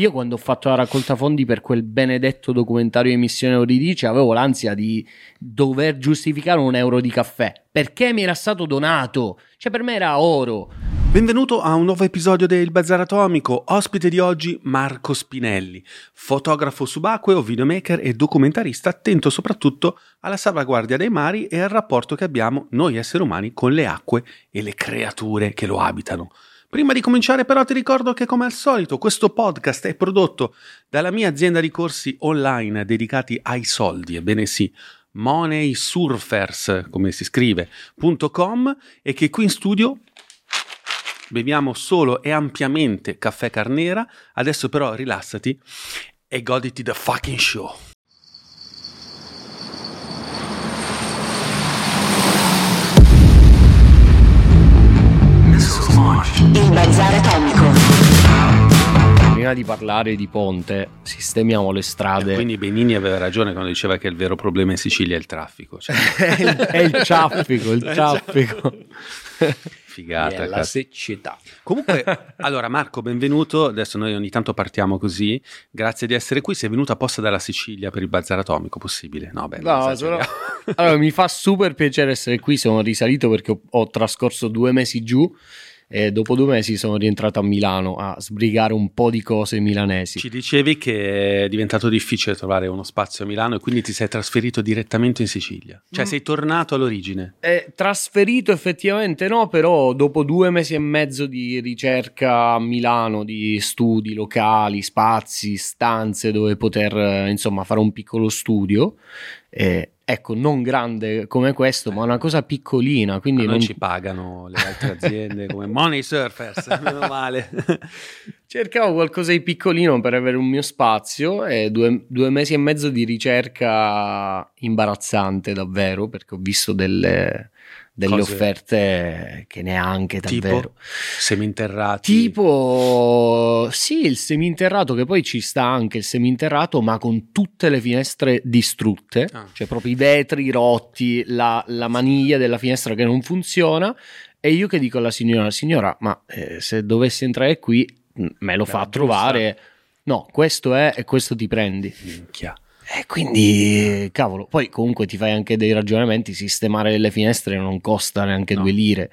Io quando ho fatto la raccolta fondi per quel benedetto documentario Emissione Euridice avevo l'ansia di dover giustificare un euro di caffè perché mi era stato donato, cioè per me era oro. Benvenuto a un nuovo episodio del Bazar Atomico. Ospite di oggi Marco Spinelli, fotografo subacqueo, videomaker e documentarista attento soprattutto alla salvaguardia dei mari e al rapporto che abbiamo noi esseri umani con le acque e le creature che lo abitano. Prima di cominciare però ti ricordo che come al solito questo podcast è prodotto dalla mia azienda di corsi online dedicati ai soldi, ebbene sì, moneysurfers, come si scrive.com e che qui in studio beviamo solo e ampiamente caffè carnera, adesso però rilassati e goditi the fucking show. Il bazar atomico. Prima di parlare di ponte, sistemiamo le strade. E quindi Benini aveva ragione quando diceva che il vero problema in Sicilia è il traffico. Cioè. è, il, è il traffico, il traffico. Figata. la siccità. Comunque, allora Marco, benvenuto. Adesso noi ogni tanto partiamo così. Grazie di essere qui. Sei venuto apposta dalla Sicilia per il bazar atomico, possibile? No, beh, no, sono... allora, mi fa super piacere essere qui. Sono risalito perché ho, ho trascorso due mesi giù e dopo due mesi sono rientrato a Milano a sbrigare un po' di cose milanesi. Ci dicevi che è diventato difficile trovare uno spazio a Milano e quindi ti sei trasferito direttamente in Sicilia. Cioè mm. sei tornato all'origine. Eh, trasferito effettivamente no, però dopo due mesi e mezzo di ricerca a Milano, di studi locali, spazi, stanze dove poter eh, insomma fare un piccolo studio, eh, ecco, non grande come questo, ma una cosa piccolina. Quindi non non... ci pagano le altre aziende come Money Surfers, meno male. Cercavo qualcosa di piccolino per avere un mio spazio e due, due, mesi e mezzo di ricerca imbarazzante davvero perché ho visto delle, delle Cose... offerte che neanche davvero. Tipo seminterrati. Tipo, sì, il seminterrato che poi ci sta anche il seminterrato, ma con tutte le finestre distrutte, ah. cioè proprio i vetri rotti, la, la, maniglia della finestra che non funziona. E io che dico alla signora, signora, ma eh, se dovessi entrare qui, me lo Beh, fa trovare. No, questo è e questo ti prendi. Minchia. E quindi, cavolo, poi comunque ti fai anche dei ragionamenti, sistemare le finestre non costa neanche no. due lire.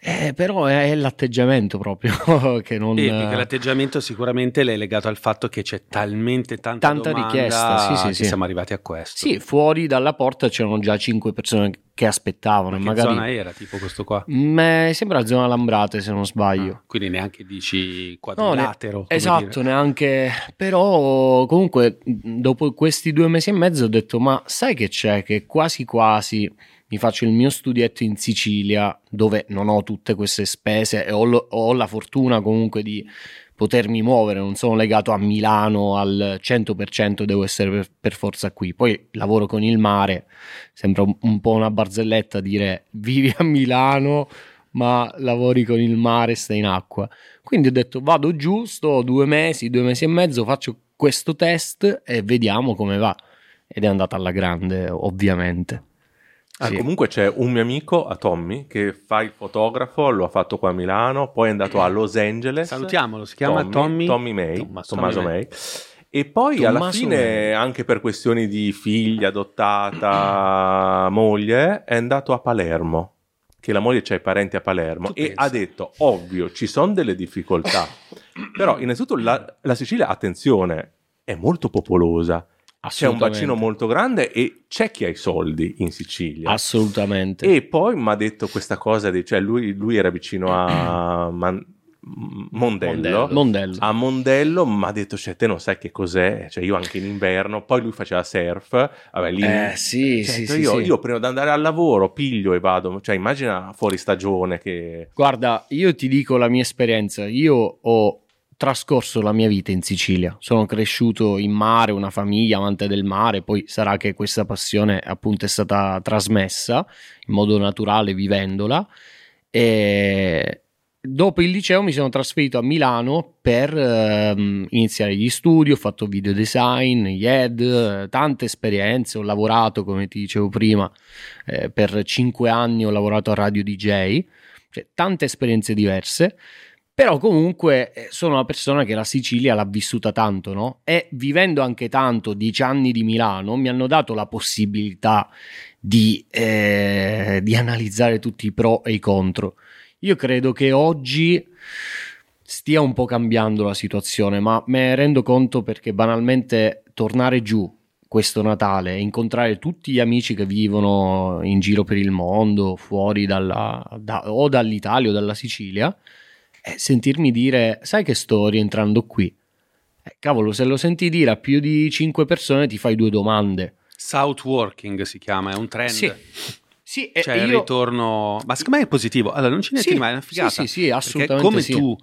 Eh, però è l'atteggiamento proprio che non... Eh, perché l'atteggiamento sicuramente è legato al fatto che c'è talmente tanta, tanta richiesta sì, sì, che sì. siamo arrivati a questo. Sì, fuori dalla porta c'erano già cinque persone che aspettavano. Ma magari... zona era tipo questo qua? Mm, sembra la zona Lambrate se non sbaglio. Ah, quindi neanche dici quadrilatero. No, ne... esatto, dire. neanche... Però comunque dopo questi due mesi e mezzo ho detto ma sai che c'è che quasi quasi mi faccio il mio studietto in Sicilia dove non ho tutte queste spese e ho, lo, ho la fortuna comunque di potermi muovere, non sono legato a Milano al 100%, devo essere per, per, forza qui. Poi lavoro con il mare, sembra un, un, po' una barzelletta dire vivi a Milano ma lavori con il mare, stai in acqua. Quindi ho detto vado giù, sto due mesi, due mesi e mezzo, faccio questo test e vediamo come va. Ed è andata alla grande, ovviamente. Ah, sì. Comunque c'è un mio amico, a Tommy, che fa il fotografo, lo ha fatto qua a Milano, poi è andato a Los Angeles. Salutiamolo, si chiama Tommy, Tommy, Tommy May, Tommaso, Tommaso May. May. E poi Tommaso alla fine, May. anche per questioni di figlia adottata, moglie, è andato a Palermo che la moglie c'ha i parenti a Palermo tu e pensa. ha detto ovvio ci sono delle difficoltà però innanzitutto la, la Sicilia attenzione è molto popolosa c'è un bacino molto grande e c'è chi ha i soldi in Sicilia. Assolutamente. E poi mi ha detto questa cosa, di, cioè lui, lui era vicino a Man, Mondello, Mondello. A Mondello mi ha detto, cioè te non sai che cos'è, cioè io anche in inverno, poi lui faceva surf, vabbè lì... Eh, sì, cioè, sì, io, sì, io prima di andare al lavoro piglio e vado, cioè immagina fuori stagione che... Guarda, io ti dico la mia esperienza, io ho trascorso la mia vita in Sicilia. Sono cresciuto in mare, una famiglia amante del mare, poi sarà che questa passione appunto è stata trasmessa in modo naturale vivendola e dopo il liceo mi sono trasferito a Milano per ehm, iniziare gli studi, ho fatto video design, YED, tante esperienze, ho lavorato come ti dicevo prima eh, per cinque anni ho lavorato a Radio DJ, cioè tante esperienze diverse Però comunque eh, sono una persona che la Sicilia l'ha vissuta tanto, no? E vivendo anche tanto, dieci anni di Milano, mi hanno dato la possibilità di, eh, di analizzare tutti i pro e i contro. Io credo che oggi stia un po' cambiando la situazione, ma me ne rendo conto perché banalmente tornare giù questo Natale e incontrare tutti gli amici che vivono in giro per il mondo, fuori dalla, da, o dall'Italia o dalla Sicilia, sentirmi dire, sai che sto rientrando qui? Eh, cavolo, se lo senti dire a più di 5 persone ti fai due domande. South working si chiama, è un trend. Sì. Sì, cioè io... il ritorno, ma secondo me è positivo. Allora, non ce ne sì, mai, una figata. Sì, sì, sì assolutamente. come sì. tu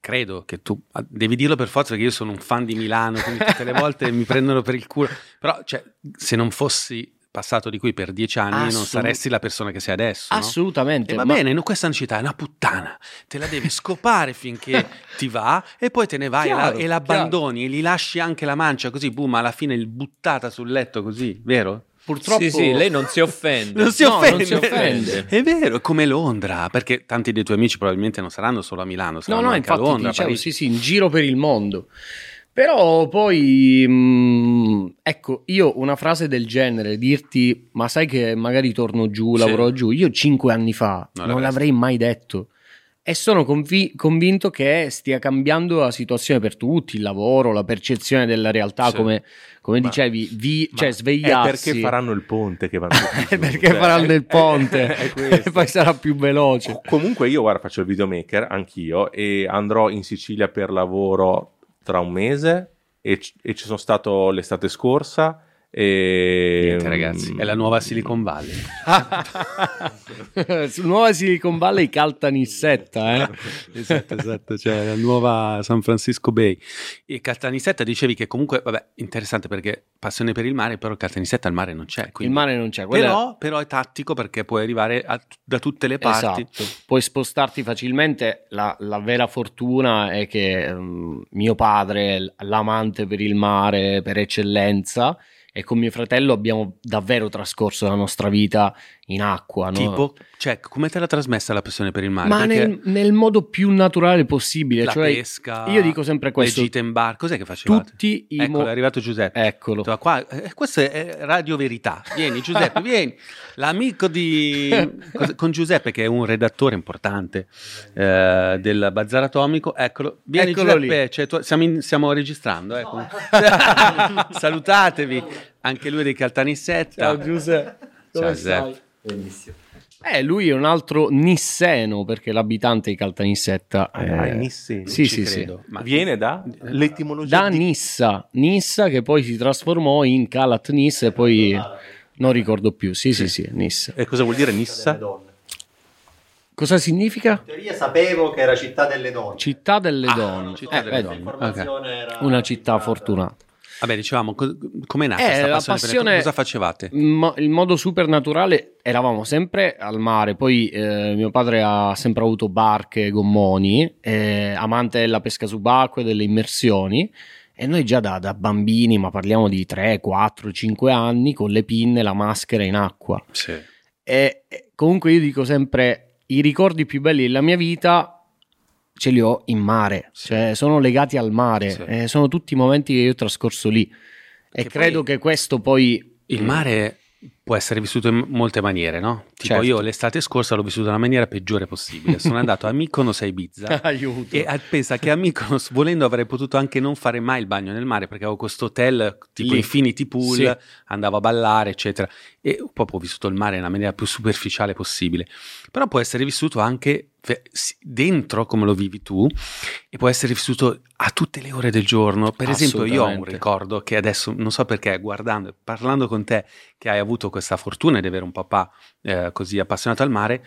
credo che tu ah, devi dirlo per forza perché io sono un fan di Milano, quindi tutte le volte mi prendono per il culo. Però, cioè, se non fossi passato di qui per dieci anni Assolut- non saresti la persona che sei adesso. Assolutamente. No? va ma... bene, no, questa città è una puttana, te la devi scopare finché ti va e poi te ne vai chiaro, e, la, e l'abbandoni chiaro. e gli lasci anche la mancia così, boom, alla fine buttata sul letto così, vero? Purtroppo sì, sì, lei non si offende. non, si offende. No, non si offende. È vero, è come Londra, perché tanti dei tuoi amici probabilmente non saranno solo a Milano, saranno no, no, anche infatti, a Londra, dicevo, sì, sì, in giro per il mondo. Però poi, mh, mm, ecco, io una frase del genere, dirti, ma sai che magari torno giù, lavoro sì. giù, io cinque anni fa non, non l'avrei mai detto e sono convi- convinto che stia cambiando la situazione per tutti, il lavoro, la percezione della realtà, sì. come, come ma, dicevi, vi, cioè svegliarsi. È perché faranno il ponte che vanno È perché cioè, faranno il ponte e poi sarà più veloce. Comunque io guarda faccio il videomaker, anch'io, e andrò in Sicilia per lavoro tra un mese e, e ci sono stato l'estate scorsa e... Niente, ragazzi, è la nuova Silicon Valley. Nuova Silicon Valley Caltanissetta, eh? esatto, esatto, cioè la nuova San Francisco Bay. E Caltanissetta dicevi che comunque, vabbè, interessante perché passione per il mare, però Caltanissetta al mare non c'è. Quindi... Il mare non c'è. Però, è... però, è tattico perché puoi arrivare a, da tutte le parti. Esatto. Puoi spostarti facilmente. La, la vera fortuna è che um, mio padre, l'amante per il mare per eccellenza, e con mio fratello abbiamo davvero trascorso la nostra vita in acqua. No? Tipo, cioè, come te l'ha trasmessa la passione per il mare? Ma nel, nel, modo più naturale possibile. La cioè, pesca, io dico sempre questo. Le gite in bar, cos'è che facevate? Tutti i Eccolo, mo- è arrivato Giuseppe. Eccolo. Qua, eh, questo è Radio Verità. Vieni Giuseppe, vieni. L'amico di... con Giuseppe che è un redattore importante eh, del Bazar Atomico. Eccolo. Vieni Eccolo Giuseppe, cioè, tu, stiamo, in, stiamo, registrando. Ecco. No. Salutatevi. Anche lui dei Caltanissetta. Ciao Giuseppe. Ciao Giuseppe. Bellissimo. Eh, lui è un altro nisseno perché l'abitante di Caltanissetta è ah, eh, nisseno. Sì, sì, sì. Ma viene da l'etimologia da di... Nissa, Nissa che poi si trasformò in Calat Nissa e poi non ricordo più. Sì, sì, sì, Nissa. E cosa vuol dire Nissa? Cosa significa? In teoria sapevo che era città delle donne. Città delle ah, donne. Città eh, delle donne. Okay. Una città fortunata. Vabbè, dicevamo, co- com'è nata eh, questa passione? passione cosa facevate? Mo- il modo super naturale, eravamo sempre al mare, poi eh, mio padre ha sempre avuto barche, gommoni, eh, amante della pesca subacquea, delle immersioni, e noi già da, da, bambini, ma parliamo di 3, 4, 5 anni, con le pinne, la maschera in acqua. Sì. E, comunque io dico sempre, i ricordi più belli della mia vita ce li ho in mare, sì. cioè sono legati al mare, sì. eh, sono tutti i momenti che io ho trascorso lì. Perché e credo che questo poi... Il mare può essere vissuto in molte maniere, no? Tipo certo. io l'estate scorsa l'ho vissuto nella maniera peggiore possibile. Sono andato a Mykonos a Ibiza Aiuto. e pensa che a Mykonos volendo avrei potuto anche non fare mai il bagno nel mare perché avevo questo hotel tipo Lì. Infinity Pool, sì. andavo a ballare eccetera e proprio ho vissuto il mare nella maniera più superficiale possibile. Però può essere vissuto anche dentro come lo vivi tu e può essere vissuto a tutte le ore del giorno. Per esempio, io ho un ricordo che adesso non so perché, guardando parlando con te, che hai avuto questa fortuna di avere un papà eh, così appassionato al mare,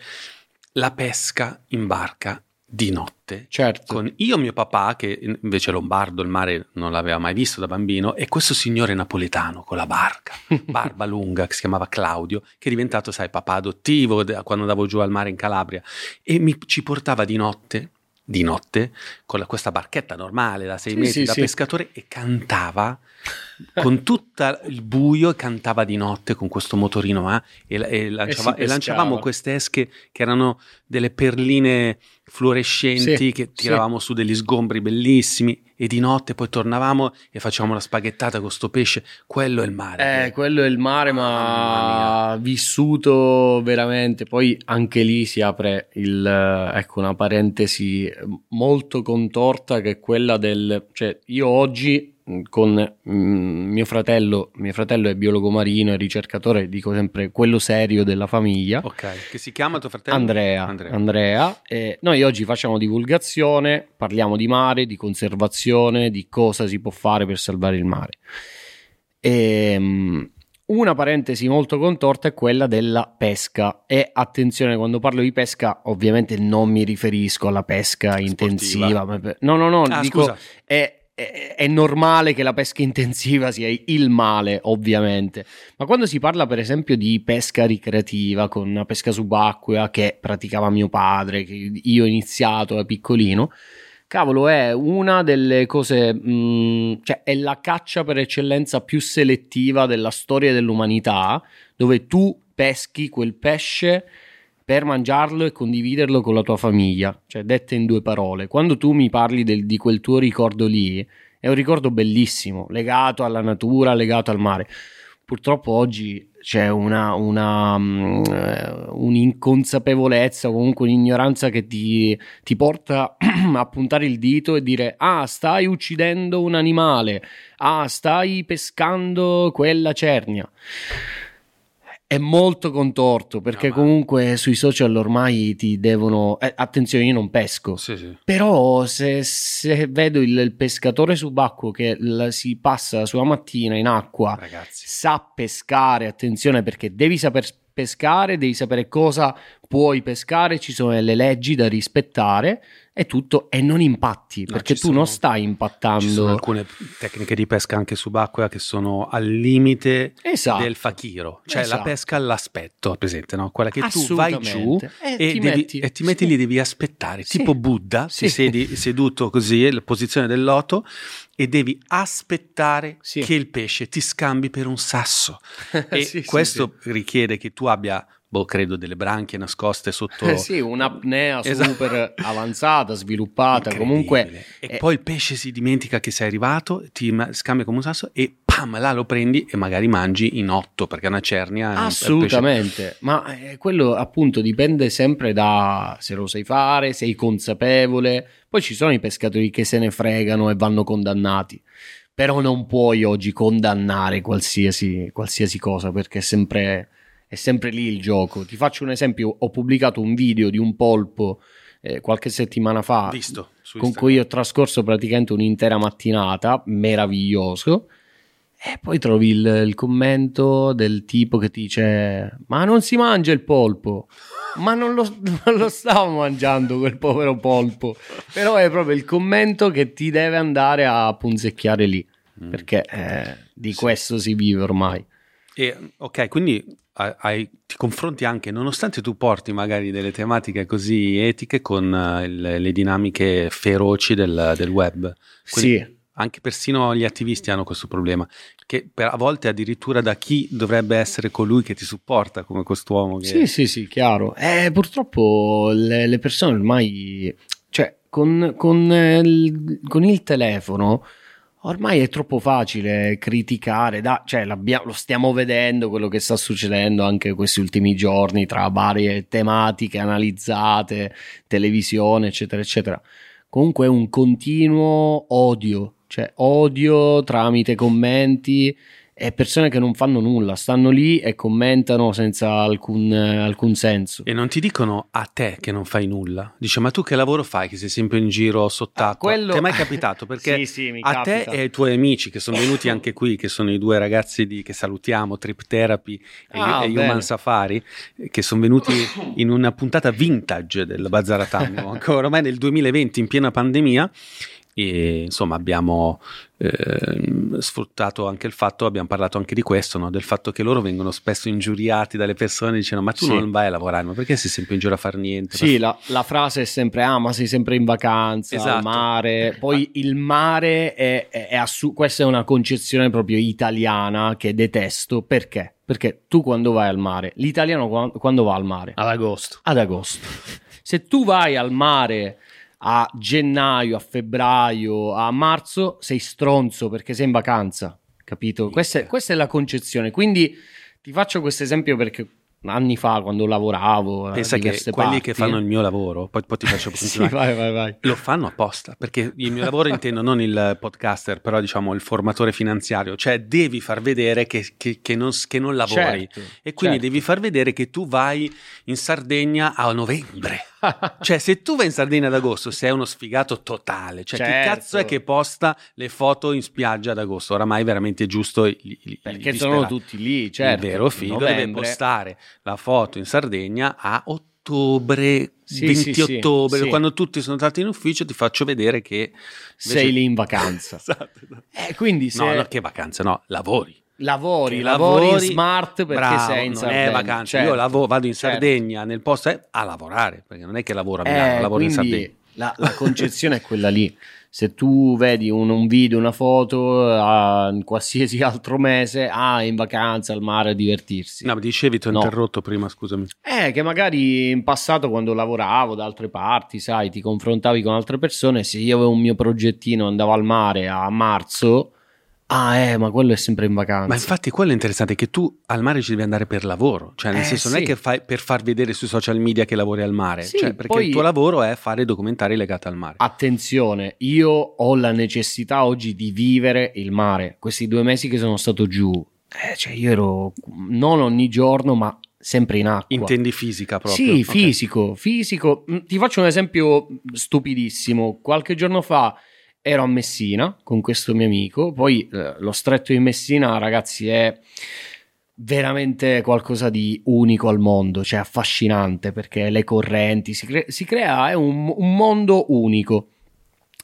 la pesca in barca di notte. Certo. Con io, mio papà, che invece lombardo, il mare non l'aveva mai visto da bambino, e questo signore napoletano con la barca, barba lunga, che si chiamava Claudio, che è diventato, sai, papà adottivo quando andavo giù al mare in Calabria, e mi, ci portava di notte, di notte, con la, questa barchetta normale da sei sì, metri sì, da sì. pescatore, e cantava con tutto il buio cantava di notte con questo motorino eh, e, e, lanciava, e, e, lanciavamo queste esche che erano delle perline fluorescenti sì, che tiravamo sì. su degli sgombri bellissimi e di notte poi tornavamo e facevamo la spaghettata con sto pesce. Quello è il mare. Eh, quello è il mare, ma vissuto veramente. Poi anche lì si apre il, ecco, una parentesi molto contorta che è quella del... Cioè, io oggi con mm, mio fratello, mio fratello è biologo marino, è ricercatore, dico sempre quello serio della famiglia. Ok, che si chiama tuo fratello? Andrea. Andrea. Andrea. E noi oggi facciamo divulgazione, parliamo di mare, di conservazione, di cosa si può fare per salvare il mare. E, um, una parentesi molto contorta è quella della pesca e attenzione quando parlo di pesca ovviamente non mi riferisco alla pesca Sportiva. intensiva, no no no, ah, dico è è, normale che la pesca intensiva sia il male, ovviamente. Ma quando si parla, per esempio, di pesca ricreativa, con una pesca subacquea che praticava mio padre, che io ho iniziato da piccolino, cavolo, è una delle cose, mh, mm, cioè è la caccia per eccellenza più selettiva della storia dell'umanità, dove tu peschi quel pesce per mangiarlo e condividerlo con la tua famiglia. Cioè, dette in due parole, quando tu mi parli del, di quel tuo ricordo lì, è un ricordo bellissimo, legato alla natura, legato al mare. Purtroppo oggi c'è una, una, um, un'inconsapevolezza, comunque un'ignoranza che ti, ti porta a puntare il dito e dire: Ah, stai uccidendo un animale, ah, stai pescando quella cernia è molto contorto perché no, comunque sui social ormai ti devono eh, attenzione io non pesco sì, sì. però se, se, vedo il, il, pescatore subacqueo che la, si passa la sua mattina in acqua Ragazzi. sa pescare attenzione perché devi saper pescare devi sapere cosa puoi pescare ci sono delle leggi da rispettare è tutto e non impatti no, perché tu sono, non stai impattando. Ci sono alcune tecniche di pesca anche subacquea che sono al limite esatto. del fakiro, cioè esatto. la pesca all'aspetto, presente, no? Quella che tu vai giù e, e, ti, devi, metti, e ti metti lì, devi aspettare, sì. tipo Buddha, sì. ti siedi seduto così, la posizione del loto e devi aspettare sì. che il pesce ti scambi per un sasso. e sì, questo sì, richiede che tu abbia boh, credo delle branchie nascoste sotto. Eh sì, un'apnea esatto. super avanzata, sviluppata. Comunque. E è... poi il pesce si dimentica che sei arrivato, ti scambia come un sasso e pam, là lo prendi e magari mangi in otto perché è una cernia. Assolutamente, ma eh, quello appunto dipende sempre da se lo sai fare, sei consapevole. Poi ci sono i pescatori che se ne fregano e vanno condannati però non puoi oggi condannare qualsiasi, qualsiasi cosa perché è sempre è sempre lì il gioco. Ti faccio un esempio, ho pubblicato un video di un polpo eh, qualche settimana fa Visto, con cui ho trascorso praticamente un'intera mattinata, meraviglioso. E poi trovi il, il, commento del tipo che ti dice: Ma non si mangia il polpo. Ma non lo, non lo stavo mangiando quel povero polpo. Però è proprio il commento che ti deve andare a punzecchiare lì. Mm. Perché eh, di sì. questo si vive ormai. E, ok, quindi hai, ti confronti anche, nonostante tu porti magari delle tematiche così etiche, con uh, le, le, dinamiche feroci del, del web. Quindi sì. Anche persino gli attivisti hanno questo problema, che per, a volte addirittura da chi dovrebbe essere colui che ti supporta, come quest'uomo. Che... Sì, sì, sì, chiaro. Eh, purtroppo le, le persone ormai, cioè, con, con, eh, il, con il telefono ormai è troppo facile criticare, da, cioè lo stiamo vedendo quello che sta succedendo anche questi ultimi giorni tra varie tematiche analizzate, televisione, eccetera, eccetera. Comunque è un continuo odio, cioè odio tramite commenti e persone che non fanno nulla, stanno lì e commentano senza alcun, alcun, senso. E non ti dicono a te che non fai nulla. Dice, ma tu che lavoro fai che sei sempre in giro sott'acqua? Ah, quello... Ti è mai capitato? Perché sì, sì, a capita. te e ai tuoi amici che sono venuti anche qui, che sono i due ragazzi di, che salutiamo, Trip Therapy e, ah, e Human Safari, che sono venuti in una puntata vintage del Bazzaratano, ancora ormai nel 2020 in piena pandemia e insomma abbiamo eh, sfruttato anche il fatto, abbiamo parlato anche di questo, no? del fatto che loro vengono spesso ingiuriati dalle persone dicendo ma tu sì. non vai a lavorare, ma perché sei sempre in giro a fare niente? Sì, la, la, frase è sempre ah ma sei sempre in vacanza, esatto. mare, poi il mare è, è, è assu- questa è una concezione proprio italiana che detesto, perché? Perché tu quando vai al mare, l'italiano quando va al mare? Ad agosto. Ad agosto. Se tu vai al mare a gennaio, a febbraio, a marzo, sei stronzo perché sei in vacanza, capito? Questa è, questa è la concezione. Quindi ti faccio questo esempio perché anni fa quando lavoravo pensa che parti, quelli che fanno il mio lavoro poi, poi ti faccio continuare sì, vai, vai, vai. lo fanno apposta perché il mio lavoro intendo non il podcaster però diciamo il formatore finanziario cioè devi far vedere che, che, che, non, che non, lavori certo, e quindi certo. devi far vedere che tu vai in Sardegna a novembre cioè, se tu vai in Sardegna ad agosto, sei uno sfigato totale. Cioè, certo. chi cazzo è che posta le foto in spiaggia ad agosto? Oramai veramente è giusto. Gli, gli, Perché sono tutti lì, certo. Il vero figo deve postare la foto in Sardegna a ottobre, sì, 20 sì, ottobre, sì, quando tutti sono stati in ufficio, ti faccio vedere che invece... sei lì in vacanza. esatto. Eh, quindi se... No, no, che vacanza, no, lavori. Lavori, lavori, lavori smart perché bravo, sei in non Sardegna. è vacanza. Certo, Io lavo, vado in certo. Sardegna certo. nel posto eh, a lavorare, perché non è che lavoro a Milano, eh, lavoro in Sardegna. La, la concezione è quella lì. Se tu vedi un, un video, una foto, uh, in qualsiasi altro mese, ah, in vacanza al mare a divertirsi. No, mi dicevi, ti ho no. interrotto prima, scusami. Eh, che magari in passato quando lavoravo da altre parti, sai, ti confrontavi con altre persone, se io avevo un mio progettino, andavo al mare a marzo, Ah, eh, ma quello è sempre in vacanza. Ma infatti quello è interessante, che tu al mare ci devi andare per lavoro, cioè nel eh, senso sì. non è che fai per far vedere sui social media che lavori al mare, sì, cioè perché poi... il tuo lavoro è fare documentari legati al mare. Attenzione, io ho la necessità oggi di vivere il mare. Questi due mesi che sono stato giù, eh, cioè io ero non ogni giorno, ma sempre in acqua. Intendi fisica proprio? Sì, fisico, okay. fisico. Mm, ti faccio un esempio stupidissimo. Qualche giorno fa ero a Messina con questo mio amico, poi eh, lo stretto di Messina, ragazzi, è veramente qualcosa di unico al mondo, cioè affascinante perché le correnti, si, cre- si crea, è un, un, mondo unico.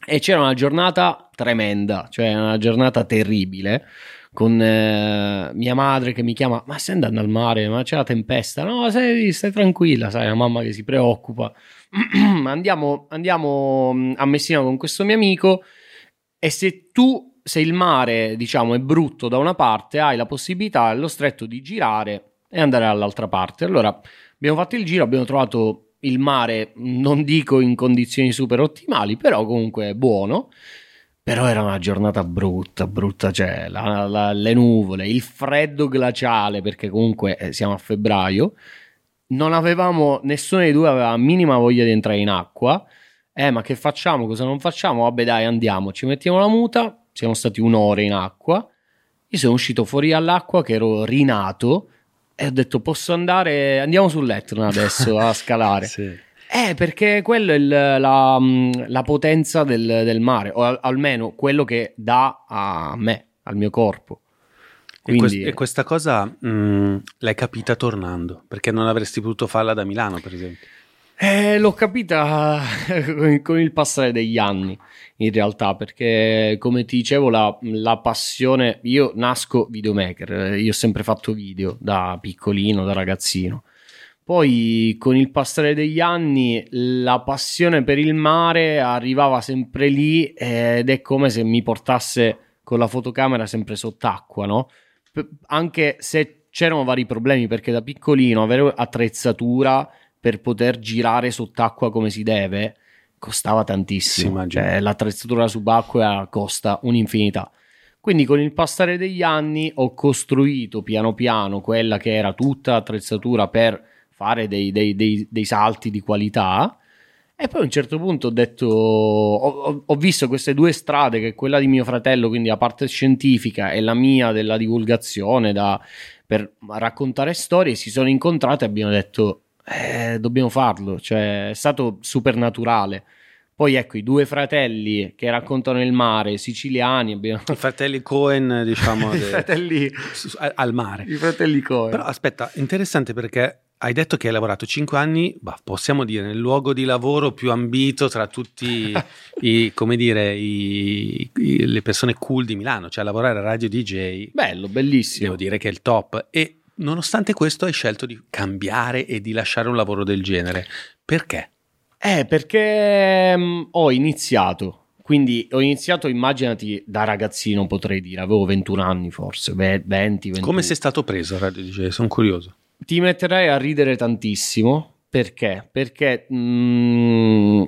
E c'era una giornata tremenda, cioè una giornata terribile, con eh, mia madre che mi chiama, ma stai andando al mare, ma c'è la tempesta? No, stai, stai tranquilla, sai, la mamma che si preoccupa. andiamo, andiamo mm, a Messina con questo mio amico e se tu, se il mare, diciamo, è brutto da una parte, hai la possibilità allo stretto di girare e andare dall'altra parte. Allora, abbiamo fatto il giro, abbiamo trovato il mare, non dico in condizioni super ottimali, però comunque buono. Però era una giornata brutta, brutta, cioè la, la, le nuvole, il freddo glaciale, perché comunque eh, siamo a febbraio non avevamo, nessuno dei due aveva minima voglia di entrare in acqua. Eh, ma che facciamo? Cosa non facciamo? Vabbè, dai, andiamo, ci mettiamo la muta. Siamo stati un'ora in acqua. Io sono uscito fuori dall'acqua che ero rinato e ho detto posso andare, andiamo sull'Etna adesso a scalare. sì. Eh, perché quello è il, la, la, potenza del, del mare, o al, almeno quello che dà a me, al mio corpo. Quindi... E, quest- e, questa cosa mh, mm, l'hai capita tornando? Perché non avresti potuto farla da Milano, per esempio? Eh, l'ho capita con il passare degli anni, in realtà, perché come ti dicevo, la, la, passione. Io nasco videomaker, io ho sempre fatto video da piccolino, da ragazzino. Poi con il passare degli anni la passione per il mare arrivava sempre lì ed è come se mi portasse con la fotocamera sempre sott'acqua, no? Anche se c'erano vari problemi perché da piccolino avere attrezzatura per poter girare sott'acqua come si deve costava tantissimo. Cioè, l'attrezzatura subacquea costa un'infinità. Quindi con il passare degli anni ho costruito piano piano quella che era tutta attrezzatura per fare dei, dei, dei, dei salti di qualità e poi a un certo punto ho detto, ho, ho, visto queste due strade, che è quella di mio fratello, quindi la parte scientifica e la mia della divulgazione da, per raccontare storie, si sono incontrate e abbiamo detto, eh, dobbiamo farlo, cioè è stato super naturale. Poi ecco i due fratelli che raccontano il mare, siciliani. Abbiamo... I fratelli Cohen, diciamo, I fratelli... al mare. I fratelli Cohen. Però aspetta, interessante perché hai detto che hai lavorato 5 anni, bah, possiamo dire, nel luogo di lavoro più ambito tra tutti i, come dire, i, i, le persone cool di Milano, cioè lavorare a Radio DJ. Bello, bellissimo. Devo dire che è il top. E nonostante questo hai scelto di cambiare e di lasciare un lavoro del genere. Perché? Eh, perché um, ho iniziato. Quindi ho iniziato, immaginati, da ragazzino potrei dire, avevo 21 anni forse, 20, 21. Come sei stato preso a Radio DJ? Sono curioso. Ti metterai a ridere tantissimo, perché? Perché, mh, mm,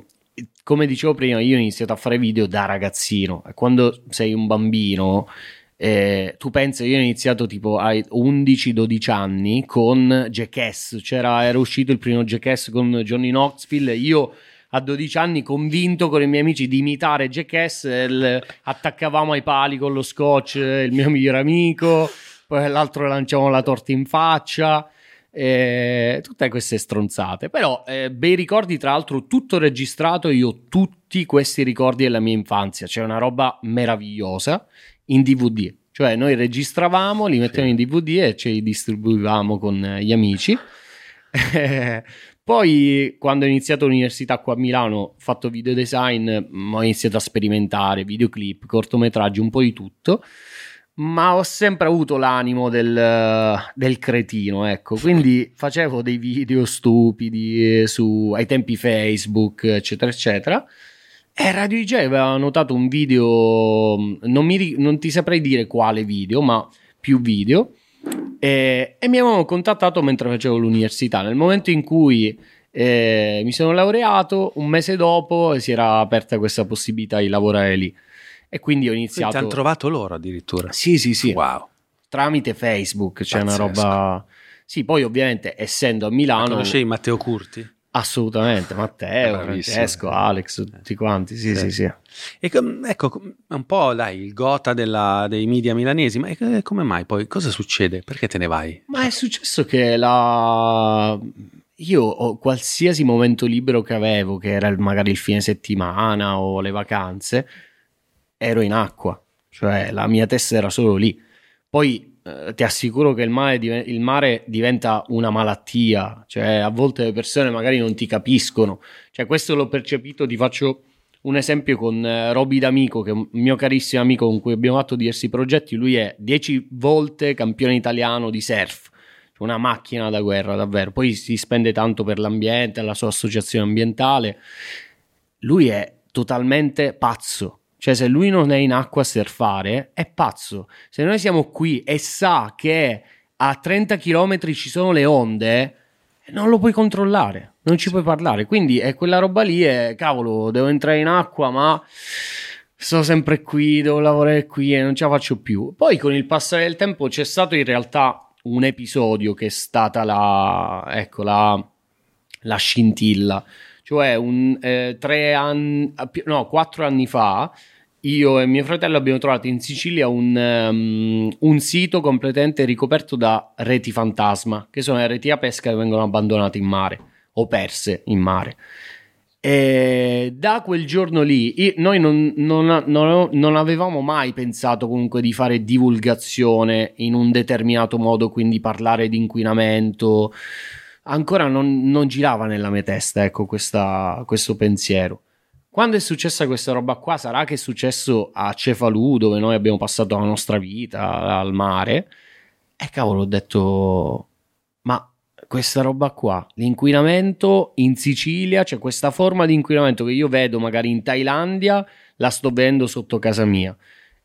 come dicevo prima, io ho iniziato a fare video da ragazzino. Quando sei un bambino eh, tu pensi, io ho iniziato tipo ai 11-12 anni con Jackass, c'era, era uscito il primo Jackass con Johnny Knoxville, io a 12 anni convinto con i miei amici di imitare Jackass, il, attaccavamo ai pali con lo scotch il mio migliore amico, poi l'altro lanciavamo la torta in faccia. Eh, tutte queste stronzate, però eh, bei ricordi. Tra l'altro, tutto registrato. Io ho tutti questi ricordi della mia infanzia. C'è una roba meravigliosa in DVD. Cioè noi registravamo, li mettevamo in DVD e ce li distribuivamo con gli amici. Poi, quando ho iniziato l'università qua a Milano, ho fatto video design, ho iniziato a sperimentare videoclip, cortometraggi, un po' di tutto. Ma ho sempre avuto l'animo del, del cretino, ecco. Quindi facevo dei video stupidi su, ai tempi Facebook, eccetera, eccetera. Eh, Radio DJ aveva notato un video, non, mi, non ti saprei dire quale video, ma più video, e, e mi avevano contattato mentre facevo l'università. Nel momento in cui eh, mi sono laureato, un mese dopo si era aperta questa possibilità di lavorare lì. E quindi ho iniziato. Ti hanno trovato loro addirittura? Sì, sì, sì. Wow. Tramite Facebook c'è Pazzesco. una roba. Sì, poi ovviamente essendo a Milano. Ma conoscevi Matteo Curti? Assolutamente, Matteo, Francesco, Alex, tutti quanti, sì, sì, sì. sì. E, ecco, un po' dai, il gota della, dei media milanesi, ma come mai poi? Cosa succede? Perché te ne vai? Ma è successo che la... Io qualsiasi momento libero che avevo, che era magari il fine settimana o le vacanze, ero in acqua, cioè la mia testa era solo lì. Poi eh, ti assicuro che il mare, il mare, diventa una malattia, cioè a volte le persone magari non ti capiscono, cioè questo l'ho percepito, ti faccio un esempio con eh, Roby D'Amico, che è un mio carissimo amico con cui abbiamo fatto diversi progetti, lui è 10 volte campione italiano di surf, una macchina da guerra davvero, poi si spende tanto per l'ambiente, la sua associazione ambientale, lui è totalmente pazzo, cioè, se lui non è in acqua a surfare, è pazzo. Se noi siamo qui e sa che a 30 km ci sono le onde, non lo puoi controllare, non ci puoi parlare. Quindi è quella roba lì è, cavolo, devo entrare in acqua, ma sto sempre qui, devo lavorare qui e non ce la faccio più. Poi con il passare del tempo c'è stato in realtà un episodio che è stata la, ecco, la, la scintilla. Cioè, un, eh, tre anni, no, quattro anni fa io e mio fratello abbiamo trovato in Sicilia un, um, un, sito completamente ricoperto da reti fantasma, che sono le reti a pesca che vengono abbandonate in mare o perse in mare. E da quel giorno lì noi non, non, non, non, avevamo mai pensato comunque di fare divulgazione in un determinato modo, quindi parlare di inquinamento. Ancora non, girava nella mia testa ecco, questa, questo pensiero. Quando è successa questa roba qua, sarà che è successo a Cefalù, dove noi abbiamo passato la nostra vita al mare. E cavolo, ho detto, ma questa roba qua, l'inquinamento in Sicilia, c'è cioè questa forma di inquinamento che io vedo magari in Thailandia, la sto vedendo sotto casa mia.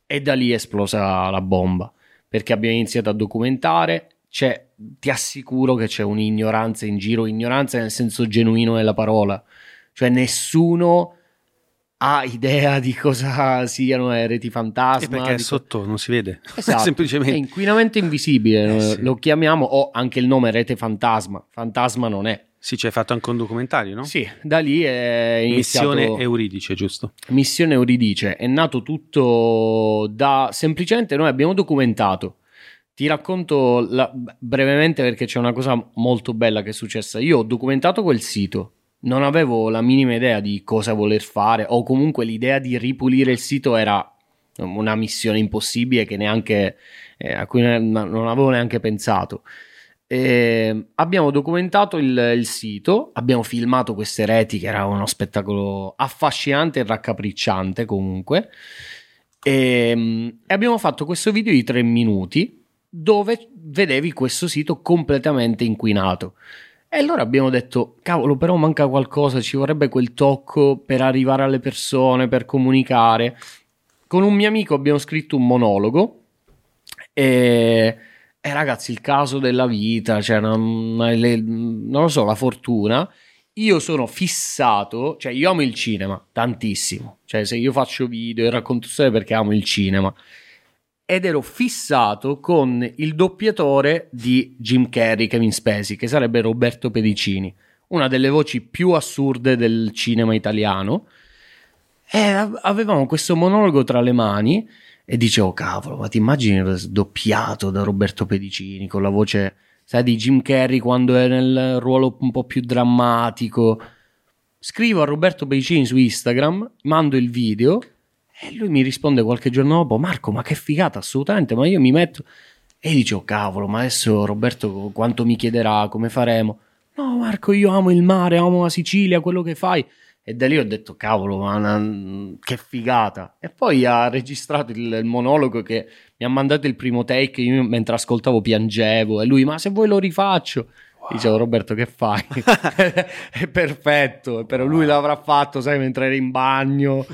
E da lì è esplosa la bomba, perché abbiamo iniziato a documentare, c'è, ti assicuro che c'è un'ignoranza in giro, ignoranza nel senso genuino della parola. Cioè nessuno ha idea di cosa siano le reti fantasma. E perché è sotto, non si vede. Esatto, Semplicemente. È inquinamento invisibile, eh, sì. lo chiamiamo, o anche il nome rete fantasma. Fantasma non è. Sì, ci hai fatto anche un documentario, no? Sì, da lì è iniziato... Missione Euridice, giusto? Missione Euridice, è nato tutto da... Semplicemente noi abbiamo documentato. Ti racconto la... brevemente perché c'è una cosa molto bella che è successa. Io ho documentato quel sito, non avevo la minima idea di cosa voler fare o comunque l'idea di ripulire il sito era una missione impossibile che neanche, eh, a cui non avevo neanche pensato. E abbiamo documentato il, il, sito, abbiamo filmato queste reti che era uno spettacolo affascinante e raccapricciante comunque. E, e abbiamo fatto questo video di tre minuti dove vedevi questo sito completamente inquinato. E allora abbiamo detto, cavolo, però manca qualcosa, ci vorrebbe quel tocco per arrivare alle persone, per comunicare. Con un mio amico abbiamo scritto un monologo e eh ragazzi, il caso della vita, cioè non, non lo so, la fortuna. Io sono fissato, cioè io amo il cinema tantissimo. Cioè, se io faccio video e racconto storie perché amo il cinema. Ed ero fissato con il doppiatore di Jim Carrey, Kevin Spacey, che sarebbe Roberto Pedicini, una delle voci più assurde del cinema italiano. E avevamo questo monologo tra le mani e dicevo, cavolo, ma ti immagini doppiato da Roberto Pedicini con la voce, sai, di Jim Carrey quando è nel ruolo un po' più drammatico. Scrivo a Roberto Pedicini su Instagram, mando il video e lui mi risponde qualche giorno dopo, Marco, ma che figata, assolutamente, ma io mi metto... E dicevo, cavolo, ma adesso Roberto quanto mi chiederà, come faremo? No, Marco, io amo il mare, amo la Sicilia, quello che fai. E da lì ho detto, cavolo, ma una... che figata. E poi ha registrato il, il, monologo che mi ha mandato il primo take, io mentre ascoltavo piangevo, e lui, ma se vuoi lo rifaccio. Wow. Dicevo, Roberto, che fai? è perfetto, però lui l'avrà fatto, sai, mentre era in bagno.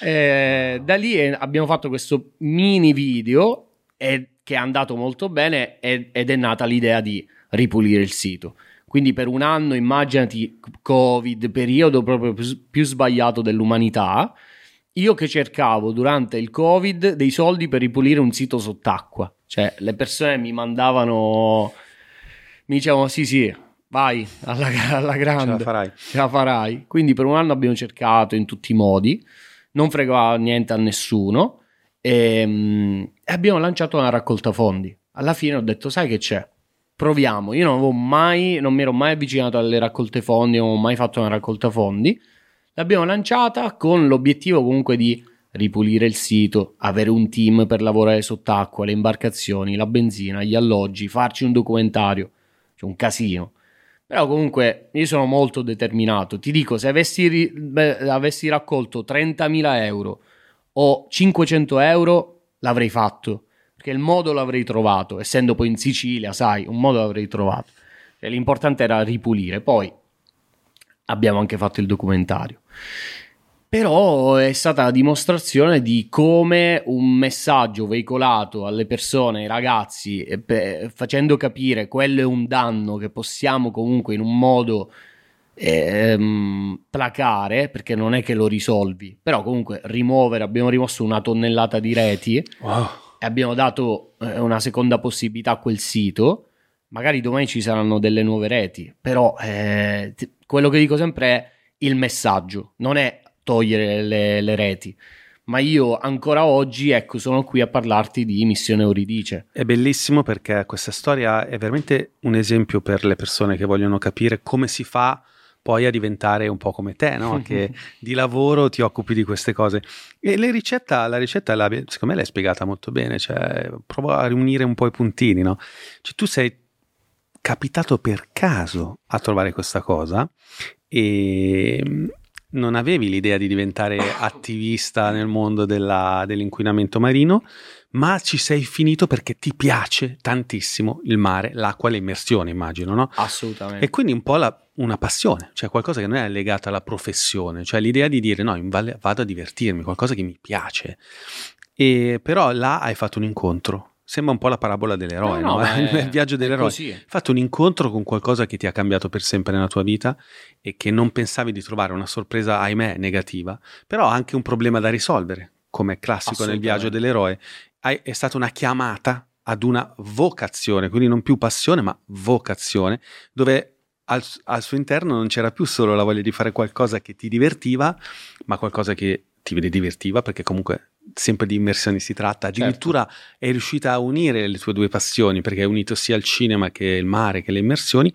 E da lì abbiamo fatto questo mini video e, che è andato molto bene ed è nata l'idea di ripulire il sito. Quindi per un anno immaginati Covid, periodo proprio più sbagliato dell'umanità. Io che cercavo durante il Covid dei soldi per ripulire un sito sott'acqua. Cioè le persone mi mandavano, mi dicevano sì sì, vai alla, alla grande. Ce la farai. Ce la farai. Quindi per un anno abbiamo cercato in tutti i modi, non fregava niente a nessuno e, mm, e abbiamo lanciato una raccolta fondi. Alla fine ho detto sai che c'è? proviamo. Io non avevo mai, non mi ero mai avvicinato alle raccolte fondi, non ho mai fatto una raccolta fondi. L'abbiamo lanciata con l'obiettivo comunque di ripulire il sito, avere un team per lavorare sott'acqua, le imbarcazioni, la benzina, gli alloggi, farci un documentario. C'è un casino. Però comunque io sono molto determinato. Ti dico, se avessi, beh, avessi raccolto 30.000 euro o 500 euro, l'avrei fatto perché il modo l'avrei trovato, essendo poi in Sicilia, sai, un modo l'avrei trovato. E l'importante era ripulire. Poi abbiamo anche fatto il documentario. Però è stata la dimostrazione di come un messaggio veicolato alle persone, ai ragazzi, facendo capire quello è un danno che possiamo comunque in un modo ehm, placare, perché non è che lo risolvi, però comunque rimuovere, abbiamo rimosso una tonnellata di reti. Wow. e abbiamo dato eh, una seconda possibilità a quel sito, magari domani ci saranno delle nuove reti, però eh, quello che dico sempre è il messaggio, non è togliere le, le reti ma io ancora oggi ecco sono qui a parlarti di Missione Euridice. È bellissimo perché questa storia è veramente un esempio per le persone che vogliono capire come si fa poi a diventare un po' come te, no? che di lavoro ti occupi di queste cose. E la ricetta, la ricetta la, secondo me l'hai spiegata molto bene, cioè provo a riunire un po' i puntini, no? Cioè tu sei capitato per caso a trovare questa cosa e non avevi l'idea di diventare attivista nel mondo della, dell'inquinamento marino, ma ci sei finito perché ti piace tantissimo il mare, l'acqua, le immersioni, immagino, no? Assolutamente. E quindi un po' la, una passione, cioè qualcosa che non è legata alla professione, cioè l'idea di dire no, vado a divertirmi, qualcosa che mi piace. E però là hai fatto un incontro. Sembra un po' la parabola dell'eroe, no? no? no? il viaggio dell'eroe. Hai fatto un incontro con qualcosa che ti ha cambiato per sempre nella tua vita e che non pensavi di trovare una sorpresa, ahimè, negativa, però anche un problema da risolvere, come è classico nel viaggio dell'eroe è stata una chiamata ad una vocazione, quindi non più passione, ma vocazione, dove al, al, suo interno non c'era più solo la voglia di fare qualcosa che ti divertiva, ma qualcosa che ti divertiva, perché comunque sempre di immersioni si tratta. Certo. Addirittura certo. è riuscita a unire le tue due passioni, perché hai unito sia il cinema che il mare che le immersioni,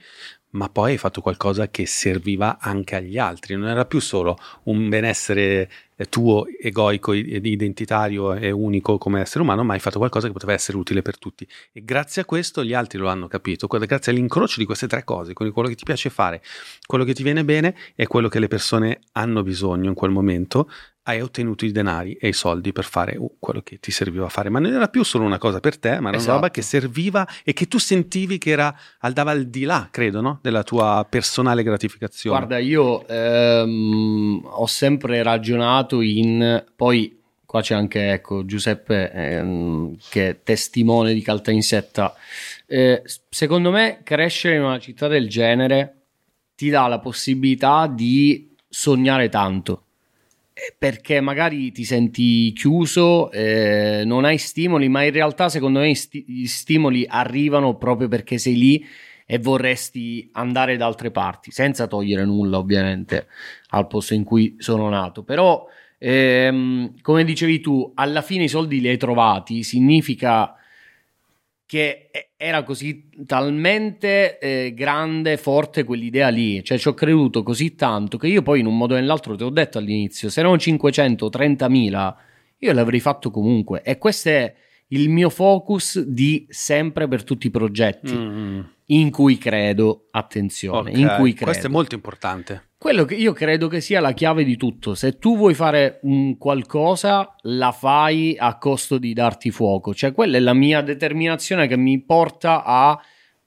ma poi hai fatto qualcosa che serviva anche agli altri, non era più solo un benessere eh, tuo egoico, identitario e unico come essere umano, ma hai fatto qualcosa che poteva essere utile per tutti. E grazie a questo gli altri lo hanno capito, grazie all'incrocio di queste tre cose, quindi quello che ti piace fare, quello che ti viene bene e quello che le persone hanno bisogno in quel momento, hai ottenuto i denari e i soldi per fare uh, quello che ti serviva a fare. Ma non era più solo una cosa per te, ma era esatto. una roba che serviva e che tu sentivi che era, andava al di là, credo, no? della tua personale gratificazione. Guarda, io ehm, ho sempre ragionato in... Poi qua c'è anche ecco, Giuseppe ehm, che è testimone di Calta Insetta. Eh, secondo me crescere in una città del genere ti dà la possibilità di sognare tanto perché magari ti senti chiuso, eh, non hai stimoli, ma in realtà secondo me gli stimoli arrivano proprio perché sei lì e vorresti andare da altre parti, senza togliere nulla ovviamente al posto in cui sono nato. Però, ehm, come dicevi tu, alla fine i soldi li hai trovati, significa che era così talmente eh, grande, forte quell'idea lì, cioè ci ho creduto così tanto che io poi in un modo o nell'altro ti ho detto all'inizio, se erano 530.000 io l'avrei fatto comunque. E questo è il mio focus di sempre per tutti i progetti. Mm. In cui credo, attenzione, okay. in cui credo. Questo è molto importante. Quello che io credo che sia la chiave di tutto. Se tu vuoi fare un qualcosa, la fai a costo di darti fuoco. Cioè, quella è la mia determinazione che mi porta a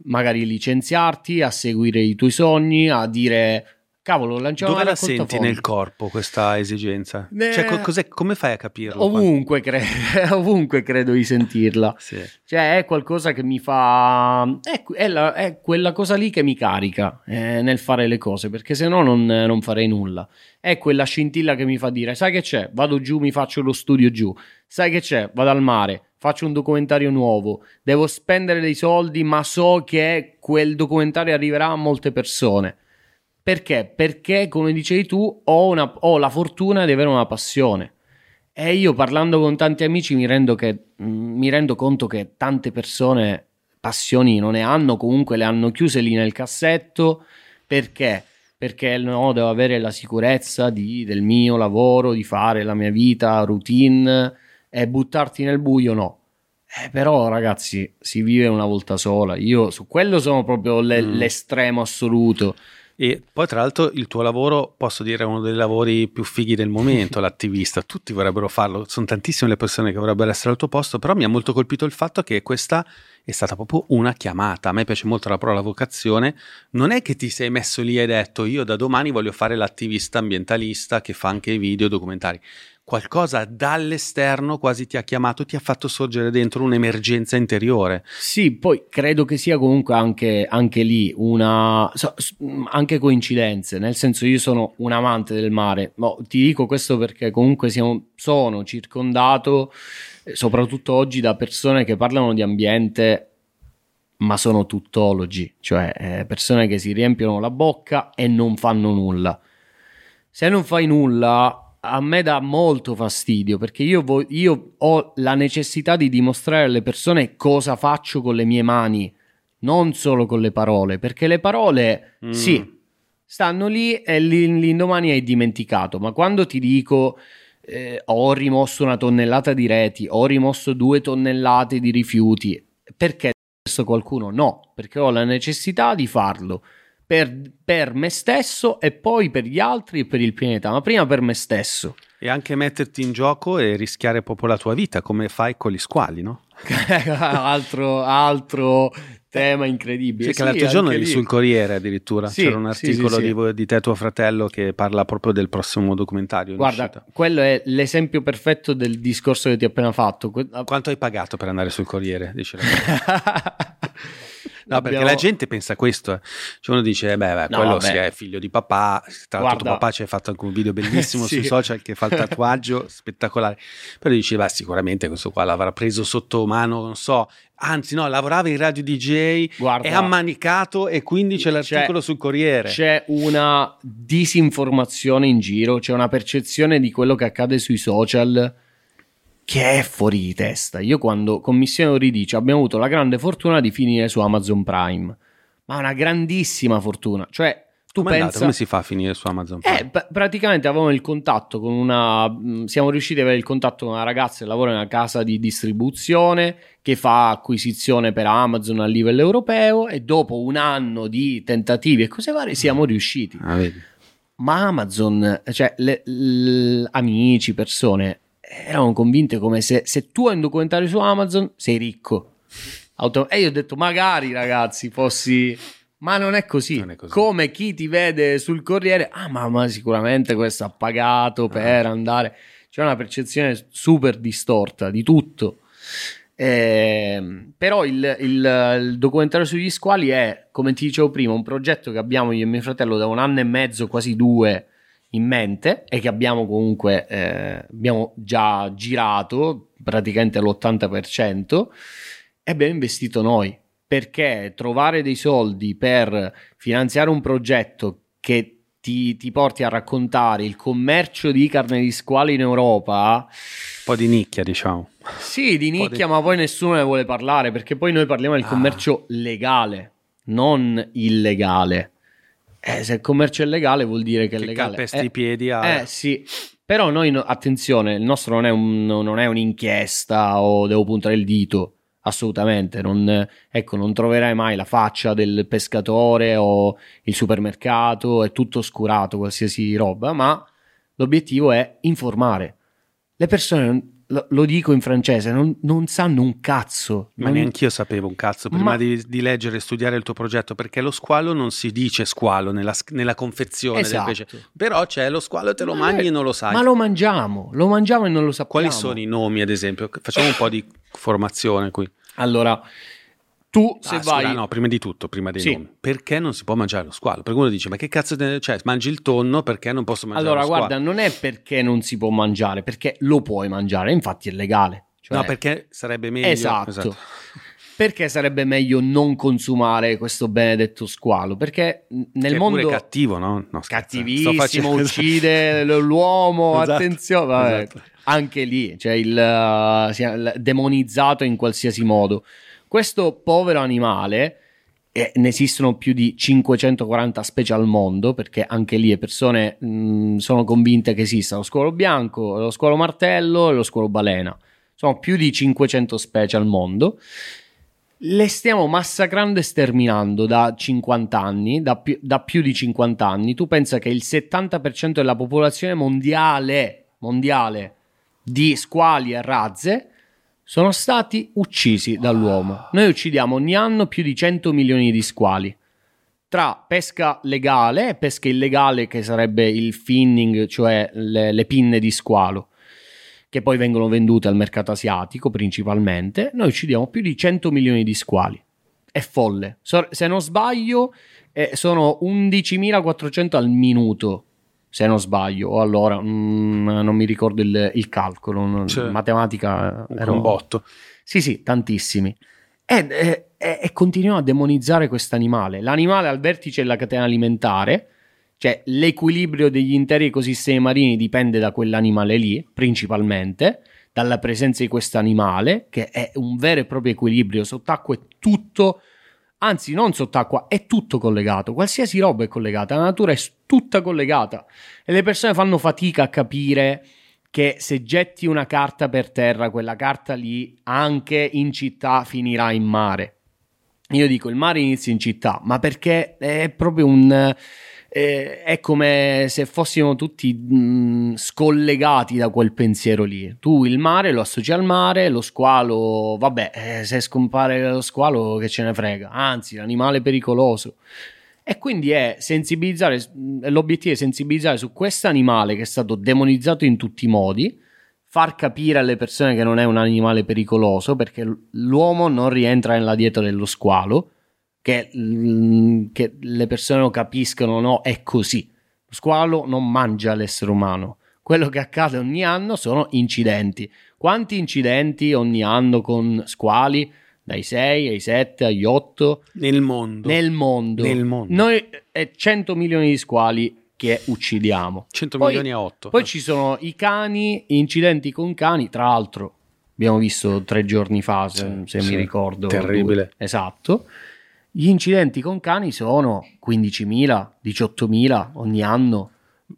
magari licenziarti, a seguire i tuoi sogni, a dire Cavolo, lanciamo Dove la senti nel corpo questa esigenza? Eh, cioè, come fai a capirlo? Ovunque, cre- ovunque credo di sentirla. Sì. Cioè, è qualcosa che mi fa. È, è, la, è quella cosa lì che mi carica eh, nel fare le cose, perché se no non, non farei nulla. È quella scintilla che mi fa dire: Sai che c'è? Vado giù, mi faccio lo studio giù. Sai che c'è? Vado al mare faccio un documentario nuovo, devo spendere dei soldi, ma so che quel documentario arriverà a molte persone. Perché? Perché, come dicevi tu, ho, una, ho, la fortuna di avere una passione. E io parlando con tanti amici mi rendo, che, mm, mi rendo conto che tante persone passioni non ne hanno, comunque le hanno chiuse lì nel cassetto. Perché? Perché no, devo avere la sicurezza di, del mio lavoro, di fare la mia vita, routine e buttarti nel buio no. Eh, però ragazzi, si vive una volta sola. Io su quello sono proprio le, mm. l'estremo assoluto. E poi, tra l'altro, il tuo lavoro, posso dire, è uno dei lavori più fighi del momento, l'attivista. Tutti vorrebbero farlo, sono tantissime le persone che vorrebbero essere al tuo posto, però mi ha molto colpito il fatto che questa è stata proprio una chiamata. A me piace molto la parola vocazione. Non è che ti sei messo lì e hai detto io da domani voglio fare l'attivista ambientalista che fa anche video documentari qualcosa dall'esterno quasi ti ha chiamato, ti ha fatto sorgere dentro un'emergenza interiore. Sì, poi credo che sia comunque anche, anche lì una... So, anche coincidenze, nel senso io sono un amante del mare, ma ti dico questo perché comunque siamo, sono circondato, eh, soprattutto oggi, da persone che parlano di ambiente ma sono tuttologi, cioè eh, persone che si riempiono la bocca e non fanno nulla. Se non fai nulla, a me dà molto fastidio perché io, vo- io, ho la necessità di dimostrare alle persone cosa faccio con le mie mani, non solo con le parole, perché le parole mm. sì, stanno lì e l'indomani hai dimenticato, ma quando ti dico eh, ho rimosso una tonnellata di reti, ho rimosso due tonnellate di rifiuti, perché adesso qualcuno? No, perché ho la necessità di farlo per, per, me stesso e poi per gli altri e per il pianeta, ma prima per me stesso. E anche metterti in gioco e rischiare proprio la tua vita, come fai con gli squali, no? altro, altro tema incredibile. Sì, che l'altro giorno eri sul Corriere addirittura, sì, c'era un articolo sì, di, di, te tuo fratello che parla proprio del prossimo documentario. Guarda, quello è l'esempio perfetto del discorso che ti ho appena fatto. Quanto hai pagato per andare sul Corriere? Dice No, perché la gente pensa questo. Eh. Cioè uno dice, beh, beh no, quello vabbè. si è figlio di papà. Tra l'altro, tuo papà ci ha fatto anche un video bellissimo sì. sui social che fa il tatuaggio spettacolare. Però dici, beh, sicuramente questo qua l'avrà preso sotto mano, non so. Anzi, no, lavorava in radio DJ, Guarda, è ammanicato e quindi c'è l'articolo c'è, sul Corriere. C'è una disinformazione in giro, c'è una percezione di quello che accade sui social che è fuori di testa. Io quando con Missione Euridice abbiamo avuto la grande fortuna di finire su Amazon Prime. ma una grandissima fortuna. Cioè, tu come, pensa... come si fa a finire su Amazon Prime? Eh, p- praticamente avevamo il contatto con una. Mm, siamo riusciti ad avere il contatto con una ragazza che lavora in una casa di distribuzione che fa acquisizione per Amazon a livello europeo. E dopo un anno di tentativi e cose varie, siamo riusciti. Ah. Ma Amazon, cioè le, le, amici, persone, erano convinte come se, se tu hai un documentario su Amazon sei ricco. Auto- e io ho detto, magari ragazzi, fossi ma non è, così. non è così. Come chi ti vede sul Corriere, ah, ma, ma sicuramente questo ha pagato ah. per ah. andare. C'è una percezione super distorta di tutto. Eh, però il, il, il, documentario sugli squali è, come ti dicevo prima, un progetto che abbiamo io e mio fratello da un anno e mezzo, quasi due, in mente e che abbiamo comunque eh, abbiamo già girato praticamente l'80% e abbiamo investito noi perché trovare dei soldi per finanziare un progetto che ti, ti, porti a raccontare il commercio di carne di squalo in Europa. Un po' di nicchia, diciamo. Sì, di nicchia, di... ma poi nessuno ne vuole parlare perché poi noi parliamo del ah. commercio legale, non illegale. Eh, se il commercio è legale vuol dire che, che è legale. Calpesti eh, i piedi a... Eh sì, però noi, attenzione, il nostro non è, un, non è un'inchiesta o devo puntare il dito assolutamente. Non, ecco, non troverai mai la faccia del pescatore o il supermercato, è tutto oscurato, qualsiasi roba, ma l'obiettivo è informare. Le persone lo, lo, dico in francese, non, non sanno un cazzo. Ma non... neanche io sapevo un cazzo prima Ma... di, di, leggere e studiare il tuo progetto, perché lo squalo non si dice squalo nella, nella confezione esatto. del pesce. Però c'è lo squalo e te lo ma mangi è... e non lo sai. Ma lo mangiamo, lo mangiamo e non lo sappiamo. Quali sono i nomi, ad esempio? Facciamo un po' di formazione qui. Allora, tu se ah, vai... Scusa, no, prima di tutto, prima dei sì. nomi, perché non si può mangiare lo squalo? Perché uno dice, ma che cazzo, te... cioè, mangi il tonno, perché non posso mangiare allora, lo squalo? Allora, guarda, non è perché non si può mangiare, perché lo puoi mangiare, infatti è legale. Cioè... No, perché sarebbe meglio... Esatto. esatto. Perché sarebbe meglio non consumare questo benedetto squalo? Perché nel che mondo... È cattivo, no? no Cattivissimo, facendo... uccide l'uomo, esatto. attenzione... Vabbè. Esatto. Anche lì, cioè il, uh, demonizzato in qualsiasi modo. Questo povero animale, e ne esistono più di 540 specie al mondo, perché anche lì le persone mh, sono convinte che esista lo squalo bianco, lo squalo martello e lo squalo balena. Sono più di 500 specie al mondo. Le stiamo massacrando e sterminando da 50 anni, da più, da più di 50 anni. Tu pensa che il 70% della popolazione mondiale, mondiale di squali e razze sono stati uccisi dall'uomo. Noi uccidiamo ogni anno più di 100 milioni di squali. Tra pesca legale e pesca illegale, che sarebbe il finning, cioè le, le pinne di squalo, che poi vengono vendute al mercato asiatico principalmente, noi uccidiamo più di 100 milioni di squali. È folle. Se non sbaglio, eh, sono 11.400 al minuto se non sbaglio, o allora mm, non mi ricordo il, il calcolo, cioè, matematica un ero... botto. Sì, sì, tantissimi. E, e, e continuiamo a demonizzare questo animale. L'animale al vertice della catena alimentare, cioè l'equilibrio degli interi ecosistemi marini dipende da quell'animale lì, principalmente, dalla presenza di questo animale, che è un vero e proprio equilibrio sott'acqua, è tutto anzi non sott'acqua, è tutto collegato, qualsiasi roba è collegata, la natura è tutta collegata. E le persone fanno fatica a capire che se getti una carta per terra, quella carta lì anche in città finirà in mare. Io dico il mare inizia in città, ma perché è proprio un eh, è come se fossimo tutti mh, scollegati da quel pensiero lì. Tu il mare lo associ al mare, lo squalo, vabbè, eh, se scompare lo squalo che ce ne frega, anzi, l'animale pericoloso. E quindi è sensibilizzare, l'obiettivo è sensibilizzare su questo animale che è stato demonizzato in tutti i modi, far capire alle persone che non è un animale pericoloso perché l'uomo non rientra nella dieta dello squalo che, mm, che le persone lo capiscono, no? È così. Lo squalo non mangia l'essere umano. Quello che accade ogni anno sono incidenti. Quanti incidenti ogni anno con squali? Dai 6 ai 7 agli 8 nel mondo. Nel mondo. Nel mondo. Noi è 100 milioni di squali che uccidiamo. 100 poi, milioni a 8. Poi ci sono i cani, incidenti con cani, tra l'altro abbiamo visto tre giorni fa, se, se sì, mi ricordo. Terribile. Due. Esatto. Gli incidenti con cani sono 15.000, 18.000 ogni anno.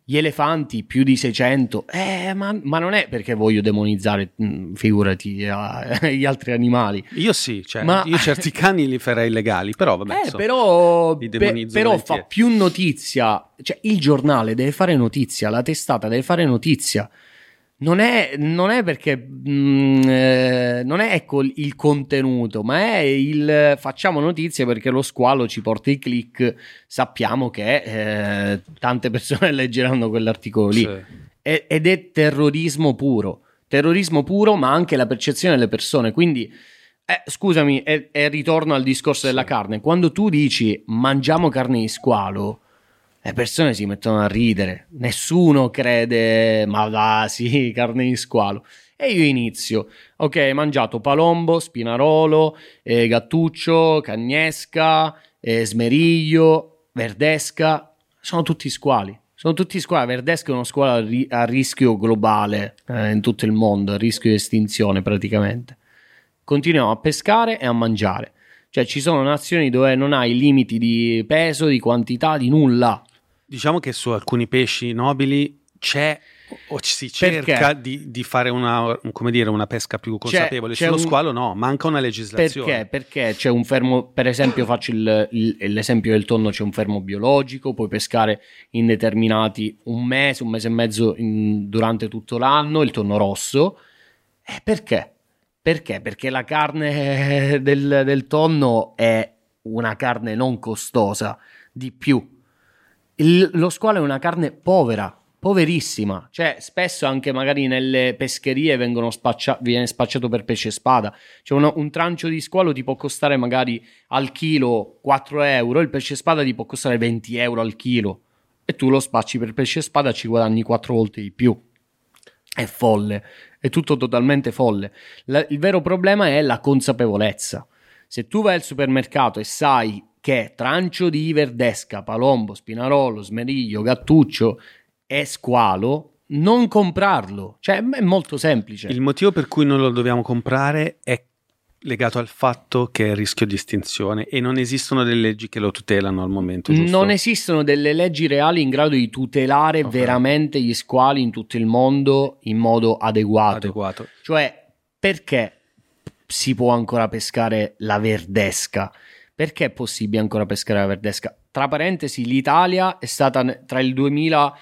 Gli elefanti più di 600, eh, ma, ma, non è perché voglio demonizzare, mm, figurati, eh, gli altri animali. Io sì, cioè, ma... io certi cani li farei illegali, però vabbè. Eh, so, però, pe- però fa più notizia, cioè il giornale deve fare notizia, la testata deve fare notizia non è, non è perché mh, mm, eh, non è ecco il contenuto, ma è il facciamo notizie perché lo squalo ci porta i click. Sappiamo che eh, tante persone leggeranno quell'articolo lì. Sì. È, ed è terrorismo puro, terrorismo puro, ma anche la percezione delle persone. Quindi, eh, scusami, è, è ritorno al discorso sì. della carne. Quando tu dici mangiamo carne di squalo le persone si mettono a ridere, nessuno crede, ma va, sì, carne di squalo. E io inizio, ok, mangiato palombo, spinarolo, eh, gattuccio, cagnesca, eh, smeriglio, verdesca, sono tutti squali. Sono tutti squali. Verdesca è uno squalo a, ri- a rischio globale eh, in tutto il mondo, a rischio di estinzione praticamente. Continuiamo a pescare e a mangiare. Cioè ci sono nazioni dove non hai limiti di peso, di quantità, di nulla. Diciamo che su alcuni pesci nobili c'è o si cerca di, di, fare una, dire, una, pesca più consapevole. C'è, c'è Sullo un... squalo no, manca una legislazione. Perché? Perché c'è un fermo, per esempio faccio il, il, l'esempio del tonno, c'è un fermo biologico, puoi pescare in determinati un mese, un mese e mezzo in, durante tutto l'anno, il tonno rosso. Eh, perché? Perché? Perché la carne del, del tonno è una carne non costosa, di più il, lo squalo è una carne povera, poverissima. Cioè, spesso anche magari nelle pescherie spaccia- viene spacciato per pesce spada. Cioè, uno, un trancio di squalo ti può costare magari al chilo 4 euro, il pesce spada ti può costare 20 euro al chilo. E tu lo spacci per pesce spada, ci guadagni 4 volte di più. È folle, è tutto totalmente folle. La, il vero problema è la consapevolezza. Se tu vai al supermercato e sai che trancio di verdesca, palombo, spinarolo, smeriglio, gattuccio e squalo, non comprarlo. Cioè, è molto semplice. Il motivo per cui non lo dobbiamo comprare è legato al fatto che è a rischio di estinzione e non esistono delle leggi che lo tutelano al momento. Giusto? Non esistono delle leggi reali in grado di tutelare okay. veramente gli squali in tutto il mondo in modo adeguato. adeguato. Cioè, perché si può ancora pescare la verdesca? Perché è possibile ancora pescare la verdesca? Tra parentesi, l'Italia è stata tra il 2000,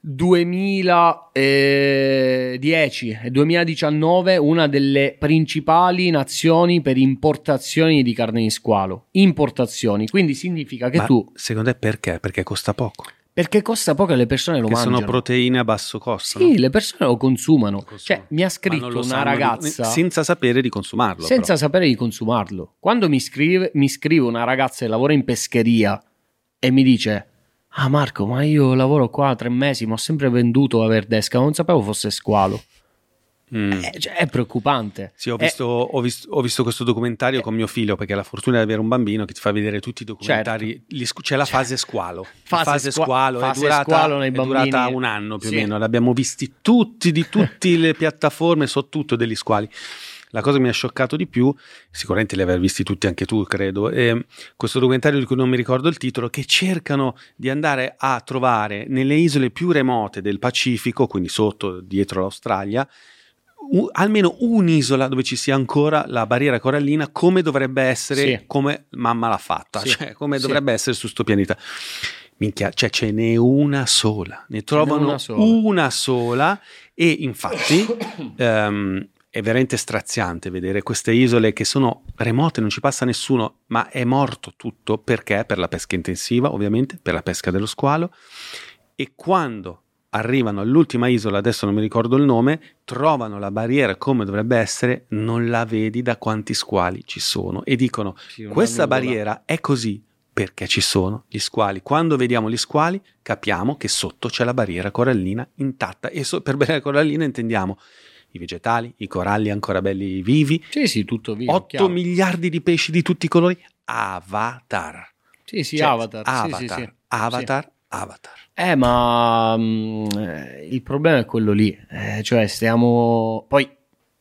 2010 e 2019 una delle principali nazioni per importazioni di carne di squalo. Importazioni, quindi significa che Ma tu... Secondo te perché? Perché costa poco. Perché costa poco e le persone lo che mangiano. sono proteine a basso costo. Sì, no? le persone lo consumano. Lo cioè, mi ha scritto una sanno, ragazza. Senza sapere di consumarlo. Senza però. sapere di consumarlo. Quando mi scrive, mi scrive una ragazza che lavora in pescheria e mi dice: Ah, Marco, ma io lavoro qua tre mesi, ma ho sempre venduto la verdesca. Non sapevo fosse squalo. Mm. È, eh, cioè, è, preoccupante. Sì, ho visto, è... ho, visto, ho visto, questo documentario è... con mio figlio perché ha la fortuna di avere un bambino che ti fa vedere tutti i documentari. Certo. C'è la fase squalo. Fase, fase squalo, fase è, durata, squalo è durata, un anno più sì. o meno. L'abbiamo visti tutti di tutte le piattaforme, so tutto degli squali. La cosa che mi ha scioccato di più, sicuramente li aver visti tutti anche tu, credo, è questo documentario di cui non mi ricordo il titolo, che cercano di andare a trovare nelle isole più remote del Pacifico, quindi sotto, dietro l'Australia, un, almeno un'isola dove ci sia ancora la barriera corallina come dovrebbe essere, sì. come mamma l'ha fatta, sì. cioè come sì. dovrebbe essere su sto pianeta. Minchia, cioè ce n'è una sola, ne trovano una sola. una sola. e infatti um, è veramente straziante vedere queste isole che sono remote, non ci passa nessuno, ma è morto tutto perché? Per la pesca intensiva, ovviamente, per la pesca dello squalo e quando arrivano all'ultima isola, adesso non mi ricordo il nome, trovano la barriera come dovrebbe essere, non la vedi da quanti squali ci sono e dicono sì, questa barriera è così perché ci sono gli squali. Quando vediamo gli squali capiamo che sotto c'è la barriera corallina intatta e so, per barriera corallina intendiamo i vegetali, i coralli ancora belli vivi. Sì, sì, tutto vivo. 8 chiaro. miliardi di pesci di tutti i colori. Avatar. Sì, sì, cioè, Avatar. Avatar. Sì, sì, sì. Avatar Avatar. Eh, ma mh, mm, eh, il problema è quello lì, eh, cioè stiamo... Poi,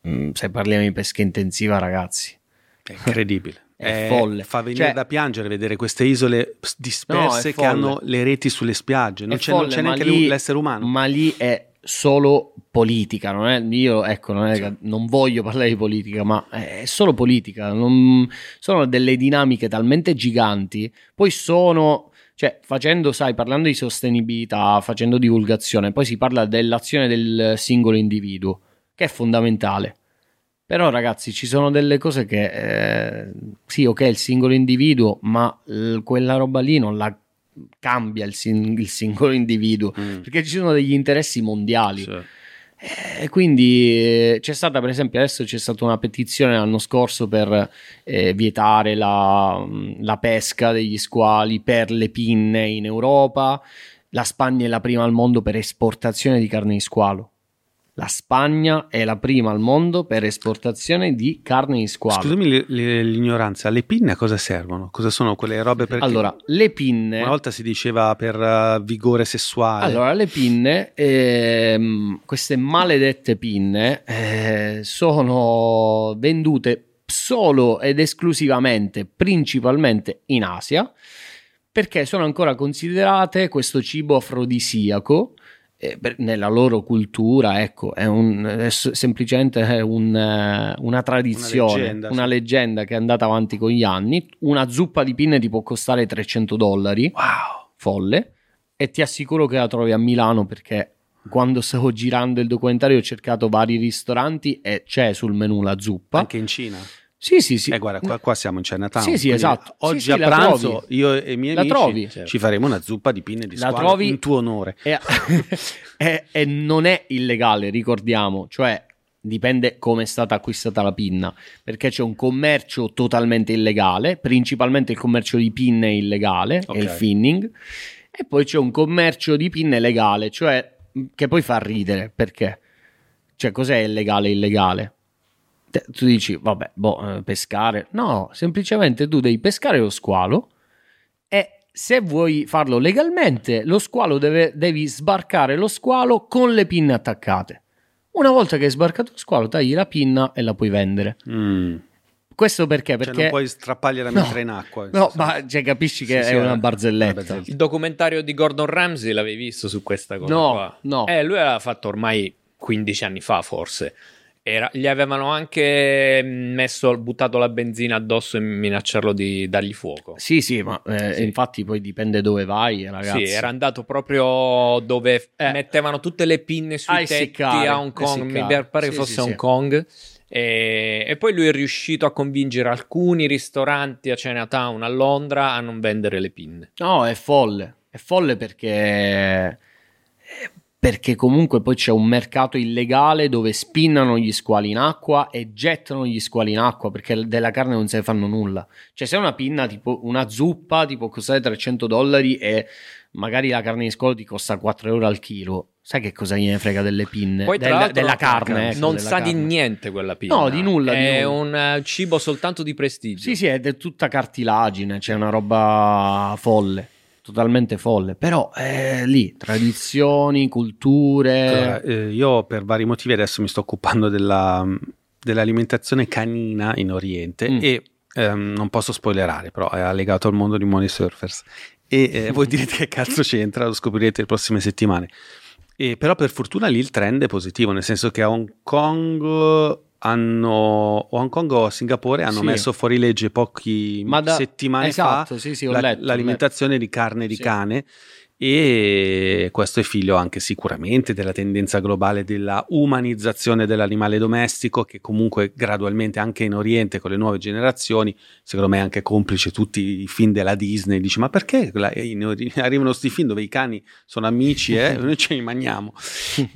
mh, mm, se parliamo di pesca intensiva, ragazzi... È incredibile. è è, folle. Fa venire cioè, da piangere vedere queste isole disperse no, che hanno le reti sulle spiagge, non, c'è, folle, non c'è, neanche lì, l'essere umano. Ma lì è solo politica, non è, io ecco, non, è, sì. non, voglio parlare di politica, ma è solo politica, non, sono delle dinamiche talmente giganti, poi sono, cioè facendo, sai, parlando di sostenibilità, facendo divulgazione, poi si parla dell'azione del singolo individuo, che è fondamentale. Però ragazzi ci sono delle cose che eh, sì ok il singolo individuo ma l- quella roba lì non la cambia il, sing- il singolo individuo mm. perché ci sono degli interessi mondiali. Sì. E quindi eh, c'è stata, per esempio, adesso c'è stata una petizione l'anno scorso per eh, vietare la, la, pesca degli squali per le pinne in Europa. La Spagna è la prima al mondo per esportazione di carne di squalo. La Spagna è la prima al mondo per esportazione di carne di squalo. Scusami le, le, l'ignoranza, le pinne a cosa servono? Cosa sono quelle robe per... Allora, le pinne... Una volta si diceva per uh, vigore sessuale. Allora, le pinne, ehm, queste maledette pinne, eh, sono vendute solo ed esclusivamente, principalmente in Asia, perché sono ancora considerate questo cibo afrodisiaco eh, nella loro cultura, ecco, è, un, è semplicemente un, eh, una tradizione, una leggenda, una sì. leggenda, che è andata avanti con gli anni. Una zuppa di pinne ti può costare 300 dollari, wow. folle, e ti assicuro che la trovi a Milano perché quando stavo girando il documentario ho cercato vari ristoranti e c'è sul menù la zuppa. Anche in Cina? Sì, sì, sì. Eh, guarda, qua, qua siamo in Chinatown. Sì, sì, esatto. Oggi sì, a pranzo io e i miei la amici trovi. ci faremo una zuppa di pinne di la squalo trovi in tuo onore. E, e, e non è illegale, ricordiamo, cioè dipende come è stata acquistata la pinna, perché c'è un commercio totalmente illegale, principalmente il commercio di pinne è illegale, okay. è il finning, e poi c'è un commercio di pinne legale, cioè che poi fa ridere, perché? Cioè cos'è illegale e illegale? tu dici, vabbè, boh, eh, pescare. No, semplicemente tu devi pescare lo squalo e se vuoi farlo legalmente, lo squalo deve, devi sbarcare lo squalo con le pinne attaccate. Una volta che hai sbarcato lo squalo, tagli la pinna e la puoi vendere. Mm. Questo perché? Perché cioè non puoi strappargliela no, mentre in acqua. No, ma cioè, capisci che sì, è sì, una barzelletta. Il documentario di Gordon Ramsay l'avevi visto su questa cosa? No, qua? no. Eh, lui l'ha fatto ormai 15 anni fa, forse. Era, gli avevano anche messo, buttato la benzina addosso e minacciarlo di dargli fuoco. Sì, sì, ma eh, sì. infatti poi dipende dove vai, ragazzi. Sì, era andato proprio dove eh. mettevano tutte le pinne sui a tetti a Hong Kong, mi pare sì, fosse sì, Hong Kong. E, e, poi lui è riuscito a convincere alcuni ristoranti a Chinatown, a Londra, a non vendere le pinne. No, è folle. È folle perché perché comunque poi c'è un mercato illegale dove spinnano gli squali in acqua e gettano gli squali in acqua perché della carne non se ne fanno nulla. Cioè se una pinna, tipo una zuppa, ti può costare 300 dollari e magari la carne di squalo ti costa 4 euro al chilo. Sai che cosa gliene frega delle pinne? Poi, Del, della carne. Ecco, non della sa carne. di niente quella pinna. No, di nulla. È di nulla. un uh, cibo soltanto di prestigio. Sì, sì, è tutta cartilagine, c'è una roba folle totalmente folle, però eh, lì tradizioni, culture. Eh, io per vari motivi adesso mi sto occupando della, dell'alimentazione canina in Oriente mm. e ehm, non posso spoilerare, però è legato al mondo di Money Surfers. E eh, voi direte che cazzo c'entra, lo scoprirete le prossime settimane. E, però per fortuna lì il trend è positivo, nel senso che a Hong Kong hanno Hong Kong o Singapore hanno sì. messo fuori legge pochi da, settimane esatto, fa sì, sì, la, letto, l'alimentazione di carne di cane e questo è figlio anche sicuramente della tendenza globale della umanizzazione dell'animale domestico che comunque gradualmente anche in Oriente con le nuove generazioni secondo me è anche complice tutti i film della Disney. Dici ma perché arrivano questi film dove i cani sono amici e eh? noi ce li mangiamo.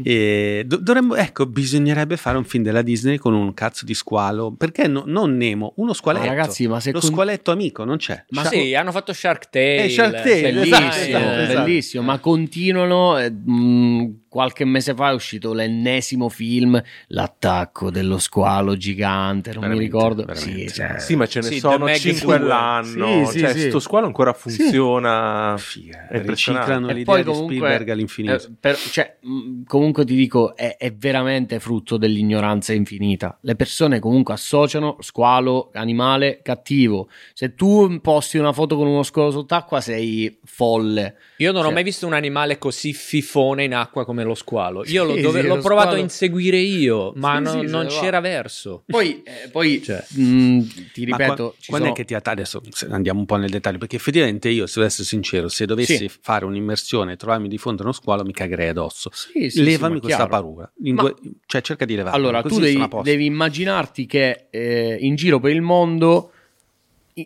E dovremmo ecco bisognerebbe fare un film della Disney con un cazzo di squalo. Perché no, non Nemo uno squaletto. ma ragazzi ma se lo con... squaletto amico non c'è. Ma Shark... sì hanno fatto Shark Tale eh, Shark Tale bellissimo, esatto, esatto, bellissimo ma continuano eh, mh, qualche mese fa è uscito l'ennesimo film, L'attacco dello squalo gigante, non veramente, mi ricordo. Sì, cioè, sì, ma ce ne sì, sono 5 all'anno. Sì, cioè, sì, sto squalo ancora funziona. Sì. Riciclano l'idea di Spielberg all'infinito. Eh, per, cioè, comunque ti dico, è, è, veramente frutto dell'ignoranza infinita. Le persone comunque associano squalo, animale, cattivo. Se tu posti una foto con uno squalo sott'acqua sei folle. Io non cioè, ho mai visto un animale così fifone in acqua come lo squalo. Io sì, l'ho, dove, sì, l'ho provato squalo... a inseguire io, ma sì, non, non c'era verso. Poi, eh, poi cioè, mh, ti ripeto, qua, quando sono... è che ti attacca? Adesso andiamo un po' nel dettaglio, perché effettivamente io, se devo essere sincero, se dovessi fare un'immersione e trovarmi di fronte a uno squalo, mi cagherei addosso. Levami questa paura. Ma... Due... Cioè, cerca di levarla. Allora, tu devi, devi, immaginarti che eh, in giro per il mondo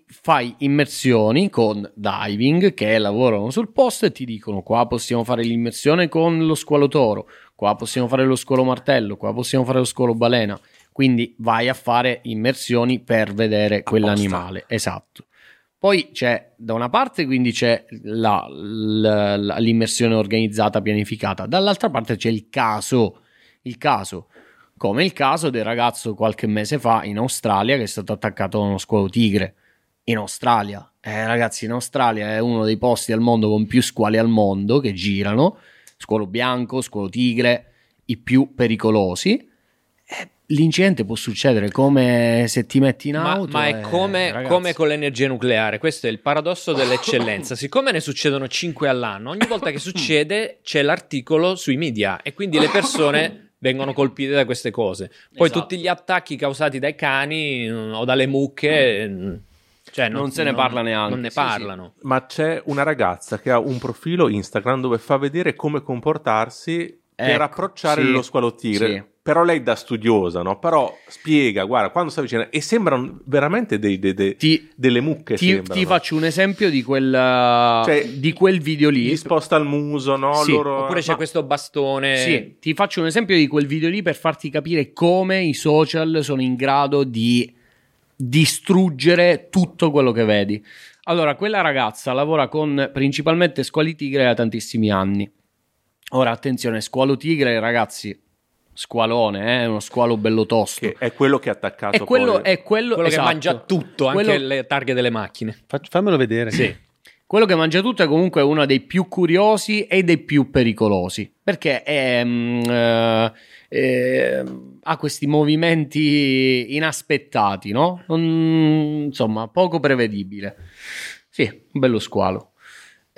fai immersioni con diving che lavorano sul posto e ti dicono qua possiamo fare l'immersione con lo squalo toro, qua possiamo fare lo squalo martello, qua possiamo fare lo squalo balena. Quindi vai a fare immersioni per vedere quell'animale. Esatto. Poi c'è da una parte quindi c'è la, la, la, l'immersione organizzata, pianificata, dall'altra parte c'è il caso, il caso, come il caso del ragazzo qualche mese fa in Australia che è stato attaccato da uno squalo tigre in Australia. Eh, ragazzi, in Australia è uno dei posti al mondo con più squali al mondo che girano. Squalo bianco, squalo tigre, i più pericolosi. Eh, l'incidente può succedere come se ti metti in auto. Ma, ma è come, come, con l'energia nucleare. Questo è il paradosso dell'eccellenza. Siccome ne succedono 5 all'anno, ogni volta che succede c'è l'articolo sui media e quindi le persone vengono colpite da queste cose. Poi esatto. tutti gli attacchi causati dai cani mm, o dalle mucche mm. Cioè, non, non se ne non, parla neanche. Non ne parlano. Sì. Ma c'è una ragazza che ha un profilo Instagram dove fa vedere come comportarsi ecco, per approcciare sì, lo squalo tigre. Sì. Però lei da studiosa, no? Però spiega, guarda, quando sta vicino e sembrano veramente dei, dei, dei, ti, delle mucche. Ti, ti, faccio un esempio di quel, cioè, di quel video lì. Gli sposta il muso, no? Sì. Loro... Oppure c'è Ma... questo bastone. Sì, ti faccio un esempio di quel video lì per farti capire come i social sono in grado di distruggere tutto quello che vedi. Allora, quella ragazza lavora con principalmente squali tigre da tantissimi anni. Ora, attenzione, squalo tigre, ragazzi, squalone, è eh? uno squalo bello tosto. Che è quello che ha attaccato è quello, poi. È quello, quello esatto. che mangia tutto, anche quello... le targhe delle macchine. Fammelo vedere. Sì. Quello che mangia tutto è comunque uno dei più curiosi e dei più pericolosi, perché è... Mm, uh, eh, ha questi movimenti inaspettati, no? Non, insomma, poco prevedibile. Sì, un bello squalo.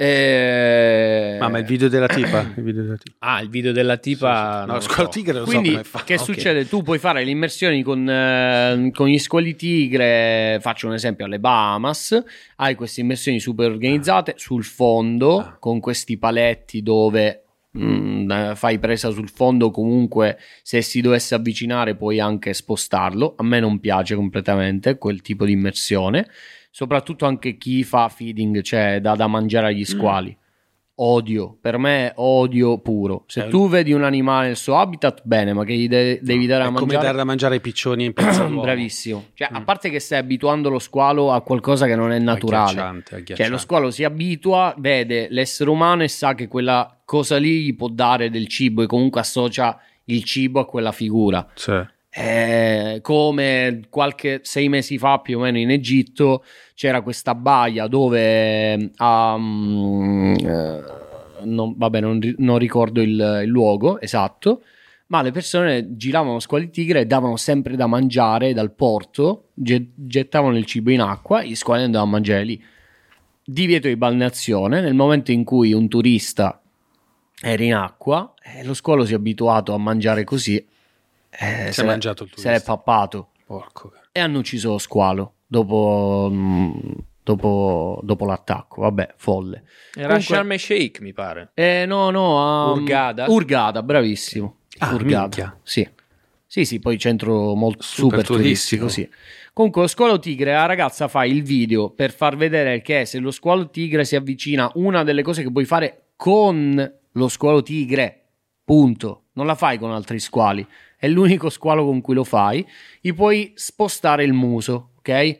Eh... Ah, ma il video della tipa? Il video della tipa. Ah, il video della tipa. Sì, sì. No, squalo so. tigre lo Quindi, so Che okay. succede? Tu puoi fare le immersioni con, eh, con, gli squali tigre. Faccio un esempio alle Bahamas. Hai queste immersioni super organizzate sul fondo ah. con questi paletti dove Mm, eh, fai presa sul fondo comunque se si dovesse avvicinare puoi anche spostarlo a me non piace completamente quel tipo di immersione soprattutto anche chi fa feeding cioè da, da mangiare agli mm. squali mm. odio per me è odio puro se eh, tu vedi un animale nel suo habitat bene ma che gli de- devi dare a mangiare come dare da mangiare ai piccioni in pezzo bravissimo cioè mm. a parte che stai abituando lo squalo a qualcosa che non è naturale agghiacciante, agghiacciante. cioè lo squalo si abitua vede l'essere umano e sa che quella cosa lì gli può dare del cibo e comunque associa il cibo a quella figura. Sì. Eh, come qualche sei mesi fa più o meno in Egitto c'era questa baia dove um, eh, non, vabbè non, non ricordo il, il, luogo esatto ma le persone giravano squali tigre e davano sempre da mangiare dal porto gettavano il cibo in acqua gli squali andavano a mangiare lì divieto di balneazione nel momento in cui un turista era in acqua e lo squalo si è abituato a mangiare così. Eh, si è mangiato il turista. Se l'è pappato. Porco. E hanno ucciso lo squalo dopo, mm, dopo, dopo l'attacco. Vabbè, folle. Era Comunque, Sharm Sheikh, mi pare. Eh, no, no. Um, Urgada. Urgada, bravissimo. Ah, Urgada. Minchia. Sì. Sì, sì, poi centro molto super, super turistico, turistico, sì. Comunque lo squalo tigre, la ragazza fa il video per far vedere che se lo squalo tigre si avvicina, una delle cose che puoi fare con lo squalo tigre. Punto. Non la fai con altri squali. È l'unico squalo con cui lo fai. Gli puoi spostare il muso, ok?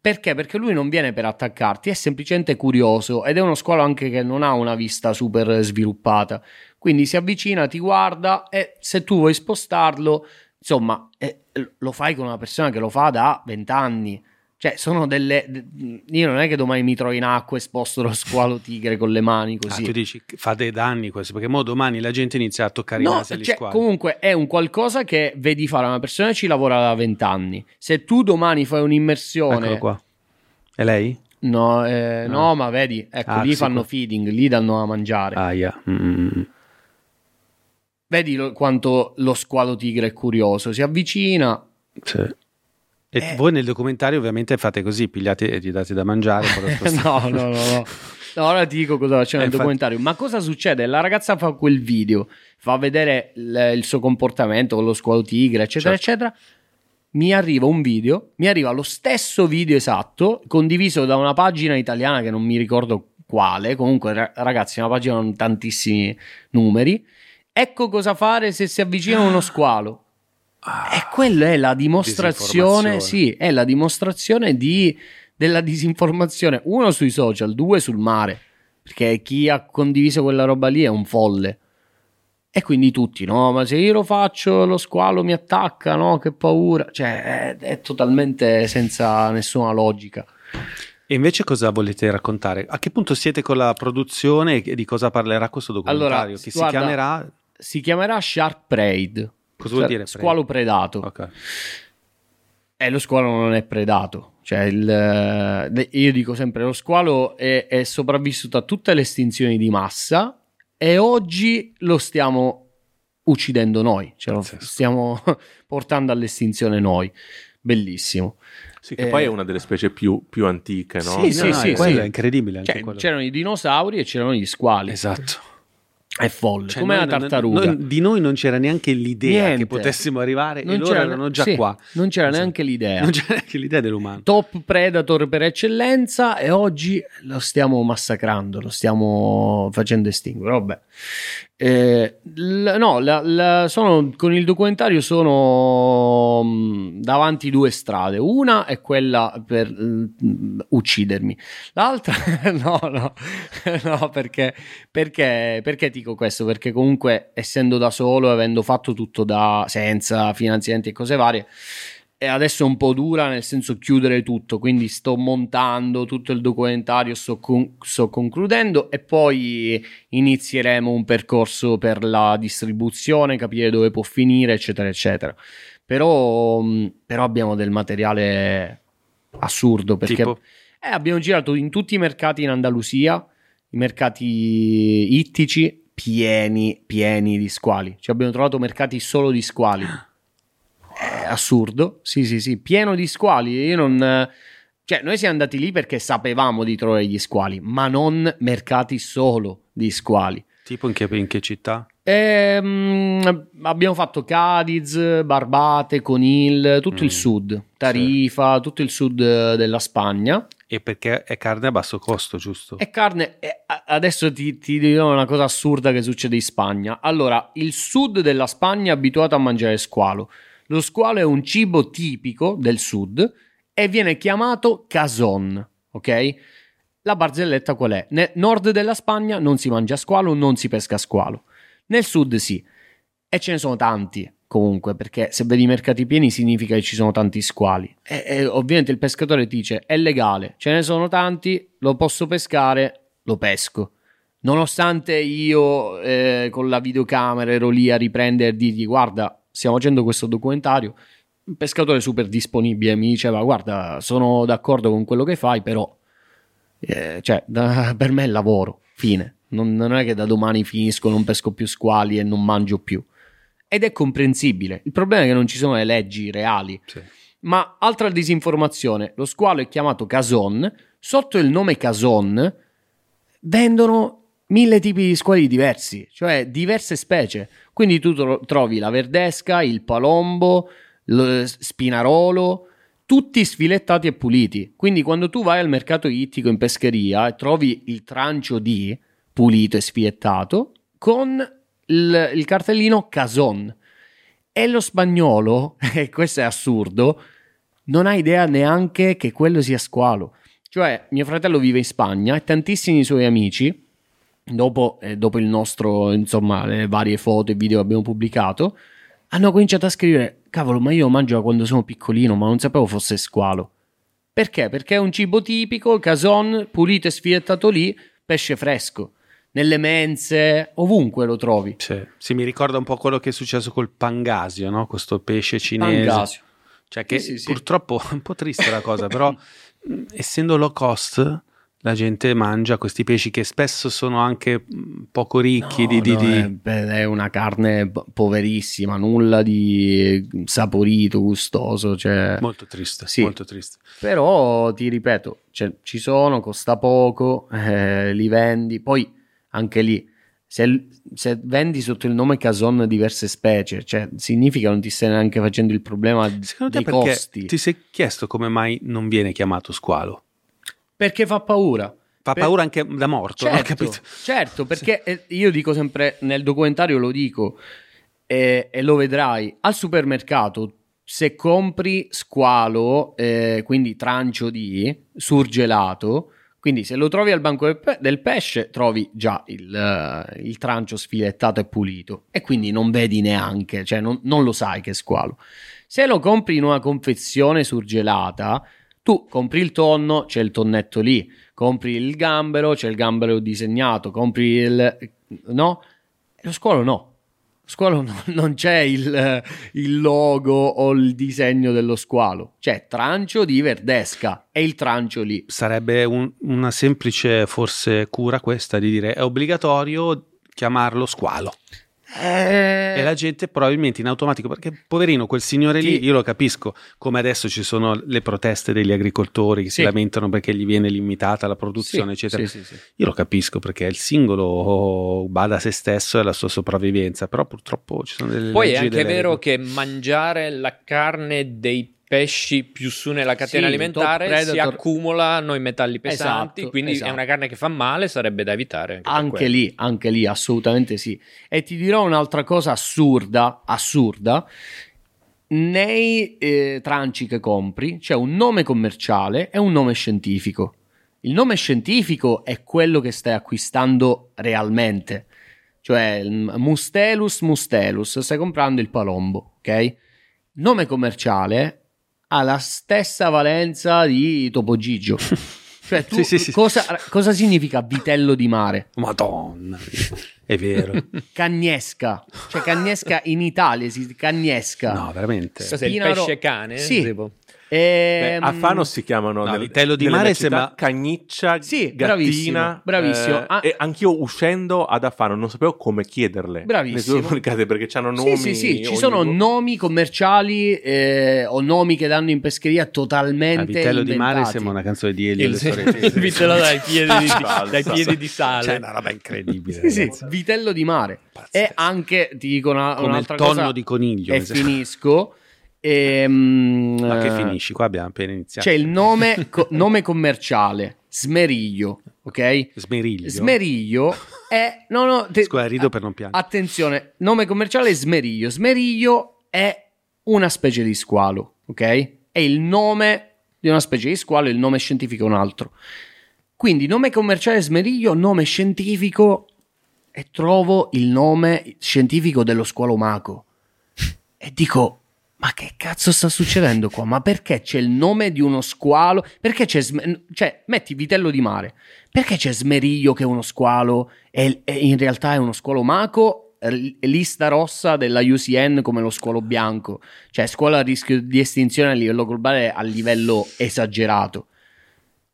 perché? Perché lui non viene per attaccarti, è semplicemente curioso ed è uno squalo anche che non ha una vista super sviluppata. Quindi si avvicina, ti guarda e se tu vuoi spostarlo, insomma, eh, lo fai con una persona che lo fa da vent'anni. Cioè, sono delle. Io non è che domani mi trovo in acqua e sposto lo squalo tigre con le mani così. Ah, tu dici fa dei danni questo, perché mo domani la gente inizia a toccare no, i nasi agli cioè, squali. Comunque è un qualcosa che vedi fare una persona che ci lavora da vent'anni. Se tu domani fai un'immersione. Eccolo qua. È lei? No, eh, no. no ma vedi, ecco, ah, lì fanno feeding, lì danno a mangiare. Ah, yeah. Mm-hmm. Vedi lo, quanto lo squalo tigre è curioso, si avvicina. Sì e eh. voi nel documentario ovviamente fate così, pigliate e gli date da mangiare. no, no, no, no. No, ora ti dico cosa c'è nel infatti... documentario. Ma cosa succede? La ragazza fa quel video, fa vedere il, il suo comportamento con lo squalo tigre, eccetera, certo. eccetera. Mi arriva un video, mi arriva lo stesso video esatto, condiviso da una pagina italiana che non mi ricordo quale. Comunque, ragazzi, una pagina con tantissimi numeri. Ecco cosa fare se si avvicina uno squalo. Ah, e quella è la dimostrazione, sì, è la dimostrazione di, della disinformazione, uno sui social, due sul mare, perché chi ha condiviso quella roba lì è un folle. E quindi tutti, no, ma se io lo faccio lo squalo mi attacca, no, che paura. Cioè, è, è totalmente senza nessuna logica. E invece cosa volete raccontare? A che punto siete con la produzione e di cosa parlerà questo documentario? Allora, che guarda, si chiamerà... Si chiamerà Shark Parade Cosa vuol dire? Squalo predato. Ok. E lo squalo non è predato. Cioè, il, eh, io dico sempre: lo squalo è, è sopravvissuto a tutte le estinzioni di massa e oggi lo stiamo uccidendo noi, cioè lo stiamo portando all'estinzione noi. Bellissimo. Sì, che eh, poi è una delle specie più, più antiche, no? Sì, no, sì, no, sì, sì. è incredibile. Cioè, c'erano i dinosauri e c'erano gli squali. Esatto. È folle, cioè, come una tartaruga. Noi, di noi non c'era neanche l'idea Niente. che potessimo arrivare non e loro erano già sì, qua. Non c'era esatto. neanche l'idea. Non c'era neanche l'idea dell'umano. Top predator per eccellenza e oggi lo stiamo massacrando, lo stiamo facendo estinguere. Vabbè. Eh, l- no, la, la, sono, con il documentario sono mm, davanti due strade. Una è quella per mh, mm, uccidermi, l'altra no, no, no perché, perché, perché dico questo? Perché comunque essendo da solo, avendo fatto tutto da senza finanziamenti e cose varie e adesso è un po' dura nel senso chiudere tutto, quindi sto montando tutto il documentario, sto, con- sto, concludendo e poi inizieremo un percorso per la distribuzione, capire dove può finire, eccetera, eccetera. Però, mm, però abbiamo del materiale assurdo perché eh, abbiamo girato in tutti i mercati in Andalusia, i mercati ittici pieni, pieni di squali. Cioè abbiamo trovato mercati solo di squali è assurdo, sì, sì, sì, pieno di squali. Io non. Cioè, noi siamo andati lì perché sapevamo di trovare gli squali, ma non mercati solo di squali. Tipo in che, in che città? Ehm, abbiamo fatto Cadiz, Barbate, Conil, tutto mm, il sud, Tarifa, sì. tutto il sud della Spagna. E perché è carne a basso costo, giusto? È carne. adesso ti, ti dirò una cosa assurda che succede in Spagna. Allora, il sud della Spagna è abituato a mangiare squalo. Lo squalo è un cibo tipico del sud e viene chiamato cason, ok? La barzelletta qual è? Nel nord della Spagna non si mangia squalo, non si pesca squalo. Nel sud sì. E ce ne sono tanti comunque, perché se vedi i mercati pieni significa che ci sono tanti squali. E, e ovviamente il pescatore dice è legale, ce ne sono tanti, lo posso pescare, lo pesco. Nonostante io eh, con la videocamera ero lì a riprendere e dirgli guarda, stiamo facendo questo documentario. Un pescatore super disponibile mi diceva: Guarda, sono d'accordo con quello che fai, però eh, cioè, da, per me è lavoro. Fine. Non, non, è che da domani finisco, non pesco più squali e non mangio più. Ed è comprensibile. Il problema è che non ci sono le leggi reali. Sì. Ma altra disinformazione: lo squalo è chiamato cason. Sotto il nome cason vendono mille tipi di squali diversi, cioè diverse specie. Quindi tu tro- trovi la verdesca, il palombo, lo spinarolo, tutti sfilettati e puliti. Quindi quando tu vai al mercato ittico in pescheria e trovi il trancio di pulito e sfiettato con il, il cartellino Cason. E lo spagnolo, e questo è assurdo, non ha idea neanche che quello sia squalo. Cioè, mio fratello vive in Spagna e tantissimi suoi amici, dopo, eh, dopo il nostro, insomma, le varie foto e video che abbiamo pubblicato, hanno cominciato a scrivere: Cavolo, ma io mangio da quando sono piccolino, ma non sapevo fosse squalo. Perché? Perché è un cibo tipico, cason, pulito e sfiettato lì, pesce fresco. Nelle mense, ovunque lo trovi. Sì. sì, mi ricorda un po' quello che è successo col pangasio, no? Questo pesce cinese. Pangasio. Cioè che sì, sì, purtroppo è un po' triste la cosa, però essendo low cost la gente mangia questi pesci che spesso sono anche poco ricchi no, di, di, no, di... È, una carne poverissima, nulla di saporito, gustoso. Cioè... Molto triste, sì. molto triste. Però ti ripeto, cioè, ci sono, costa poco, eh, li vendi. Poi anche lì, se, se, vendi sotto il nome Cason diverse specie, cioè, significa che non ti stai neanche facendo il problema Secondo dei te costi. Ti sei chiesto come mai non viene chiamato squalo? Perché fa paura. Fa per... paura anche da morto, certo, no? certo perché sì. Eh, io dico sempre, nel documentario lo dico eh, e lo vedrai, al supermercato se compri squalo, eh, quindi trancio di surgelato, quindi se lo trovi al banco del, pe- del pesce trovi già il, uh, il, trancio sfilettato e pulito e quindi non vedi neanche, cioè non, non lo sai che è squalo. Se lo compri in una confezione surgelata, tu compri il tonno, c'è il tonnetto lì, compri il gambero, c'è il gambero disegnato, compri il... no? Lo squalo no. Lo squalo no, non c'è il, il, logo o il disegno dello squalo, c'è trancio di verdesca e il trancio lì. Sarebbe un, una semplice forse cura questa di dire è obbligatorio chiamarlo squalo. Eh... E la gente probabilmente in automatico, perché poverino quel signore lì, io lo capisco, come adesso ci sono le proteste degli agricoltori che sì. si lamentano perché gli viene limitata la produzione, sì, eccetera. Io lo capisco perché il singolo bada a se stesso e alla sua sopravvivenza, però purtroppo ci sono delle... Poi è anche vero regole. che mangiare la carne dei pesci più su nella catena sì, alimentare si accumulano i metalli pesanti, esatto, quindi esatto. è una carne che fa male, sarebbe da evitare. Anche, anche lì, anche lì, assolutamente sì. E ti dirò un'altra cosa assurda, assurda. Nei eh, tranci che compri c'è un nome commerciale e un nome scientifico. Il nome scientifico è quello che stai acquistando realmente, cioè Mustelus mustelus, stai comprando il palombo, ok? Nome commerciale ha la stessa valenza di Topo Gigio. Cioè, tu, sì, sì, cosa, sì. cosa, significa vitello di mare? Madonna, è vero. Cagnesca, cioè cagnesca in Italia esiste cagnesca. No, veramente. Cos'è il pesce cane? Sì. Tipo? Beh, a Fano si chiamano no, vitello di mare sembra cagniccia, sì, gattina. Bravissimo. bravissimo. Eh, ah. E anch'io uscendo ad Afano non sapevo come chiederle. Bravissimo. Perché hanno nomi. Sì, sì, sì. Ci sono luogo. nomi commerciali eh, o nomi che danno in pescheria totalmente. Il vitello inventati. di mare sembra una canzone di Elio. Il, il vitello dai piedi, di, dai piedi di sale. Cioè, una roba incredibile. sì, sì, vitello di mare. Pazzesco. E anche ti dico una, Come un'altra il tonno cosa. di coniglio. E finisco. E, um, Ma che finisci? Qua abbiamo appena iniziato. C'è il nome, co- nome commerciale, Smeriglio, ok? Smeriglio. Smeriglio è... No, no, te, Scusa, rido per non piangere. Attenzione, nome commerciale Smeriglio. Smeriglio è una specie di squalo, ok? È il nome di una specie di squalo, il nome scientifico è un altro. Quindi nome commerciale Smeriglio, nome scientifico e trovo il nome scientifico dello squalo maco. E dico, ma che cazzo sta succedendo qua? Ma perché c'è il nome di uno squalo? Perché c'è. Sm- cioè, metti vitello di mare. Perché c'è Smeriglio che è uno squalo e, e in realtà è uno squalo maco? Lista rossa della UCN come lo squalo bianco. Cioè, squalo a rischio di estinzione a livello globale a livello esagerato.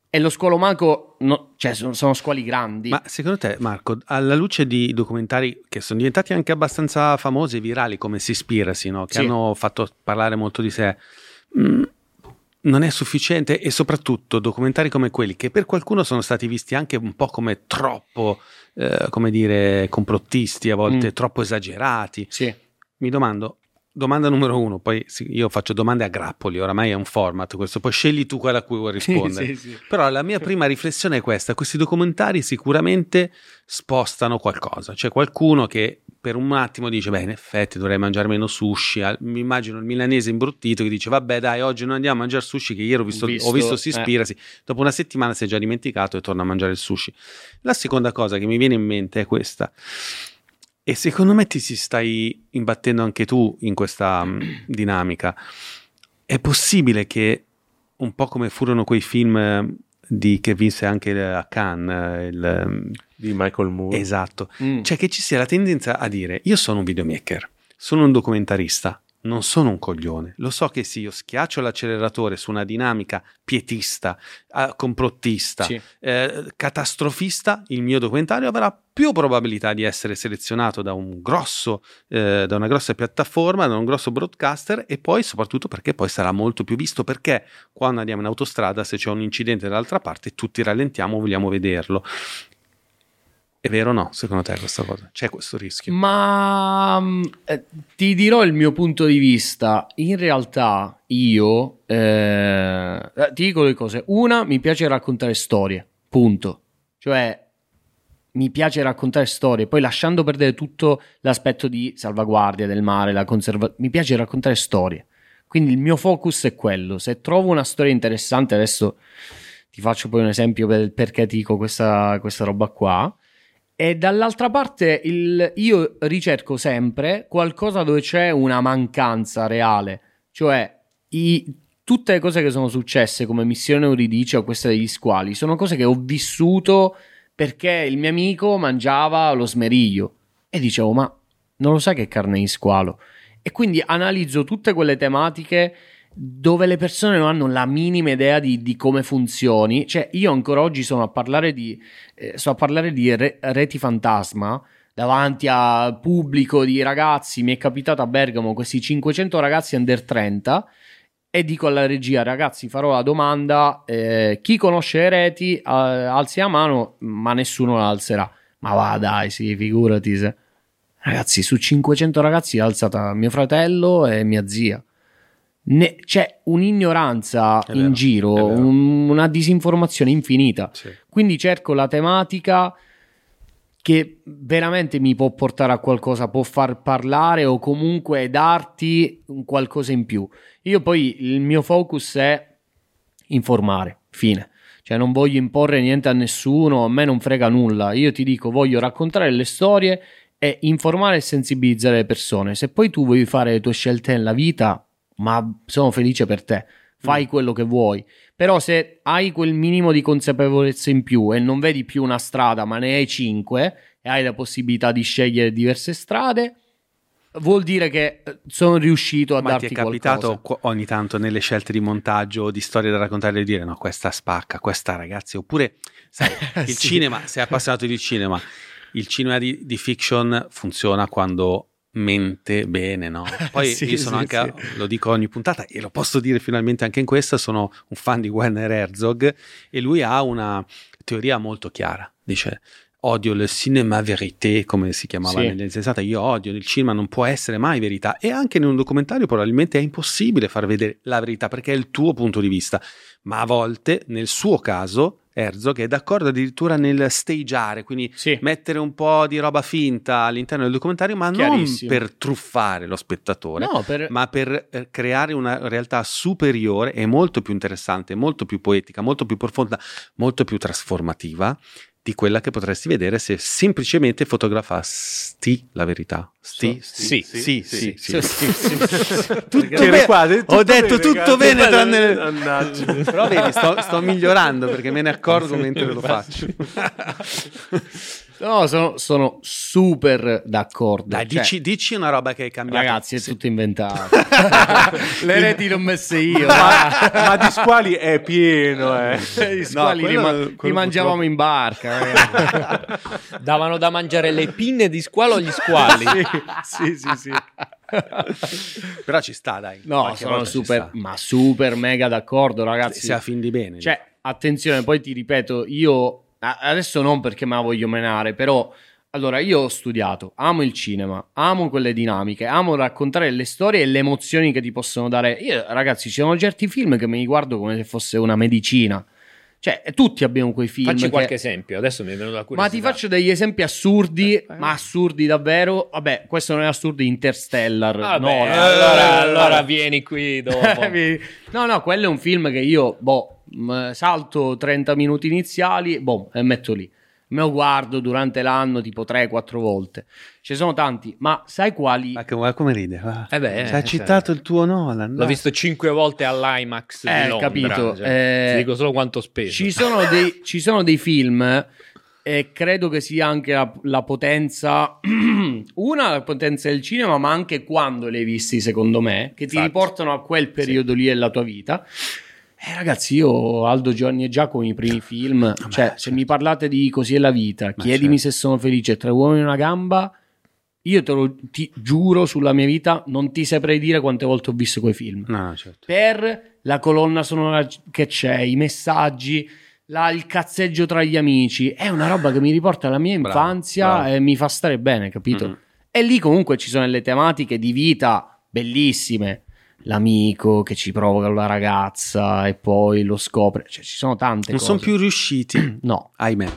E lo squalo maco, no, cioè sono, sono, squali grandi. Ma secondo te, Marco, alla luce di documentari che sono diventati anche abbastanza famosi e virali come Seaspiracy, no? che sì. hanno fatto parlare molto di sé, mh, mm, non è sufficiente e soprattutto documentari come quelli che per qualcuno sono stati visti anche un po' come troppo, eh, come dire, complottisti, a volte mm. troppo esagerati. Sì. Mi domando, domanda numero uno, poi io faccio domande a grappoli, oramai è un format questo, poi scegli tu quella a cui vuoi rispondere. sì, sì. Però la mia prima riflessione è questa, questi documentari sicuramente spostano qualcosa, c'è qualcuno che per un attimo dice, beh, in effetti dovrei mangiare meno sushi. Mi immagino il milanese imbruttito che dice, vabbè, dai, oggi non andiamo a mangiare sushi, che ieri ho visto, visto, ho visto si ispira. Eh. Sì. Dopo una settimana si è già dimenticato e torna a mangiare il sushi. La seconda cosa che mi viene in mente è questa. E secondo me ti si stai imbattendo anche tu in questa um, dinamica. È possibile che un po' come furono quei film di, che vinse anche a Cannes il, ehm, di Michael Moore esatto mm. cioè che ci sia la tendenza a dire io sono un videomaker sono un documentarista non sono un coglione. Lo so che se io schiaccio l'acceleratore su una dinamica pietista, eh, complottista, sì. eh, catastrofista, il mio documentario avrà più probabilità di essere selezionato da, un grosso, eh, da una grossa piattaforma, da un grosso broadcaster e poi soprattutto perché poi sarà molto più visto perché quando andiamo in autostrada se c'è un incidente dall'altra parte tutti rallentiamo, vogliamo vederlo. È vero o no, secondo te, questa cosa? C'è questo rischio? Ma mm, eh, ti dirò il mio punto di vista. In realtà io eh, eh, ti dico due cose. Una, mi piace raccontare storie, punto. Cioè, mi piace raccontare storie, poi lasciando perdere tutto l'aspetto di salvaguardia del mare, la conservazione, mi piace raccontare storie. Quindi il mio focus è quello. Se trovo una storia interessante, adesso ti faccio poi un esempio per, perché ti dico questa, questa roba qua. E dall'altra parte il, io ricerco sempre qualcosa dove c'è una mancanza reale, cioè i, tutte le cose che sono successe come Missione Euridice o questa degli squali sono cose che ho vissuto perché il mio amico mangiava lo smeriglio. E dicevo ma non lo sai che carne di squalo? E quindi analizzo tutte quelle tematiche dove le persone non hanno la minima idea di, di, come funzioni. Cioè, io ancora oggi sono a parlare di, eh, so a parlare di re, reti fantasma davanti al pubblico di ragazzi. Mi è capitato a Bergamo questi 500 ragazzi under 30 e dico alla regia, ragazzi, farò la domanda, eh, chi conosce le reti, eh, alzi la mano, ma nessuno la alzerà. Ma va dai, sì, figurati se... Ragazzi, su 500 ragazzi è alzata mio fratello e mia zia ne, c'è un'ignoranza vero, in giro, un, una disinformazione infinita. Sì. Quindi cerco la tematica che veramente mi può portare a qualcosa, può far parlare o comunque darti un qualcosa in più. Io poi il mio focus è informare, fine. Cioè non voglio imporre niente a nessuno, a me non frega nulla. Io ti dico, voglio raccontare le storie e informare e sensibilizzare le persone. Se poi tu vuoi fare le tue scelte nella vita, ma sono felice per te. Fai mm. quello che vuoi. Però se hai quel minimo di consapevolezza in più e non vedi più una strada, ma ne hai cinque e hai la possibilità di scegliere diverse strade, vuol dire che eh, sono riuscito a Ma darti ti è capitato qualcosa. ogni tanto nelle scelte di montaggio di storie da raccontare di dire no, questa spacca, questa ragazzi, oppure sai, il sì. cinema, sei appassionato di cinema, il cinema di, di fiction funziona quando mente bene, no? Poi sì, io sono sì, anche, sì. lo dico ogni puntata e lo posso dire finalmente anche in questa, sono un fan di Werner Herzog e lui ha una teoria molto chiara, dice odio il cinema vérité, come si chiamava sì. negli anni 60, io odio, il cinema non può essere mai verità e anche in un documentario probabilmente è impossibile far vedere la verità perché è il tuo punto di vista, ma a volte nel suo caso Herzog è d'accordo addirittura nel stageare, quindi sì. mettere un po' di roba finta all'interno del documentario, ma non per truffare lo spettatore, no, per... ma per eh, creare una realtà superiore e molto più interessante, molto più poetica, molto più profonda, molto più trasformativa di quella che potresti vedere se semplicemente fotografasti la verità. Sti, sì, sì, sì, sì. Tutto bene. Ho detto tutto bene tranne... Però vedi, sto migliorando perché me ne accorgo mentre lo faccio. No, sono, sono, super d'accordo. Dai, cioè, dici, dici, una roba che è cambiata. Ragazzi, è sì. tutto inventato. Le reti non messe io. ma, ma, di squali è pieno. Eh. Di squali no, li, ma- li mangiavamo in barca. Davano da mangiare le pinne di squalo agli squali. sì, sì, sì. sì. Però ci sta, dai. No, sono super, ma super mega d'accordo, ragazzi. Si a fin di bene. Cioè, attenzione, poi ti ripeto, io adesso non perché me la voglio menare, però allora io ho studiato, amo il cinema, amo quelle dinamiche, amo raccontare le storie e le emozioni che ti possono dare. Io, ragazzi, ci sono certi film che me li guardo come se fosse una medicina. Cioè, tutti abbiamo quei film. Facci che... qualche esempio, adesso mi è venuto la curiosità. Ma ti faccio degli esempi assurdi, eh, eh. ma assurdi davvero. Vabbè, questo non è assurdo, Interstellar. Vabbè, no, eh, allora, allora vieni qui dopo. no, no, quello è un film che io, boh, salto 30 minuti iniziali, boh, e metto lì me lo guardo durante l'anno tipo 3-4 volte. Ci sono tanti, ma sai quali? Ma che, come ride? Ah, eh beh, Ci hai citato il tuo Nolan. L'ho visto 5 volte all'IMAX. Eh, Londra, capito. Cioè, eh, ti dico solo quanto speso. Ci sono dei, ci sono dei film e credo che sia anche la, la potenza, una la potenza del cinema, ma anche quando li hai visti, secondo me, che ti Infatti. riportano a quel periodo sì. lì della tua vita. Eh, ragazzi, io Aldo Giovanni e Giacomo, i primi film, Beh, cioè, certo. se mi parlate di Così è la vita, Ma chiedimi certo. se sono felice, Tre uomini e una gamba, io te lo ti giuro sulla mia vita, non ti saprei dire quante volte ho visto quei film. No, certo. Per la colonna sonora che c'è, i messaggi, la, il cazzeggio tra gli amici, è una roba che mi riporta alla mia infanzia bravo, bravo. e mi fa stare bene, capito? Mm. E lì comunque ci sono le tematiche di vita bellissime l'amico che ci provoca la ragazza e poi lo scopre. Cioè, ci sono tante non cose. sono più riusciti, no, ahimè,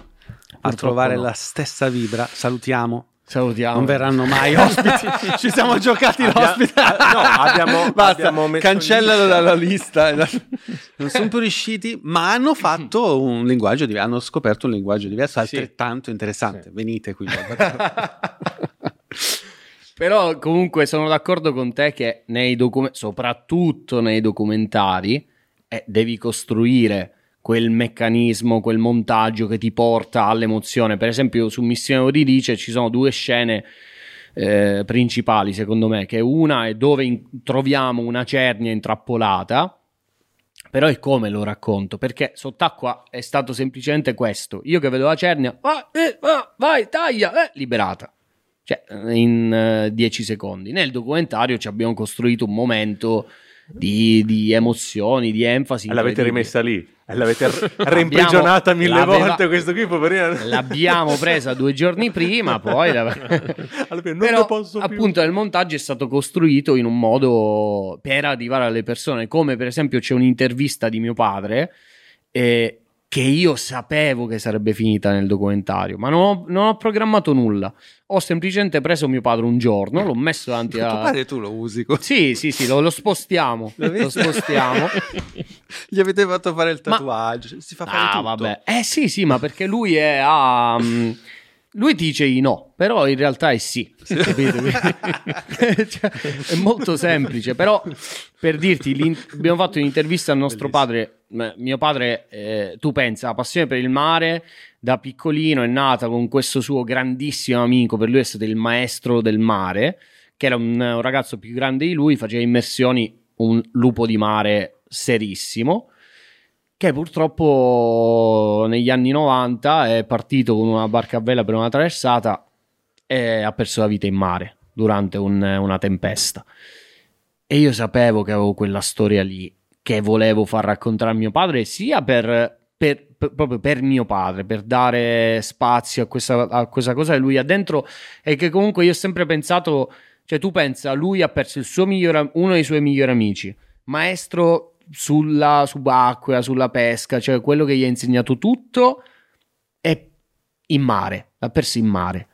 a trovare no. la stessa vibra. Salutiamo. Salutiamo. Non verranno mai ospiti. Ci siamo giocati Abbia... l'ospite. no, abbiamo, Basta, abbiamo cancellalo dalla lista. non sono più riusciti, ma hanno fatto un linguaggio diverso. Hanno scoperto un linguaggio diverso, altrettanto sì. interessante. Sì. Venite qui. Però comunque sono d'accordo con te che nei documenti, soprattutto nei documentari, eh, devi costruire quel meccanismo, quel montaggio che ti porta all'emozione. Per esempio, su Missione Euridice ci sono due scene eh, principali, secondo me, che una è dove in- troviamo una cernia intrappolata. Però è come lo racconto, perché sott'acqua è stato semplicemente questo. Io che vedo la cernia, vai, eh, vai taglia, eh, liberata cioè in 10 uh, secondi. Nel documentario ci abbiamo costruito un momento di, di emozioni, di enfasi. E l'avete rimessa lì, e l'avete reimprigionata mille volte questo qui, poverina. L'abbiamo presa due giorni prima, poi... La... allora, Però, appunto, il montaggio è stato costruito in un modo per arrivare alle persone, come per esempio c'è un'intervista di mio padre... E che io sapevo che sarebbe finita nel documentario, ma non ho, non ho, programmato nulla. Ho semplicemente preso mio padre un giorno, l'ho messo davanti a... Tuo padre tu lo usi così? Sì, sì, sì, lo, lo spostiamo. lo spostiamo. Gli avete fatto fare il tatuaggio, ma... si fa fare ah, tutto. vabbè. Eh sì, sì, ma perché lui è a... Lui dice di no, però in realtà è sì, cioè, è molto semplice, però per dirti, abbiamo fatto un'intervista al nostro padre, mio padre, eh, tu pensa, la passione per il mare, da piccolino è nata con questo suo grandissimo amico, per lui è stato il maestro del mare, che era un, un ragazzo più grande di lui, faceva immersioni, un lupo di mare serissimo che purtroppo negli anni 90 è partito con una barca a vela per una traversata e ha perso la vita in mare durante un, una tempesta. E io sapevo che avevo quella storia lì che volevo far raccontare a mio padre, sia per, per, per, proprio per mio padre, per dare spazio a questa, a questa cosa che lui ha dentro e che comunque io ho sempre pensato, cioè tu pensa, lui ha perso il suo migliore, uno dei suoi migliori amici, maestro sulla subacquea, sulla pesca, cioè quello che gli ha insegnato tutto è in mare, l'ha perso in mare.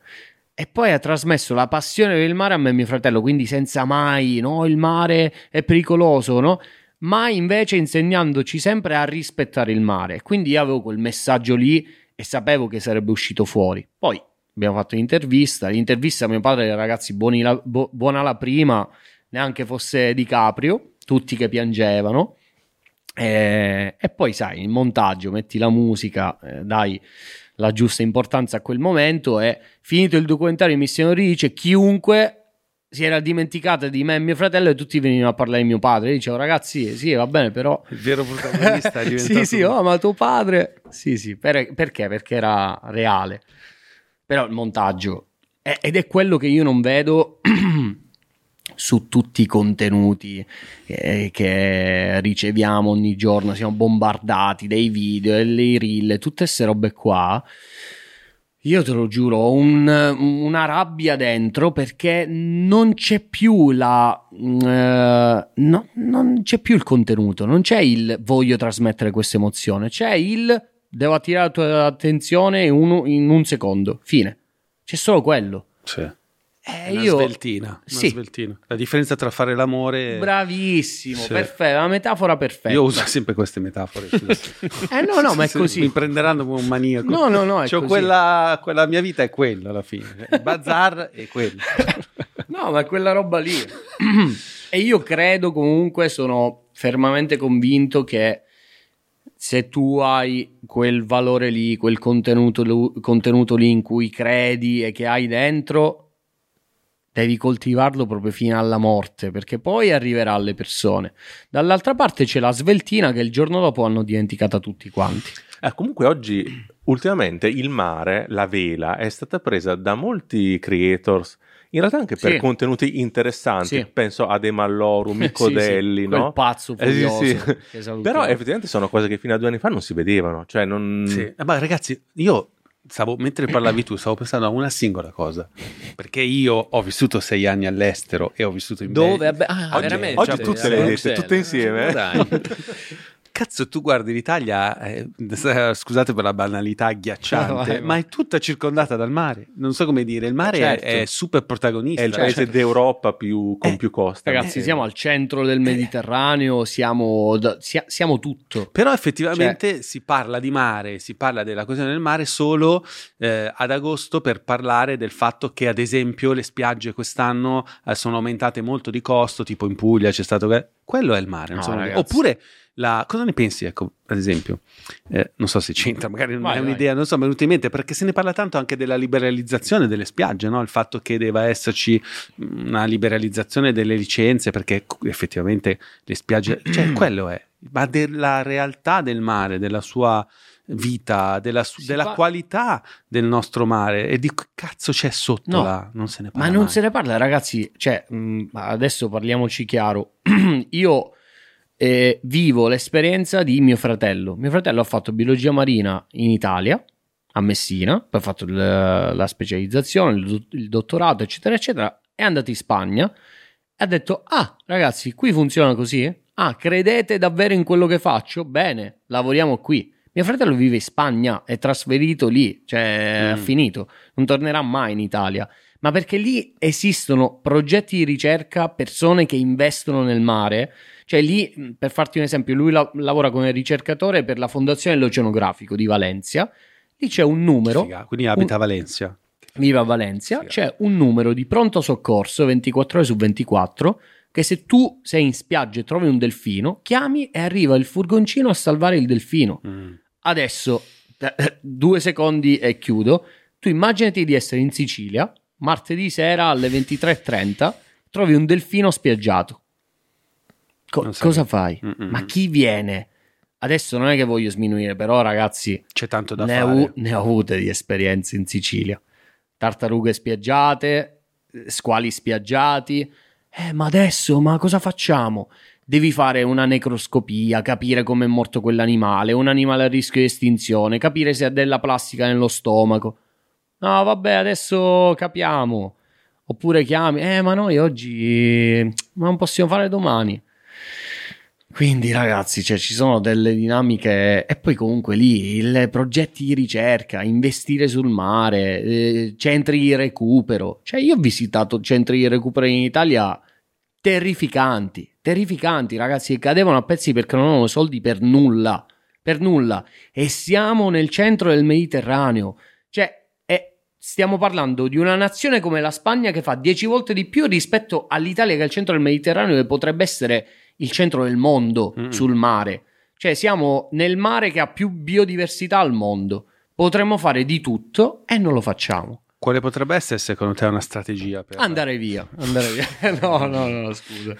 E poi ha trasmesso la passione per il mare a me e mio fratello, quindi senza mai, no, il mare è pericoloso, no? Ma invece insegnandoci sempre a rispettare il mare. Quindi io avevo quel messaggio lì e sapevo che sarebbe uscito fuori. Poi abbiamo fatto l'intervista, l'intervista mio padre, ragazzi, la, bu- buona la prima, neanche fosse Di Caprio, tutti che piangevano. E, eh, e, poi sai, il montaggio, metti la musica, eh, dai la giusta importanza a quel momento e finito il documentario di Missione Rice, chiunque si era dimenticata di me e mio fratello e tutti venivano a parlare di mio padre. Io dicevo, ragazzi, sì, va bene, però... Il vero protagonista è diventato... sì, sì, oh, ma tuo padre... Sì, sì, per... perché? Perché era reale. Però il montaggio... ed è quello che io non vedo su tutti i contenuti eh, che riceviamo ogni giorno, siamo bombardati dei video, dei reel, tutte queste robe qua. Io te lo giuro, ho un, una rabbia dentro perché non c'è più la. Uh, no, non c'è più il contenuto, non c'è il voglio trasmettere questa emozione, c'è il devo attirare la tua attenzione in un, in un secondo. Fine. C'è solo quello. Sì. Eh, una io... sveltina, una sì. sveltina. La differenza tra fare l'amore... Bravissimo, sì. perfetto, la metafora perfetta. Io uso sempre queste metafore. eh no, no, ma è così. Mi prenderanno come un maniaco. No, no, no, è cioè, quella, quella mia vita è quella alla fine. Il bazar è quello. no, ma è quella roba lì. e io credo comunque, sono fermamente convinto che se tu hai quel valore lì, quel contenuto, contenuto lì in cui credi e che hai dentro devi coltivarlo proprio fino alla morte, perché poi arriverà alle persone. Dall'altra parte c'è la sveltina che il giorno dopo hanno dimenticata tutti quanti. Eh, comunque oggi, ultimamente, il mare, la vela, è stata presa da molti creators in realtà anche per sì. contenuti interessanti, sì. penso a De Malloru, Micodelli, sì, no? pazzo eh, furioso. Eh, Però effettivamente sono cose che fino a due anni fa non si vedevano, cioè non... Sì. Eh, ma ragazzi, io stavo, mentre parlavi tu, stavo pensando a una singola cosa. Perché io ho vissuto sei anni all'estero e ho vissuto in Dove? Belgio. Ah, oggi, veramente? Oggi tutte le hai dette, tutte insieme. Dai. Cazzo, tu guardi l'Italia, eh, scusate per la banalità agghiacciante, no, vai, ma è tutta circondata dal mare. Non so come dire, il mare certo. è, è, super protagonista. È il paese certo. d'Europa più, con eh, più costa. Ragazzi, eh, siamo al centro del Mediterraneo, siamo, siamo tutto. Però effettivamente cioè, si parla di mare, si parla della questione del mare solo eh, ad agosto per parlare del fatto che, ad esempio, le spiagge quest'anno eh, sono aumentate molto di costo, tipo in Puglia c'è stato... Quello è il mare. No, Oppure la, cosa ne pensi, ecco, ad esempio? Eh, non so se c'entra, magari non vai, è un'idea, vai. non so, mi è venuto in mente perché se ne parla tanto anche della liberalizzazione delle spiagge, no? il fatto che deva esserci una liberalizzazione delle licenze, perché effettivamente le spiagge, cioè quello è, ma della realtà del mare, della sua vita, della, della fa... qualità del nostro mare e di che cazzo c'è sotto no, là, non se ne parla. Ma non mai. se ne parla, ragazzi, cioè, mh, adesso parliamoci chiaro, io eh, vivo l'esperienza di mio fratello. Mio fratello ha fatto biologia marina in Italia, a Messina, poi ha fatto il, la specializzazione, il, il dottorato, eccetera, eccetera. È andato in Spagna e ha detto: Ah, ragazzi, qui funziona così? Ah, credete davvero in quello che faccio? Bene, lavoriamo qui. Mio fratello vive in Spagna, è trasferito lì, cioè mm. ha finito, non tornerà mai in Italia. Ma perché lì esistono progetti di ricerca, persone che investono nel mare cioè lì, per farti un esempio, lui la- lavora come ricercatore per la Fondazione dell'Oceanografico di Valencia. Lì c'è un numero. Figa, quindi abita un, a Valencia. Vive a Valencia. Figa. C'è un numero di pronto soccorso 24 ore su 24 che se tu sei in spiaggia e trovi un delfino, chiami e arriva il furgoncino a salvare il delfino. Mm. Adesso, due secondi e chiudo. Tu immaginati di essere in Sicilia, martedì sera alle 23.30, trovi un delfino spiaggiato. Co- cosa fai? Mm-mm. Ma chi viene? Adesso non è che voglio sminuire, però ragazzi, c'è tanto da ne fare. Ho, ne ho avute di esperienze in Sicilia. Tartarughe spiaggiate, squali spiaggiati. Eh, ma adesso, ma cosa facciamo? Devi fare una necroscopia, capire come è morto quell'animale, un animale a rischio di estinzione, capire se ha della plastica nello stomaco. No, vabbè, adesso capiamo. Oppure chiami, eh, ma noi oggi ma non possiamo fare domani. Quindi ragazzi, cioè, ci sono delle dinamiche e poi comunque lì i progetti di ricerca, investire sul mare, eh, centri di recupero. Cioè io ho visitato centri di recupero in Italia terrificanti, terrificanti ragazzi che cadevano a pezzi perché non avevano soldi per nulla, per nulla. E siamo nel centro del Mediterraneo. Cioè stiamo parlando di una nazione come la Spagna che fa 10 volte di più rispetto all'Italia che è al centro del Mediterraneo e potrebbe essere il centro del mondo mm. sul mare. Cioè siamo nel mare che ha più biodiversità al mondo. Potremmo fare di tutto e non lo facciamo. Quale potrebbe essere secondo te una strategia per andare via? Andare via. no, no, no, scusa.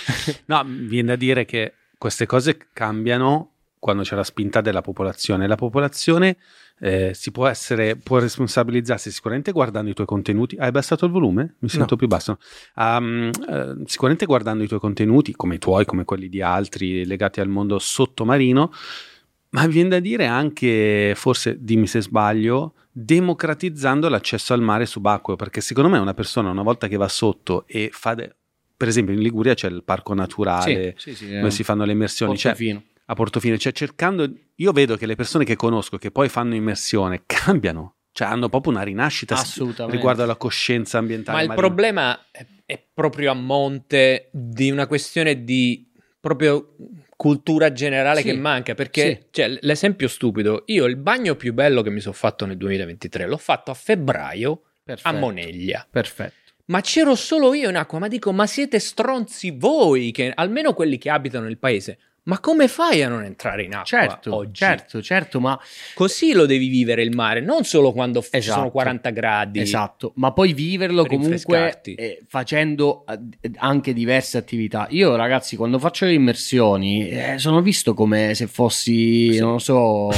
no, viene da dire che queste cose cambiano quando c'è la spinta della popolazione. La popolazione eh, si può essere, può responsabilizzarsi sicuramente guardando i tuoi contenuti. Hai abbassato il volume? Mi sento no. più basso. Um, eh, sicuramente guardando i tuoi contenuti, come i tuoi, come quelli di altri legati al mondo sottomarino, ma viene da dire anche, forse dimmi se sbaglio, democratizzando l'accesso al mare subacqueo, perché secondo me una persona una volta che va sotto e fa... De- per esempio in Liguria c'è il parco naturale sì, sì, sì, dove si fanno le immersioni. Cioè, a Portofino, cioè cercando, io vedo che le persone che conosco che poi fanno immersione cambiano, cioè hanno proprio una rinascita riguardo alla coscienza ambientale. Ma il marina. problema è, è, proprio a monte di una questione di proprio cultura generale sì, che manca, perché sì. cioè, l'esempio stupido, io il bagno più bello che mi sono fatto nel 2023 l'ho fatto a febbraio Perfetto. a Moneglia. Perfetto. Ma c'ero solo io in acqua, ma dico, ma siete stronzi voi, che almeno quelli che abitano nel paese, ma come fai a non entrare in acqua certo, oggi? Certo, certo, ma... Così lo devi vivere il mare, non solo quando esatto, ci sono 40 gradi. Esatto, ma poi viverlo comunque eh, facendo eh, anche diverse attività. Io ragazzi, quando faccio le immersioni, eh, sono visto come se fossi, sì. non so,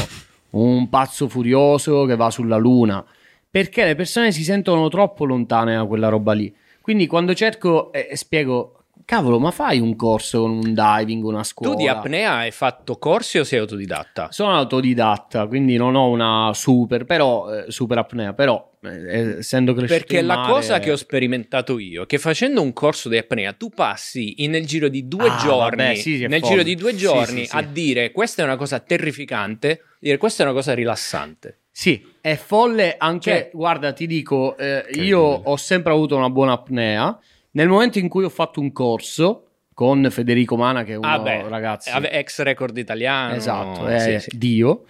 un pazzo furioso che va sulla luna, perché le persone si sentono troppo lontane da quella roba lì. Quindi quando cerco e eh, spiego cavolo, ma fai un corso con un diving, una scuola? Tu di apnea hai fatto corsi o sei autodidatta? Sono autodidatta, quindi non ho una super, però, eh, super apnea, però eh, essendo cresciuto Perché la mare... cosa che ho sperimentato io è che facendo un corso di apnea tu passi in, nel giro di due ah, giorni, vabbè, sì, nel giro di due giorni sì, sì, a dire questa è una cosa terrificante, dire questa è una cosa rilassante. Sì, è folle anche, cioè, guarda, ti dico, eh, io ho sempre avuto una buona apnea nel momento in cui ho fatto un corso con Federico Mana, che è uno, ah beh, ragazzi... Ex record italiano. Esatto, è sì, sì. Dio.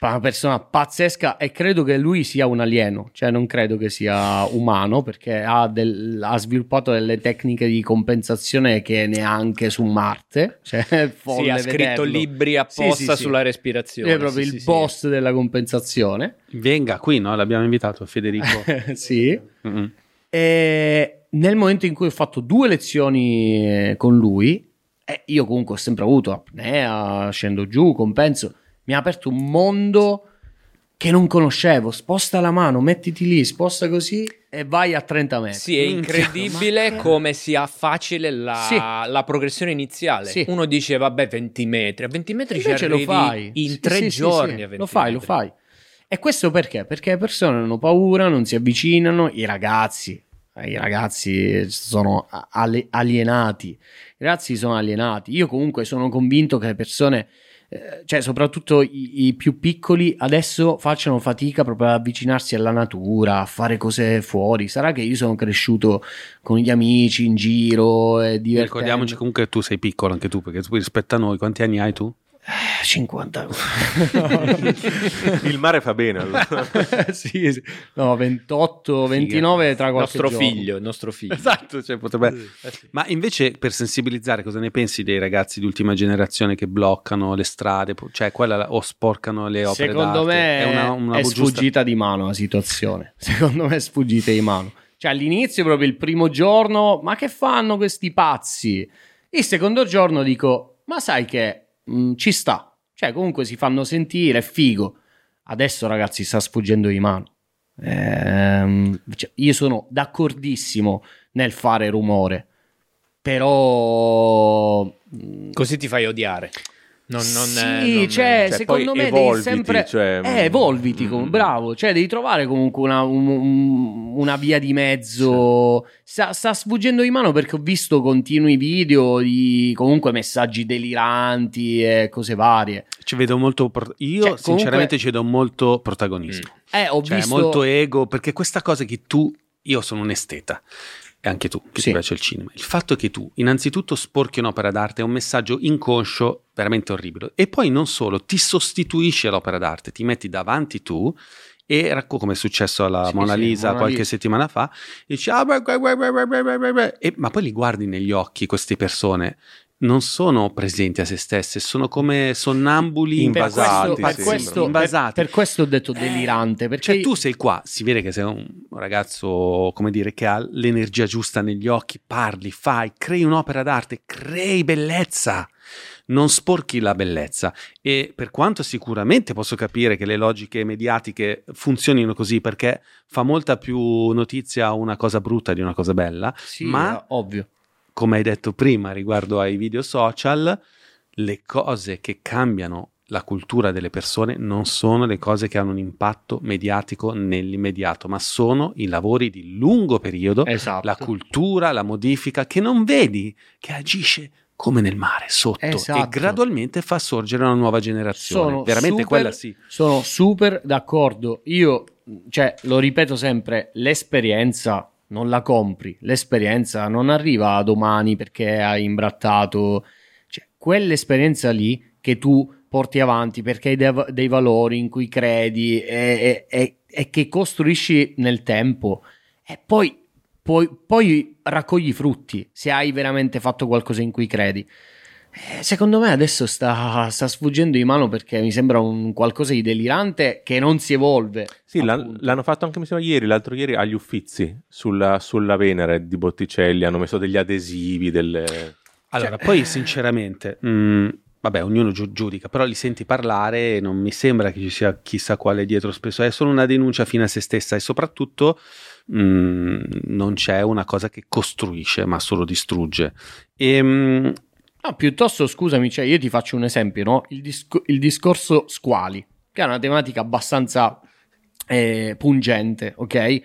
Una persona pazzesca e credo che lui sia un alieno, cioè non credo che sia umano perché ha, del, ha sviluppato delle tecniche di compensazione che neanche su Marte. Cioè, sì, ha scritto libri apposta sì, sulla respirazione. È proprio il boss della compensazione. Venga qui, no? L'abbiamo invitato Federico. sì. Mm-hmm. E nel momento in cui ho fatto due lezioni eh, con lui, eh, io comunque ho sempre avuto apnea, scendo giù, compenso, mi ha aperto un mondo che non conoscevo. Sposta la mano, mettiti lì, sposta così e vai a 30 metri. Sì, è incredibile come sia facile la, sì. la progressione iniziale. Sì. Uno dice, vabbè, 20 metri. A 20 metri Invece ci lo fai in sì, tre giorni. lo fai, metri. lo fai. E questo perché? Perché le persone hanno paura, non si avvicinano, i ragazzi, i ragazzi sono alienati. I ragazzi sono alienati. Io comunque sono convinto che le persone, eh, cioè soprattutto i, i, più piccoli, adesso facciano fatica proprio ad avvicinarsi alla natura, a fare cose fuori. Sarà che io sono cresciuto con gli amici in giro e Ricordiamoci comunque che tu sei piccolo anche tu, perché tu rispetto a noi, quanti anni hai tu? 50 il mare fa bene allora. sì, sì, no 28 29 tra qualche nostro giorno. figlio il nostro figlio. Esatto cioè potrebbe... Eh, ma invece per sensibilizzare cosa ne pensi dei ragazzi di ultima generazione che bloccano le strade? Cioè quella o sporcano le opere secondo d'arte? me è, una, una è sfuggita di mano la situazione. Secondo me è sfuggita di mano. Cioè all'inizio proprio il primo giorno ma che fanno questi pazzi? Il secondo giorno dico ma sai che mh, mm, ci sta. Cioè, comunque si fanno sentire, è figo. Adesso, ragazzi, sta sfuggendo di mano. Ehm, cioè, io sono d'accordissimo nel fare rumore, però... Mm, Così ti fai odiare. Non, non, sì, non, cioè, cioè, secondo me devi sempre cioè, eh, evolviti, mm, come, bravo, cioè devi trovare comunque una, un, una via di mezzo. Sì. Sta, sta, sfuggendo di mano perché ho visto continui video di comunque messaggi deliranti e cose varie. Ci vedo molto, io cioè, sinceramente comunque... ci vedo molto protagonismo. Mm. Eh, ho cioè, visto... molto ego, perché questa cosa che tu, io sono un esteta e anche tu che sì. ti piace il cinema. Il fatto che tu innanzitutto sporchi un'opera d'arte è un messaggio inconscio veramente orribile e poi non solo, ti sostituisci all'opera d'arte, ti metti davanti tu e racco come è successo alla sì, Mona Lisa sì, qualche Lisa. settimana fa e dici ah, beh, beh, beh, e, ma poi li guardi negli occhi queste persone non sono presenti a se stesse, sono come sonnambuli invasati. Per questo, invasati. Per, per, questo ho detto eh, delirante. Perché cioè, tu sei qua, si vede che sei un ragazzo, come dire, che ha l'energia giusta negli occhi, parli, fai, crei un'opera d'arte, crei bellezza. Non sporchi la bellezza e per quanto sicuramente posso capire che le logiche mediatiche funzionino così perché fa molta più notizia una cosa brutta di una cosa bella, sì, ma ovvio come hai detto prima riguardo ai video social, le cose che cambiano la cultura delle persone non sono le cose che hanno un impatto mediatico nell'immediato, ma sono i lavori di lungo periodo, esatto. la cultura, la modifica che non vedi, che agisce come nel mare sotto esatto. e gradualmente fa sorgere una nuova generazione. Sono Veramente super, quella sì. Sono super d'accordo. Io, cioè, lo ripeto sempre, l'esperienza non la compri, l'esperienza non arriva domani perché hai imbrattato. Cioè, quell'esperienza lì che tu porti avanti perché hai de- dei valori in cui credi e, e, e che costruisci nel tempo e poi poi, poi raccogli frutti se hai veramente fatto qualcosa in cui credi. Eh, secondo me adesso sta, sta, sfuggendo di mano perché mi sembra un qualcosa di delirante che non si evolve. Sì, l'hanno fatto anche mi sembra ieri, l'altro ieri agli Uffizi sulla, sulla Venere di Botticelli, hanno messo degli adesivi, delle... Allora, cioè, poi sinceramente, mh, mm, vabbè, ognuno gi- giudica, però li senti parlare e non mi sembra che ci sia chissà quale dietro, spesso è solo una denuncia fine a se stessa e soprattutto mh, mm, non c'è una cosa che costruisce, ma solo distrugge. E, mh, no, piuttosto, scusami, cioè io ti faccio un esempio, no? Il, disco- il discorso squali, che è una tematica abbastanza eh, pungente, ok?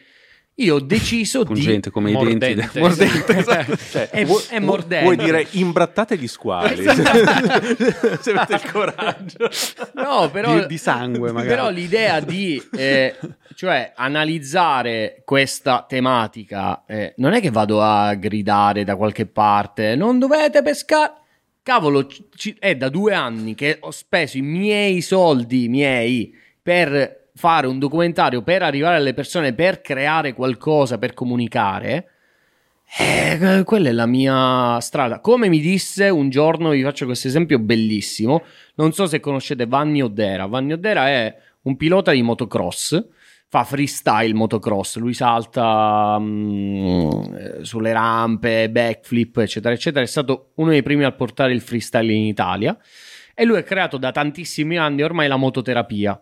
Io ho deciso Pungente di... come i denti. De... Mordente, esatto. cioè, è, vuoi, è mordente. Vuoi dire imbrattate gli squali. Esatto. Se avete il coraggio. No, però... Di, di sangue magari. Però l'idea di... Eh, cioè, analizzare questa tematica... Eh, non è che vado a gridare da qualche parte. Non dovete pescare... Cavolo, ci, è da due anni che ho speso i miei soldi, miei, per fare un documentario per arrivare alle persone, per creare qualcosa, per comunicare, eh, quella è la mia strada. Come mi disse un giorno, vi faccio questo esempio bellissimo. Non so se conoscete Vanni Oddera. Vanni Oddera è un pilota di motocross, fa freestyle motocross. Lui salta um, sulle rampe, backflip, eccetera, eccetera. È stato uno dei primi a portare il freestyle in Italia. E lui ha creato da tantissimi anni ormai la mototerapia.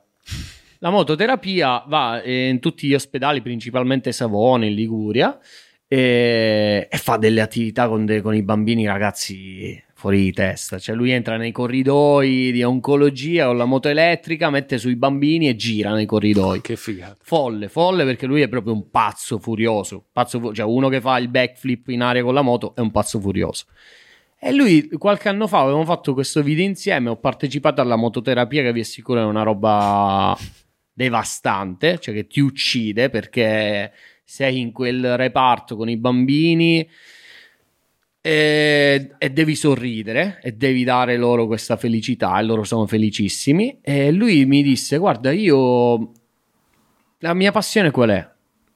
La mototerapia va eh, in tutti gli ospedali, principalmente Savone, in Liguria, e, e fa delle attività con, de, con, i bambini, ragazzi, fuori di testa. Cioè lui entra nei corridoi di oncologia con la moto elettrica, mette sui bambini e gira nei corridoi. Che figata. Folle, folle perché lui è proprio un pazzo furioso. Pazzo, cioè uno che fa il backflip in aria con la moto è un pazzo furioso. E lui qualche anno fa avevamo fatto questo video insieme, ho partecipato alla mototerapia che vi assicuro è una roba devastante, cioè che ti uccide perché sei in quel reparto con i bambini e, e, devi sorridere e devi dare loro questa felicità e loro sono felicissimi. E lui mi disse: Guarda, io la mia passione qual è?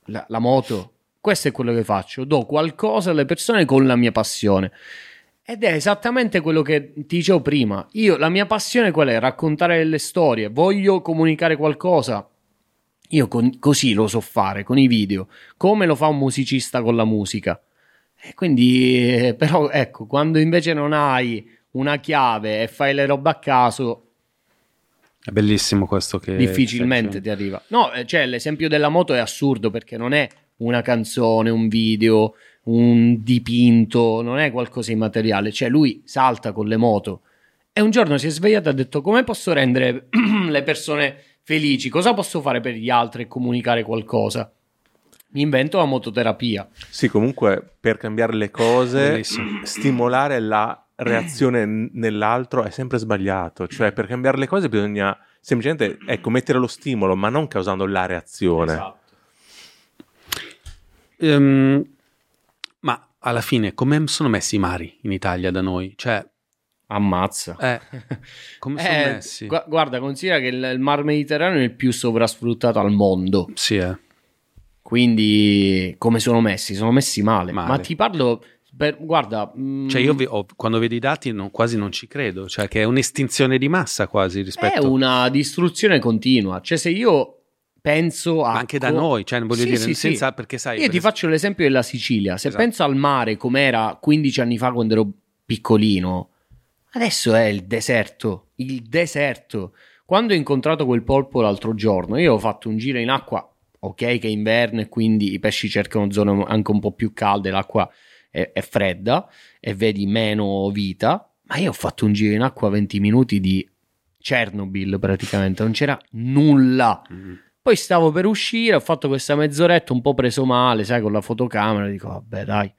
La, la moto. Questo è quello che faccio. Do qualcosa alle persone con la mia passione. Ed è esattamente quello che ti dicevo prima. Io, la mia passione qual è? Raccontare delle storie. Voglio comunicare qualcosa. Io con, così lo so fare con i video, come lo fa un musicista con la musica. Quindi, eh, però, ecco, quando invece non hai una chiave e fai le robe a caso, è bellissimo questo che difficilmente ti arriva. No, eh, cioè l'esempio della moto è assurdo perché non è una canzone, un video, un dipinto, non è qualcosa di materiale. Cioè, lui salta con le moto e un giorno si è svegliato e ha detto: Come posso rendere le persone felici? Cosa posso fare per gli altri e comunicare qualcosa? Mi invento la mototerapia. Sì, comunque per cambiare le cose, stimolare la reazione nell'altro è sempre sbagliato. Cioè, per cambiare le cose bisogna semplicemente ecco, mettere lo stimolo, ma non causando la reazione. Esatto. Um, alla fine come sono messi i mari in Italia da noi? Cioè, Ammazza. Eh, come sono eh, messi? Gu- guarda, considera che il, il, Mar Mediterraneo è il più sovrasfruttato al mondo. Sì, eh. Quindi, come sono messi? Sono messi male. male. Ma ti parlo... Per, guarda, mm, cioè io vi, ho, quando vedo i dati non, quasi non ci credo, cioè che è un'estinzione di massa quasi rispetto... È una distruzione continua, cioè se io penso a... Ma anche da noi, cioè voglio sì, dire, sì, senza, sì. perché sai... Io perché... ti faccio l'esempio della Sicilia, se esatto. penso al mare com'era 15 anni fa quando ero piccolino, adesso è il deserto, il deserto. Quando ho incontrato quel polpo l'altro giorno, io ho fatto un giro in acqua, ok che è inverno e quindi i pesci cercano zone anche un po' più calde, l'acqua è, è fredda e vedi meno vita, ma io ho fatto un giro in acqua 20 minuti di Chernobyl praticamente, non c'era nulla. Mm-hmm. Poi stavo per uscire, ho fatto questa mezz'oretta un po' preso male, sai, con la fotocamera, dico vabbè dai,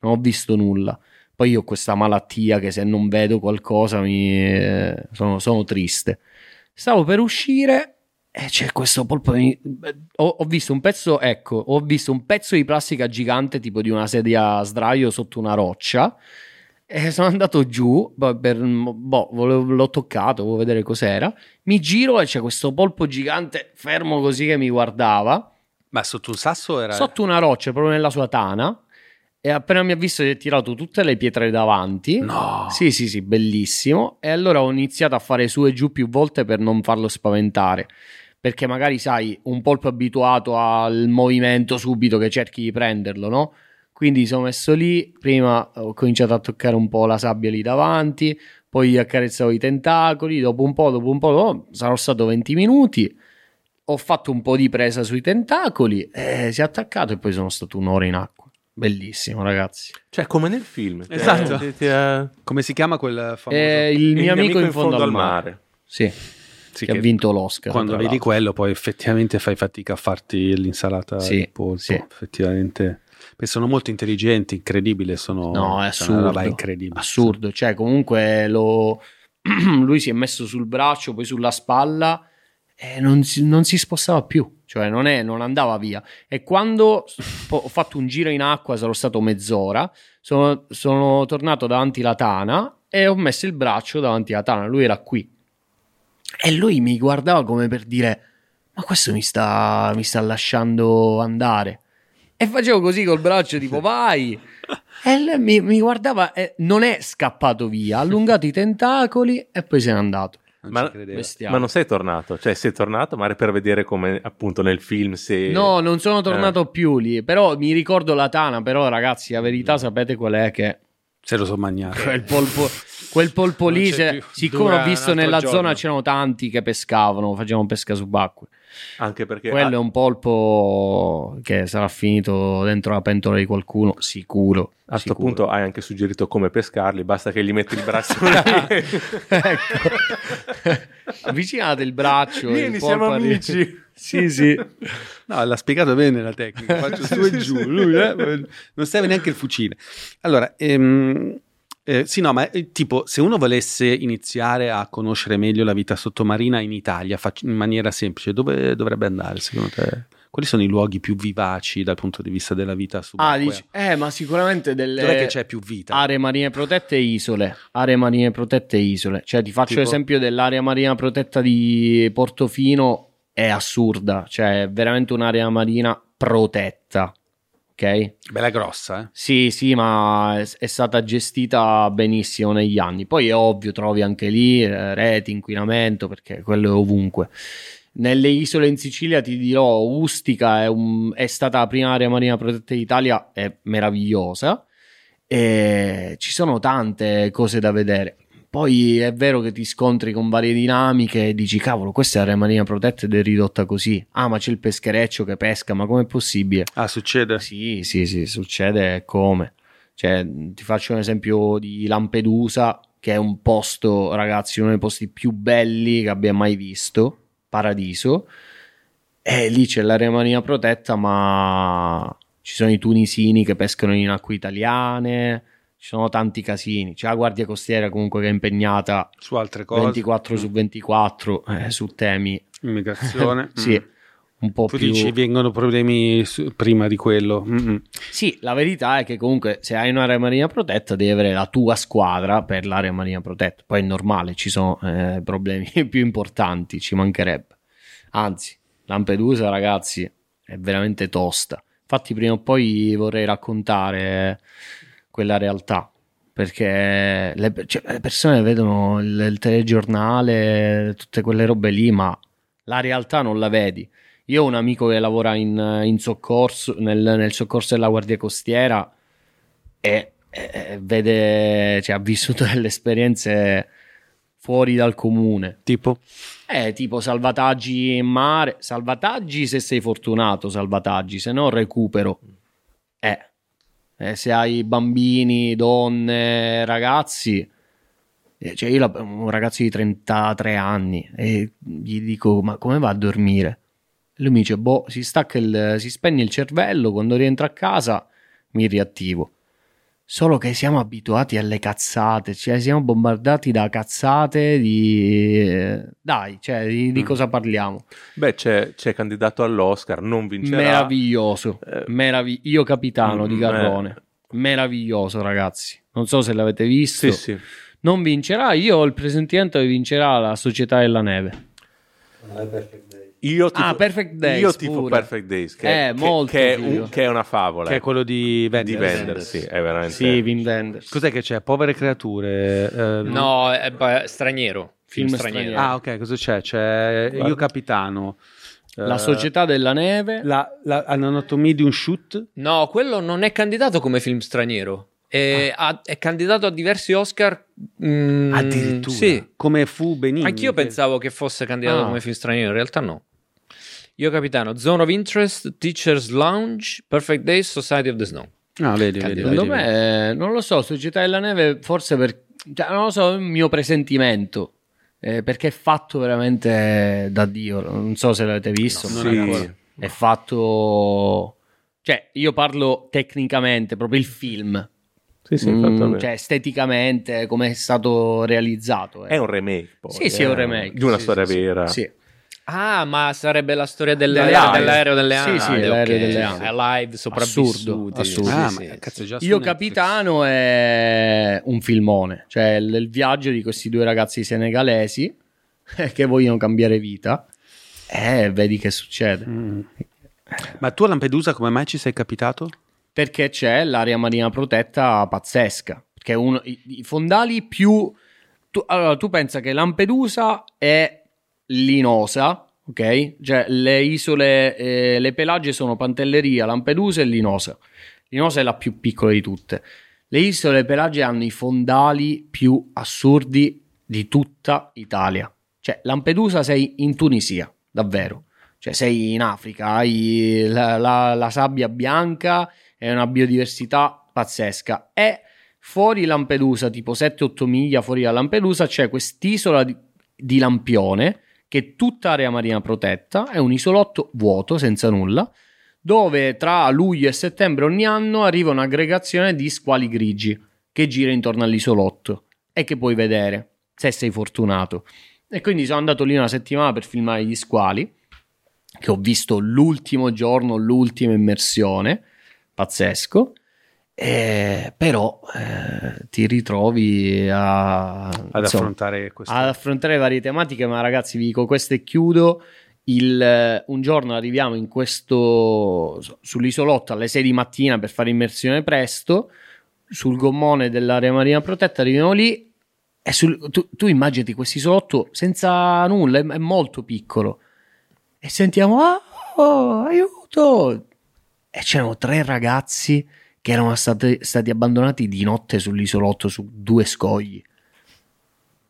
non ho visto nulla. Poi io ho questa malattia che se non vedo qualcosa mi... Eh, sono, sono triste. Stavo per uscire e c'è questo polpo. Ho, ho, visto un pezzo, ecco, ho visto un pezzo di plastica gigante, tipo di una sedia a sdraio sotto una roccia. E sono andato giù, per, boh, volevo, l'ho toccato, volevo vedere cos'era. Mi giro e c'è questo polpo gigante fermo così che mi guardava. Ma sotto un sasso era? Sotto una roccia, proprio nella sua tana. E appena mi ha visto, gli ha tirato tutte le pietre davanti. No. Sì, sì, sì, bellissimo. E allora ho iniziato a fare su e giù più volte per non farlo spaventare. Perché magari, sai, un polpo abituato al movimento subito che cerchi di prenderlo, no? Quindi sono messo lì. Prima ho cominciato a toccare un po' la sabbia lì davanti. Poi accarezzavo i tentacoli. Dopo un po', dopo un po', oh, sarò stato 20 minuti. Ho fatto un po' di presa sui tentacoli. E si è attaccato e poi sono stato un'ora in acqua. Bellissimo, ragazzi. Cioè, come nel film. Esatto. Ti, ti, uh... Come si chiama quel famoso? Eh, il, mio amico, amico in, fondo, fondo al mare. mare. Sì. Sì. Che, che, ha vinto l'Oscar. Quando vedi l'altro. quello, poi effettivamente fai fatica a farti l'insalata sì, di polpo. Sì. Effettivamente. sono molto intelligenti, incredibile. Sono, no, è assurdo. incredibile. Assurdo. Cioè, comunque lo... lui si è messo sul braccio, poi sulla spalla e non si, non si spostava più cioè non, è, non andava via. E quando ho fatto un giro in acqua, sarò stato mezz'ora, sono, sono tornato davanti alla tana e ho messo il braccio davanti alla tana, lui era qui. E lui mi guardava come per dire, ma questo mi sta, mi sta lasciando andare. E facevo così col braccio, tipo vai. E lui mi, mi guardava e non è scappato via, ha allungato i tentacoli e poi se n'è andato. Non ma, ma, non sei tornato? Cioè, sei tornato magari per vedere come appunto nel film se... No, non sono tornato eh. più lì, però mi ricordo la tana, però ragazzi, la verità sapete qual è che... Se lo so mangiare. Quel polpo, quel polpo lì, se, siccome ho visto nella giorno. zona c'erano tanti che pescavano, facevano pesca subacquea. Anche perché quello ha... è un polpo che sarà finito dentro la pentola di qualcuno, sicuro. A questo punto hai anche suggerito come pescarli, basta che gli metti il braccio. ecco. Avvicinate il braccio. Vieni, siamo amici. sì, sì. No, l'ha spiegato bene la tecnica. Faccio su e giù. Lui eh, non serve neanche il fucile. Allora, ehm, eh, sì, no, ma eh, tipo, se uno volesse iniziare a conoscere meglio la vita sottomarina in Italia fac- in maniera semplice, dove dovrebbe andare secondo te? Quali sono i luoghi più vivaci dal punto di vista della vita subacquea? Ah, dici, eh, ma sicuramente delle Dov'è che c'è più vita? Aree marine protette e isole. Aree marine protette e isole. Cioè, ti faccio tipo? l'esempio dell'area marina protetta di Portofino, è assurda, cioè è veramente un'area marina protetta ok? Bella grossa, eh? Sì, sì, ma è, stata gestita benissimo negli anni. Poi è ovvio, trovi anche lì eh, reti, inquinamento, perché quello è ovunque. Nelle isole in Sicilia ti dirò, Ustica è, un, è stata la prima area marina protetta d'Italia, è meravigliosa. E ci sono tante cose da vedere. Poi è vero che ti scontri con varie dinamiche e dici, cavolo, questa è area marina protetta ed è ridotta così. Ah, ma c'è il peschereccio che pesca, ma com'è possibile? Ah, succede? Sì, sì, sì, succede come. Cioè, ti faccio un esempio di Lampedusa, che è un posto, ragazzi, uno dei posti più belli che abbia mai visto, paradiso. E lì c'è l'area marina protetta, ma ci sono i tunisini che pescano in acque italiane ci sono tanti casini. C'è la Guardia Costiera comunque che è impegnata su altre cose 24 su 24 eh, su temi immigrazione. sì, mm. un po' tu più. dici vengono problemi su, prima di quello. Mm-mm. Sì, la verità è che comunque se hai un'area marina protetta devi avere la tua squadra per l'area marina protetta. Poi è normale, ci sono eh, problemi più importanti, ci mancherebbe. Anzi, Lampedusa, ragazzi, è veramente tosta. Infatti, prima o poi vorrei raccontare quella realtà perché le, cioè, le persone vedono il, il, telegiornale, tutte quelle robe lì, ma la realtà non la vedi. Io ho un amico che lavora in, in soccorso, nel, nel, soccorso della Guardia Costiera e, e vede, cioè, ha vissuto delle esperienze fuori dal comune. Tipo? Eh, tipo salvataggi in mare, salvataggi se sei fortunato, salvataggi, se no recupero. Eh, eh, se hai bambini, donne, ragazzi, Eh, cioè io un ragazzo di 33 anni e gli dico ma come va a dormire? Lui mi dice boh si stacca il, si spegne il cervello quando rientra a casa mi riattivo. Solo che siamo abituati alle cazzate, cioè siamo bombardati da cazzate di... Dai, cioè di, di mm. cosa parliamo? Beh, c'è, c'è, candidato all'Oscar, non vincerà. Meraviglioso, eh, meravig- io capitano mm, di Garrone. Eh. Meraviglioso ragazzi, non so se l'avete visto. Sì, sì. Non vincerà, io ho il presentimento che vincerà la Società della Neve. Non è perfetto. Io tifo, ah, Perfect Days. Io tifo pure. Perfect Days, che, eh, che, che, è un, che, è una favola. Che è quello di Wenders. Di Wenders, sì, è veramente... Sì, Vin Wenders. Cos'è che c'è? Povere creature? Eh, no, è, beh, straniero. Film, film straniero. straniero. Ah, ok, cosa c'è? C'è Guarda. Io Capitano. La Società della Neve. La, la, l'anatomia di un shoot? No, quello non è candidato come film straniero. È, ah. è candidato a diversi Oscar. Mm, Addirittura? Sì. Come fu Benigni? Anch'io pensavo che fosse candidato ah. come film straniero, in realtà no. Io capitano, Zone of Interest, Teacher's Lounge, Perfect Days, Society of the Snow. Ah, vedi, vedi, Secondo vedi, me, vedi. non lo so, Società della Neve forse per... Cioè, non lo so, è il mio presentimento. Eh, perché è fatto veramente da Dio. Non so se l'avete visto. No, sì. È fatto... Cioè, io parlo tecnicamente, proprio il film. Sì, sì, mm, cioè esteticamente come è stato realizzato. Eh. È un remake. Poi, sì, sì, è un remake. Di una sì, storia sì, vera. Sì. Ah, ma sarebbe la storia dell'aereo, dell'aereo delle Ande. Sì, sì, l'aereo okay. delle Ande. Live sopravvissuti. Assurdo, assurdo. Ah, sì, ma cazzo, Io Capitano è un filmone, cioè il, il, viaggio di questi due ragazzi senegalesi che vogliono cambiare vita e eh, vedi che succede. Mm. Ma tu a Lampedusa come mai ci sei capitato? Perché c'è l'area marina protetta pazzesca, perché uno, i, i fondali più... Tu, allora, tu pensa che Lampedusa è Linosa, ok? Cioè le isole, eh, le Pelagie sono Pantelleria, Lampedusa e Linosa. Linosa è la più piccola di tutte. Le isole Pelagie hanno i fondali più assurdi di tutta Italia. Cioè Lampedusa sei in Tunisia, davvero. Cioè sei in Africa, hai la, la, la sabbia bianca e una biodiversità pazzesca. E fuori Lampedusa, tipo 7-8 miglia fuori da Lampedusa, c'è quest'isola di, di Lampione che tutta area marina protetta è un isolotto vuoto, senza nulla, dove tra luglio e settembre ogni anno arriva un'aggregazione di squali grigi che gira intorno all'isolotto e che puoi vedere se sei fortunato. E quindi sono andato lì una settimana per filmare gli squali, che ho visto l'ultimo giorno, l'ultima immersione, pazzesco. Eh, però eh, ti ritrovi a, ad, insomma, affrontare ad affrontare varie tematiche, ma ragazzi vi dico questo e chiudo. Il, un giorno arriviamo in questo sull'isolotto alle 6 di mattina per fare immersione presto. Sul gommone dell'area marina protetta arriviamo lì. E sul, tu, tu immaginati questo isolotto senza nulla è, è, molto piccolo. E sentiamo ah, oh, aiuto! E c'erano tre ragazzi che erano stati, stati abbandonati di notte sull'isolotto su due scogli.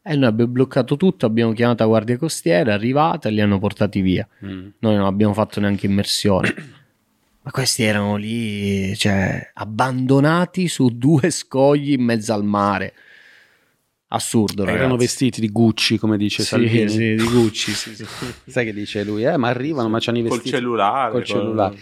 E noi abbiamo bloccato tutto, abbiamo chiamato la guardia costiera, è arrivata e li hanno portati via. Mm. Noi non abbiamo fatto neanche immersione. Ma questi erano lì, cioè, abbandonati su due scogli in mezzo al mare. Assurdo, ragazzi. Erano vestiti di Gucci, come dice sì, Salvini. Sì, di Gucci, sì, sì. Sai che dice lui? Eh, ma arrivano, ma c'hanno i vestiti. Col cellulare. Col cellulare.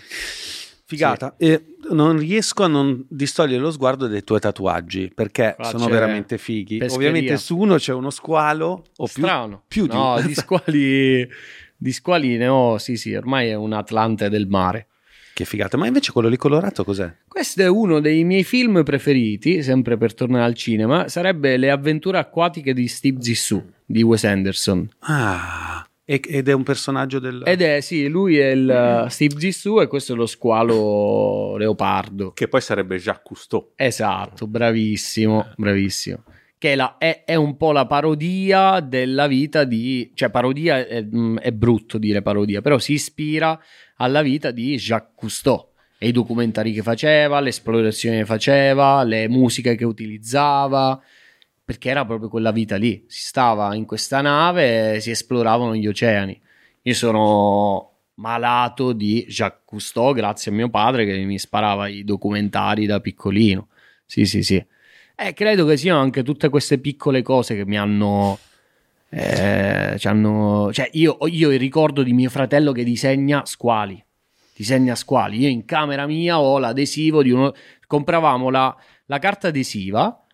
Figata. Sì. E non riesco a non distogliere lo sguardo dai tuoi tatuaggi perché Qua sono veramente fighi. Pescheria. Ovviamente su uno c'è uno squalo o Strano. più, più no, di... squali di squali ne ho, sì sì, ormai è un Atlante del mare. Che figata, ma invece quello lì colorato cos'è? Questo è uno dei miei film preferiti, sempre per tornare al cinema, sarebbe Le avventure acquatiche di Steve Zissou di Wes Anderson. Ah, ed è un personaggio del... Ed è, sì, lui è il mm. Steve Zissou e questo è lo squalo leopardo. Che poi sarebbe Jacques Cousteau. Esatto, bravissimo, bravissimo. Che è, la, è, è, un po' la parodia della vita di... Cioè, parodia è, mm, è brutto dire parodia, però si ispira alla vita di Jacques Cousteau e i documentari che faceva, le esplorazioni che faceva, le musiche che utilizzava perché era proprio quella vita lì. Si stava in questa nave e si esploravano gli oceani. Io sono malato di Jacques Cousteau grazie a mio padre che mi sparava i documentari da piccolino. Sì, sì, sì. Eh, credo che siano anche tutte queste piccole cose che mi hanno... Eh, hanno cioè io, io ricordo di mio fratello che disegna squali disegna squali io in camera mia ho l'adesivo di uno compravamo la, la carta adesiva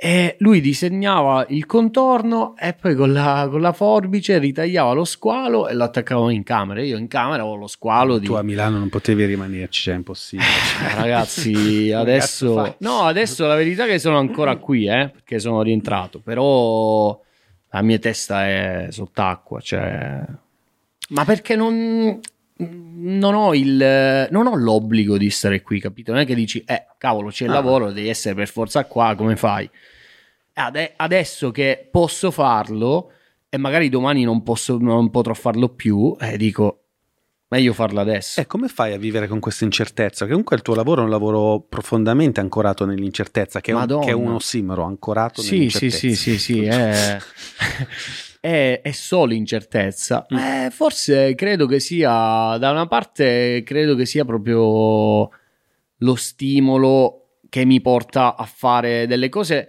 e lui disegnava il contorno e poi con la, con la, forbice ritagliava lo squalo e lo attaccavamo in camera. Io in camera ho lo squalo. Di... Tu a Milano non potevi rimanerci, cioè è impossibile. Eh, ragazzi, adesso... No, adesso la verità è che sono ancora qui, eh, perché sono rientrato, però la mia testa è sott'acqua, cioè... Ma perché non non ho, il, non ho l'obbligo di stare qui, capito? Non è che dici, eh, cavolo, c'è il ah. lavoro, devi essere per forza qua, come fai? Ade- adesso che posso farlo e magari domani non, posso, non potrò farlo più, eh, dico, meglio farlo adesso. E come fai a vivere con questa incertezza? Che comunque il tuo lavoro è un lavoro profondamente ancorato nell'incertezza, che, è un, che è un, ossimoro, ancorato sì, nell'incertezza. Sì, sì, sì, sì, è... è, è solo incertezza. Mm. Eh, forse credo che sia, da una parte, credo che sia proprio lo stimolo che mi porta a fare delle cose.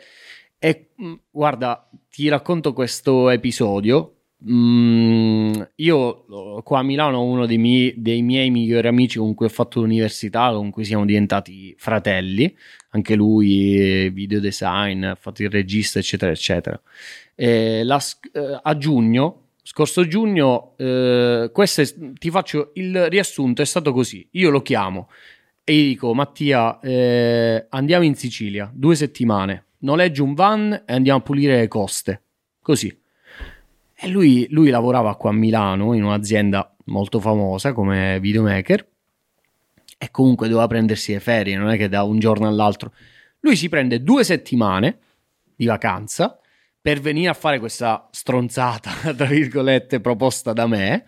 E mm, guarda, ti racconto questo episodio. Mm, io qua a Milano ho uno dei miei, dei miei, migliori amici con cui ho fatto l'università, con cui siamo diventati fratelli. Anche lui, video design, ha fatto il regista, eccetera, eccetera eh, la, eh, a giugno, scorso giugno, eh, questo è, ti faccio il riassunto, è stato così, io lo chiamo e gli dico Mattia eh, andiamo in Sicilia, due settimane, noleggio un van e andiamo a pulire le coste, così. E lui, lui lavorava qua a Milano in un'azienda molto famosa come videomaker e comunque doveva prendersi le ferie, non è che da un giorno all'altro. Lui si prende due settimane di vacanza per venire a fare questa stronzata, tra virgolette, proposta da me.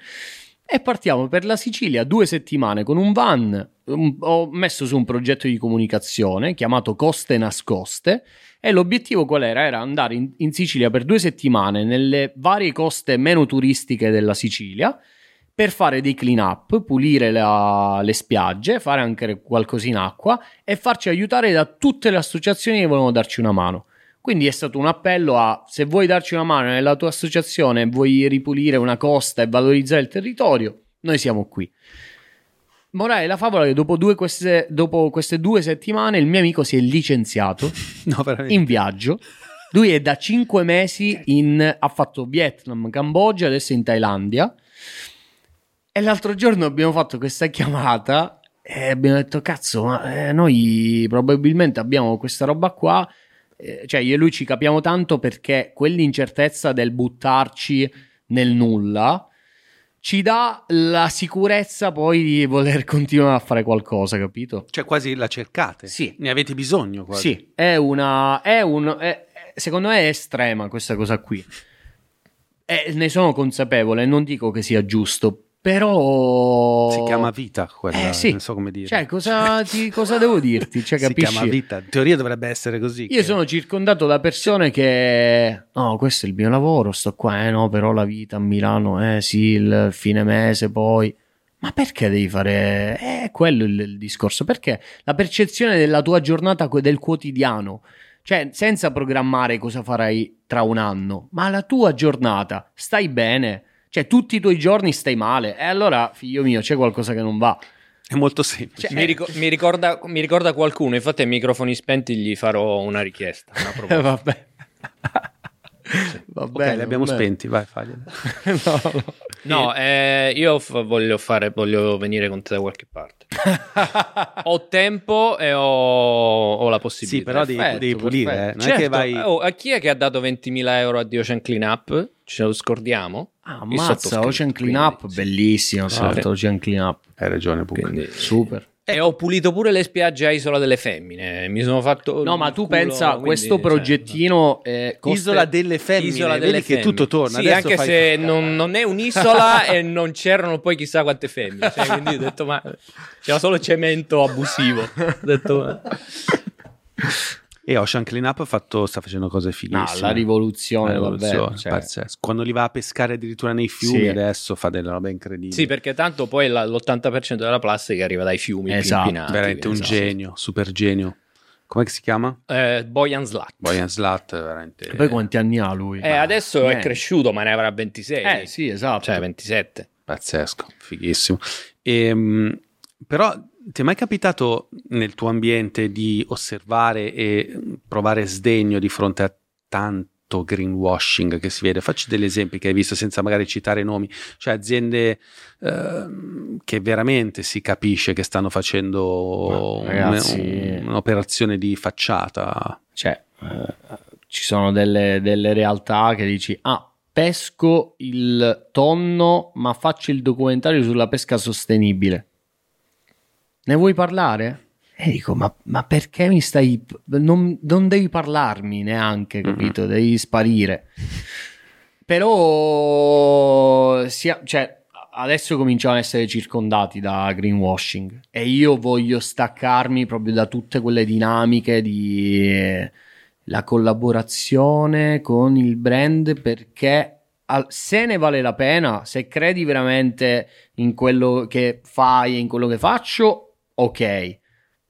E partiamo per la Sicilia due settimane con un van. Um, ho messo su un progetto di comunicazione chiamato Coste Nascoste. E l'obiettivo qual era? Era andare in, in Sicilia per due settimane nelle varie coste meno turistiche della Sicilia per fare dei clean up, pulire la, le spiagge, fare anche qualcosa in acqua e farci aiutare da tutte le associazioni che volevano darci una mano. Quindi è stato un appello a se vuoi darci una mano nella tua associazione, vuoi ripulire una costa e valorizzare il territorio, noi siamo qui. Morale la favola che dopo, queste, dopo, queste, due settimane il mio amico si è licenziato no, in viaggio. Lui è da cinque mesi in, ha fatto Vietnam, Cambogia, adesso è in Thailandia. E l'altro giorno abbiamo fatto questa chiamata e abbiamo detto: Cazzo, ma eh, noi probabilmente abbiamo questa roba qua eh, cioè io e lui ci capiamo tanto perché quell'incertezza del buttarci nel nulla ci dà la sicurezza poi di voler continuare a fare qualcosa, capito? Cioè quasi la cercate. Sì. Ne avete bisogno quasi. Sì, è una... È un, è, secondo me è estrema questa cosa qui. E ne sono consapevole, non dico che sia giusto, però si chiama vita quella, eh, sì. non so come dire. Cioè, cosa, ti, cosa devo dirti? Cioè, si chiama vita. In teoria dovrebbe essere così. Io che... sono circondato da persone che no, questo è il mio lavoro, sto qua, eh no, però la vita a Milano, eh sì, il fine mese poi ma perché devi fare? È quello il, il discorso. Perché la percezione della tua giornata, del quotidiano, cioè senza programmare cosa farai tra un anno, ma la tua giornata, stai bene? Cioè, tutti i tuoi giorni stai male. E allora, figlio mio, c'è qualcosa che non va. È molto semplice. Cioè, mi, ric- mi, ricorda, mi, ricorda, qualcuno, infatti ai microfoni spenti gli farò una richiesta. Una eh, vabbè. Va bene, okay, li abbiamo bene. spenti, vai, faglielo. no, no. no eh, io f- voglio, fare, voglio venire con te da qualche parte. ho tempo e ho, ho la possibilità. Sì, però devi, devi pulire. Eh. Non certo. è che vai... oh, a chi è che ha dato 20.000 euro a Ocean Clean Up? Ce lo scordiamo? Ah, mazza, Ocean Clean Up, sì. bellissimo. Certo. Ocean Clean Up. Hai ragione, Quindi, super. E ho pulito pure le spiagge a Isola delle Femmine. Mi sono fatto. No, ma tu culo, pensa, quindi, questo cioè, progettino. Cioè, coste... Isola delle Femmine. Isola delle vedi femmine. che tutto torna. Sì, Adesso anche fai... se non, non, è un'isola e non c'erano poi chissà quante femmine. Cioè, quindi ho detto, ma c'era solo cemento abusivo. ho detto. E Ocean Cleanup fatto, sta facendo cose fighissime. No, la rivoluzione, la rivoluzione vabbè, cioè. Quando li va a pescare addirittura nei fiumi, sì. adesso fa delle robe incredibili. Sì, perché tanto poi la, l'80% della plastica arriva dai fiumi esatto, Veramente un esatto. genio, super genio. Come si chiama? Eh, Boyan Slat. Boyan Slat, veramente. E poi quanti anni ha lui? Eh, adesso niente. è cresciuto, ma ne avrà 26. Eh, sì, esatto. Cioè, 27. Pazzesco, fighissimo. E, ehm, però ti è mai capitato nel tuo ambiente di osservare e provare sdegno di fronte a tanti greenwashing che si vede. Facci degli esempi che hai visto senza magari citare nomi, cioè aziende eh, che veramente si capisce che stanno facendo ragazzi, un, un'operazione di facciata. Cioè, eh, ci sono delle, delle realtà che dici, ah, pesco il tonno, ma faccio il documentario sulla pesca sostenibile. Ne vuoi parlare? E dico, ma, ma perché mi stai... Non, non, devi parlarmi neanche, capito? Mm-hmm. Devi sparire. Però, sia, cioè, adesso cominciamo ad essere circondati da greenwashing e io voglio staccarmi proprio da tutte quelle dinamiche di la collaborazione con il brand perché se ne vale la pena, se credi veramente in quello che fai e in quello che faccio, ok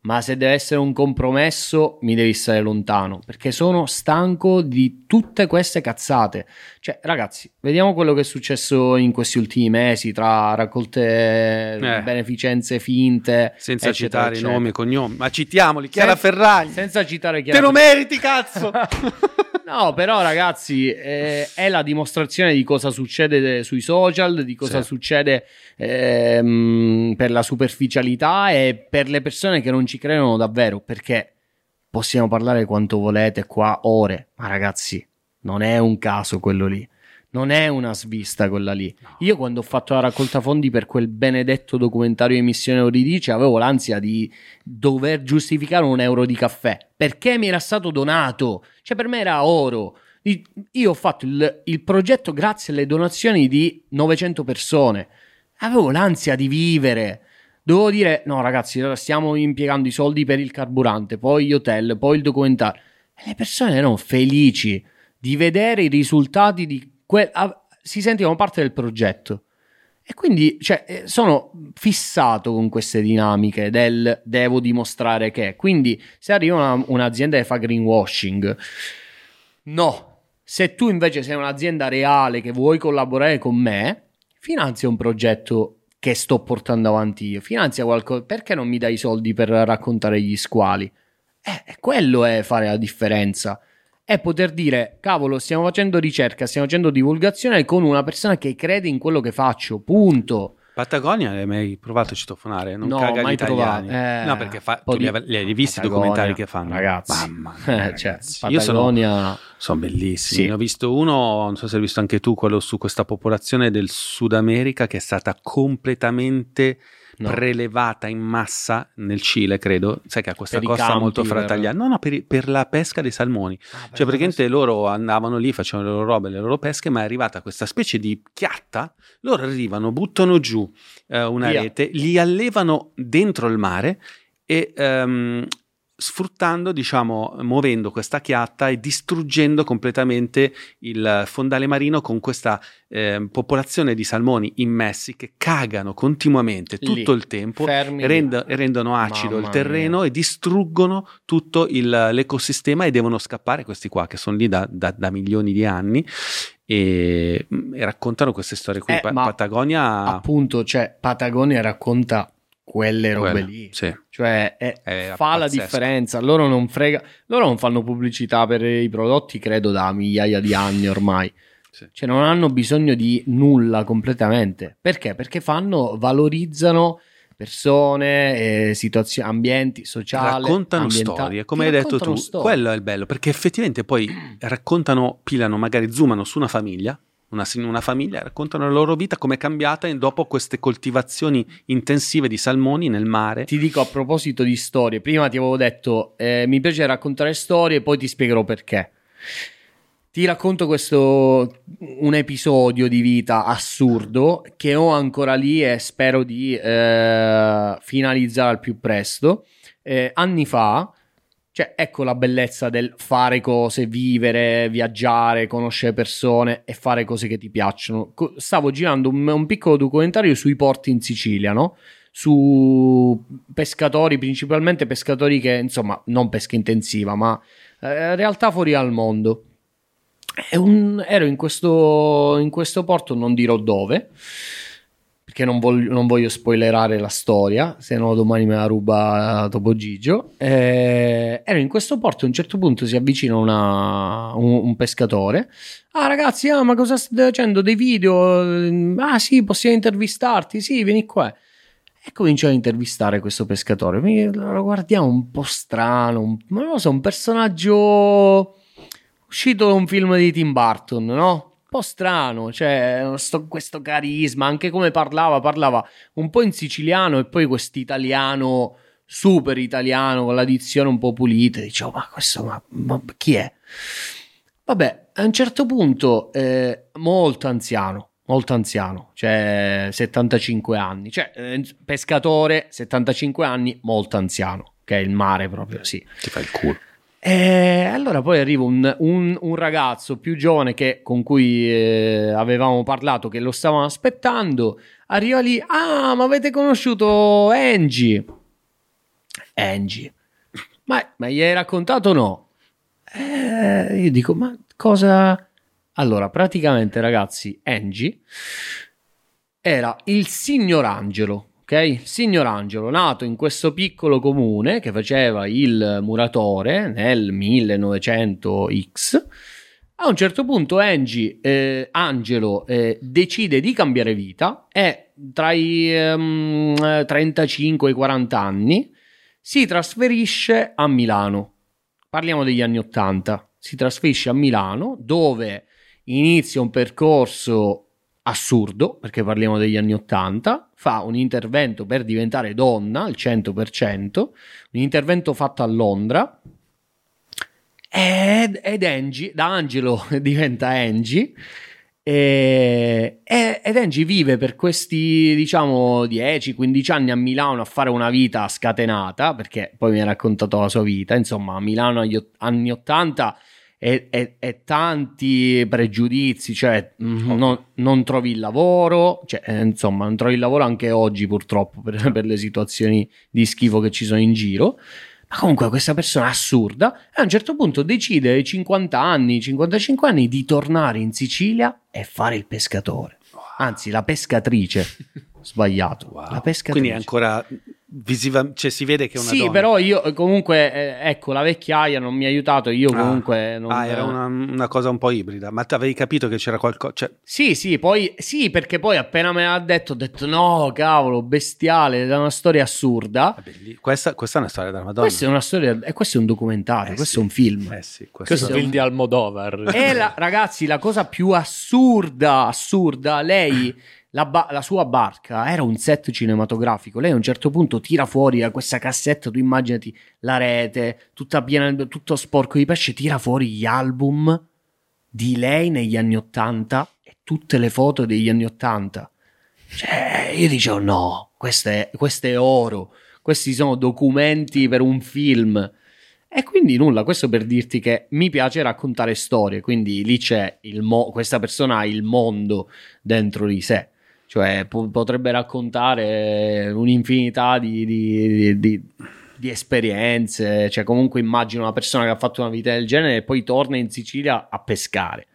ma se deve essere un compromesso mi devi stare lontano perché sono stanco di tutte queste cazzate. Cioè, ragazzi, vediamo quello che è successo in questi ultimi mesi tra raccolte eh. beneficenze finte, senza eccetera, citare eccetera. nomi e cognomi, ma citiamoli, Chiara Sen- Ferragni. Senza citare Chiara Te lo meriti, cazzo! No, però ragazzi, eh, è la dimostrazione di cosa succede sui social, di cosa sì. succede ehm, per la superficialità e per le persone che non ci credono davvero, perché possiamo parlare quanto volete qua ore, ma ragazzi, non è un caso quello lì. Non è una svista quella lì. No. Io quando ho fatto la raccolta fondi per quel benedetto documentario Emissione Euridice avevo l'ansia di dover giustificare un euro di caffè perché mi era stato donato. Cioè per me era oro. Io ho fatto il, il progetto grazie alle donazioni di 900 persone. Avevo l'ansia di vivere. Dovevo dire, no ragazzi, stiamo impiegando i soldi per il carburante, poi gli hotel, poi il documentario. E le persone erano felici di vedere i risultati di que- a- si sentivano parte del progetto. E quindi cioè, eh, sono fissato con queste dinamiche del devo dimostrare che. Quindi se arriva una, un'azienda che fa greenwashing, no. Se tu invece sei un'azienda reale che vuoi collaborare con me, finanzia un progetto che sto portando avanti io. Finanzia qualcosa. Perché non mi dai i soldi per raccontare gli squali? Eh, quello è fare la differenza è poter dire, cavolo, stiamo facendo ricerca, stiamo facendo divulgazione con una persona che crede in quello che faccio, punto. Patagonia l'hai mai provato a citofonare? Non no, caga mai gli italiani. Eh, no, perché fa, tu di... li hai visti i documentari che fanno? Ragazzi, Mamma mia, eh, cioè, Patagonia... Io sono, sono bellissimi. Sì. Ne ho visto uno, non so se hai visto anche tu, quello su questa popolazione del Sud America che è stata completamente no. prelevata in massa nel Cile, credo. Sai che ha questa per costa campi, molto frattagliata. No, no, per, per, la pesca dei salmoni. Ah, cioè, praticamente loro andavano lì, facevano le loro robe, le loro pesche, ma è arrivata questa specie di chiatta. Loro arrivano, buttano giù eh, una Via. rete, li allevano dentro il mare e um, sfruttando, diciamo, muovendo questa chiatta e distruggendo completamente il fondale marino con questa eh, popolazione di salmoni immessi che cagano continuamente tutto Lì, il tempo, rend- rendono acido Mamma il terreno mia. e distruggono tutto il, l'ecosistema e devono scappare questi qua che sono lì da, da, da milioni di anni e, e, raccontano queste storie qui. Eh, pa- Patagonia appunto, cioè Patagonia racconta quelle robe Quella, lì. Sì. Cioè, è, è fa pazzesco. la differenza. Loro non, frega, loro non fanno pubblicità per i prodotti, credo, da migliaia di anni ormai. Sì. Cioè, non hanno bisogno di nulla completamente. Perché? Perché fanno, valorizzano persone, eh, situazioni, ambienti sociali. Raccontano storie, come hai detto tu. Storie. Quello è il bello, perché effettivamente poi raccontano, pilano, magari zoomano su una famiglia una, una, famiglia, raccontano la loro vita come è cambiata dopo queste coltivazioni intensive di salmoni nel mare. Ti dico a proposito di storie, prima ti avevo detto eh, mi piace raccontare storie, poi ti spiegherò perché. Ti racconto questo un episodio di vita assurdo che ho ancora lì e spero di eh, finalizzare al più presto. Eh, anni fa cioè, ecco la bellezza del fare cose, vivere, viaggiare, conoscere persone e fare cose che ti piacciono. Stavo girando un, un piccolo documentario sui porti in Sicilia, no? su pescatori, principalmente pescatori che, insomma, non pesca intensiva, ma eh, realtà fuori al mondo. Un, ero in questo, in questo porto, non dirò dove, perché non voglio, non voglio spoilerare la storia, se no domani me la ruba dopo Gigio. Eh, ero in questo porto, a un certo punto si avvicina una, un, un, pescatore. Ah ragazzi, ah, ma cosa state facendo? Dei video? Ah sì, possiamo intervistarti? Sì, vieni qua. E comincio a intervistare questo pescatore. Mi, lo guardiamo un po' strano, un, non lo so, un personaggio uscito da un film di Tim Burton, no? Po' strano, cioè sto, questo carisma, anche come parlava, parlava un po' in siciliano e poi quest'italiano super italiano con la dizione un po' pulita, dicevo ma questo ma, ma chi è? Vabbè, a un certo punto eh, molto anziano, molto anziano, cioè 75 anni, cioè eh, pescatore, 75 anni, molto anziano, che è il mare proprio, sì. Ti fa il culo. E allora poi arriva un, un, un ragazzo più giovane che, con cui eh, avevamo parlato, che lo stavano aspettando. Arriva lì, ah, ma avete conosciuto Angie? Angie. Ma, ma gli hai raccontato o no? Eh, io dico, ma cosa... Allora, praticamente ragazzi, Angie era il signor Angelo ok? Signor Angelo, nato in questo piccolo comune che faceva il muratore nel 1900X, a un certo punto Angie, eh, Angelo eh, decide di cambiare vita e tra i um, 35 e i 40 anni si trasferisce a Milano. Parliamo degli anni 80. Si trasferisce a Milano dove inizia un percorso assurdo, perché parliamo degli anni 80, fa un intervento per diventare donna al 100%, un intervento fatto a Londra, ed, ed Angie, da Angelo diventa Angie, e, ed Angie vive per questi diciamo 10-15 anni a Milano a fare una vita scatenata perché poi mi ha raccontato la sua vita insomma a Milano agli anni 80 e, e, e tanti pregiudizi, cioè mm, non, non, trovi il lavoro, cioè, eh, insomma, non trovi il lavoro anche oggi purtroppo per, per le situazioni di schifo che ci sono in giro. Ma comunque questa persona assurda a un certo punto decide ai 50 anni, 55 anni di tornare in Sicilia e fare il pescatore. Anzi, la pescatrice. Sbagliato. Wow. La pescatrice. Quindi è ancora visiva, cioè si vede che è una sì, donna. però io comunque, eh, ecco, la vecchiaia non mi ha aiutato, io ah. comunque... Ah, non... ah era una, una, cosa un po' ibrida, ma avevi capito che c'era qualcosa... Cioè... Sì, sì, poi, sì, perché poi appena me l'ha detto, ho detto no, cavolo, bestiale, è una storia assurda. Questa, questa, è una storia della Madonna. Questa è una storia, e questo è un documentario, eh questo sì. è un film. Eh sì, questo, questo è un film di Almodovar. E la, ragazzi, la cosa più assurda, assurda, lei la, ba- la, sua barca era un set cinematografico. Lei a un certo punto tira fuori questa cassetta. Tu immaginati la rete, tutta piena, tutto sporco di pesce. Tira fuori gli album di lei negli anni Ottanta e tutte le foto degli anni Ottanta. Cioè, io dicevo: no, questo è, questo è oro. Questi sono documenti per un film. E quindi nulla, questo per dirti che mi piace raccontare storie, quindi lì c'è il mo- questa persona ha il mondo dentro di sé cioè po- potrebbe raccontare un'infinità di, di, di, di, esperienze, cioè comunque immagino una persona che ha fatto una vita del genere e poi torna in Sicilia a pescare.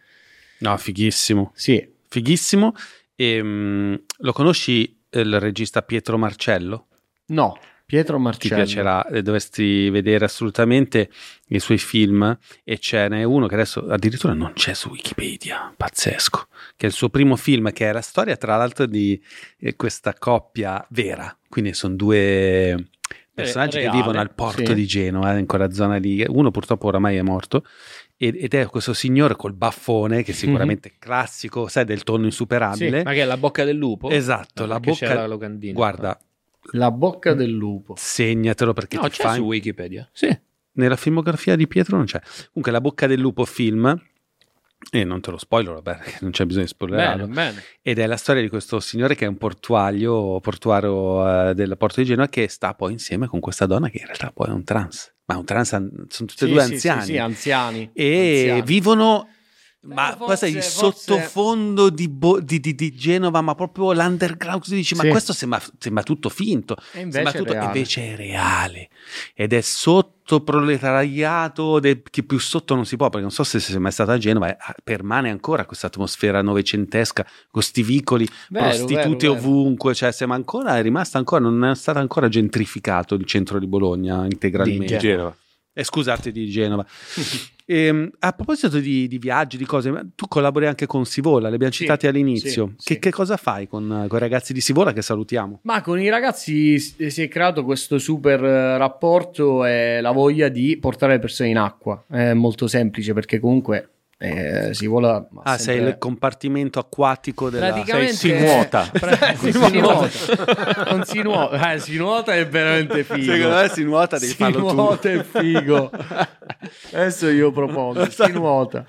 No, fighissimo. Sì. Fighissimo. E, um, lo conosci il regista Pietro Marcello? No. Pietro Marcello. Ti piacerà, eh, dovresti vedere assolutamente i suoi film e ce n'è uno che adesso addirittura non c'è su Wikipedia, pazzesco, che è il suo primo film che è la storia tra l'altro di eh, questa coppia vera, quindi sono due personaggi Reale, che vivono al porto sì. di Genova, in quella zona lì, uno purtroppo oramai è morto ed è questo signore col baffone che sicuramente mm-hmm. classico, sai, del tonno insuperabile. Sì, ma che è la bocca del lupo? Esatto, no, la bocca. La locandina, guarda, la bocca del lupo. Segnatelo perché no, ti c'è fai... su Wikipedia. Sì. Nella filmografia di Pietro non c'è. Comunque La bocca del lupo film e non te lo spoiler, vabbè, non c'è bisogno di spoilerarlo. Bene, bene. Ed è la storia di questo signore che è un portuario, portuario uh, del porto di Genova che sta poi insieme con questa donna che in realtà poi è un trans. Ma un trans, sono tutti e sì, due sì, anziani. Sì, sì, anziani. E anziani. vivono Ma forse, poi sai, il forse... sottofondo di, Bo- di, di, di, Genova, ma proprio l'underground, così dici, sì. ma questo sembra, sembra, tutto finto. E invece, tutto, è invece, è reale. Ed è sotto proletariato, che più sotto non si può, perché non so se sei mai stata a Genova, eh, permane ancora questa atmosfera novecentesca, con questi vicoli, vero, prostitute vero, ovunque, cioè sembra ancora, è rimasta ancora, non è stato ancora gentrificato il centro di Bologna integralmente. Di Genova. Eh, scusate, di Genova. E, ehm, a proposito di, di, viaggi, di cose, tu collabori anche con Sivola, le abbiamo sì, citate all'inizio. Sì, che, sì. che, cosa fai con, con, i ragazzi di Sivola che salutiamo? Ma con i ragazzi si è creato questo super eh, rapporto e la voglia di portare le persone in acqua. È molto semplice perché comunque eh, si vola. Ah, sempre... sei il compartimento acquatico della. Praticamente sei, si nuota. si, si nuota. non si nuota. Eh, si nuota è veramente figo. Secondo me si nuota devi si farlo nuota tu. è figo. Adesso io propongo. Si nuota.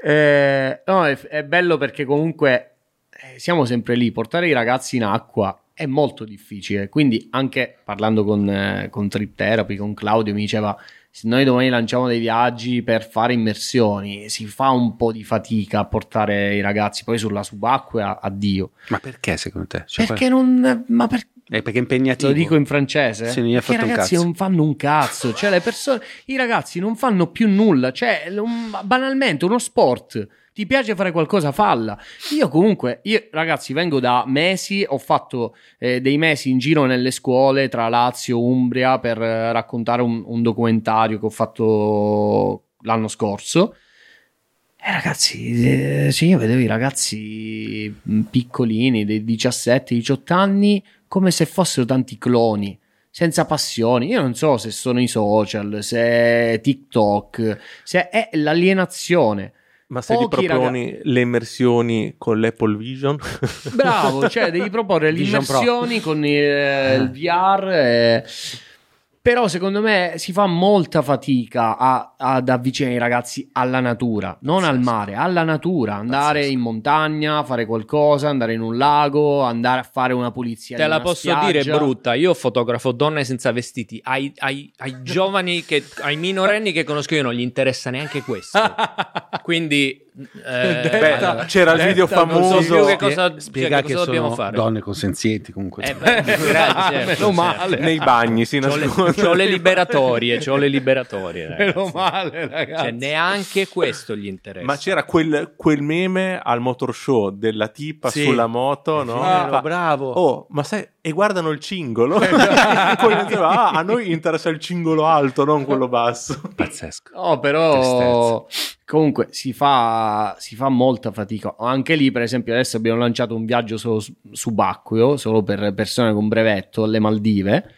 Eh, no, è, è, bello perché comunque eh, siamo sempre lì. Portare i ragazzi in acqua è molto difficile. Quindi, anche parlando con, eh, con Trip Therapy, con Claudio, mi diceva se noi domani lanciamo dei viaggi per fare immersioni, si fa un po' di fatica a portare i ragazzi poi sulla subacquea, addio. Ma perché secondo te? Cioè, perché non... Ma per... Eh, perché è impegnativo. Lo dico in francese. Sì, non i ragazzi non fanno un cazzo. Cioè, le persone, i ragazzi non fanno più nulla. Cioè, un, banalmente, uno sport ti piace fare qualcosa, falla. Io comunque, io ragazzi, vengo da mesi, ho fatto eh, dei mesi in giro nelle scuole tra Lazio, Umbria per eh, raccontare un, un, documentario che ho fatto l'anno scorso. E ragazzi, eh, sì, io vedevo i ragazzi mm, piccolini, dei 17-18 anni, come se fossero tanti cloni senza passioni. Io non so se sono i social, se TikTok, se è l'alienazione. Ma se Pochi gli proponi raga... le immersioni con l'Apple Vision? Bravo, cioè devi proporre le immersioni con il, il VR. E però secondo me si fa molta fatica a, ad avvicinare i ragazzi alla natura, non al mare, alla natura, andare Pazzesco. in montagna, fare qualcosa, andare in un lago, andare a fare una pulizia. Te la posso spiaggia. dire brutta, io fotografo donne senza vestiti, ai, ai, ai giovani, che, ai minorenni che conosco io non gli interessa neanche questo. Quindi eh, Beh, c'era il video famoso. che cosa, spiega cioè, che, cosa dobbiamo fare. donne consenzienti comunque. Eh, beh, grazie, certo, male. nei bagni si nasconde c'ho le liberatorie c'ho le liberatorie meno male ragazzi. cioè, neanche questo gli interessa. Ma c'era quel, quel meme al motor show della tipa sì. sulla moto no? Ah, bravo. Oh ma sai e guardano il cingolo? Ah, a noi interessa il cingolo alto non quello basso. Pazzesco. No però Tristezza. comunque si fa, si fa molta fatica. Anche lì per esempio adesso abbiamo lanciato un viaggio solo subacqueo solo per persone con brevetto alle Maldive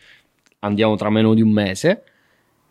andiamo tra meno di un mese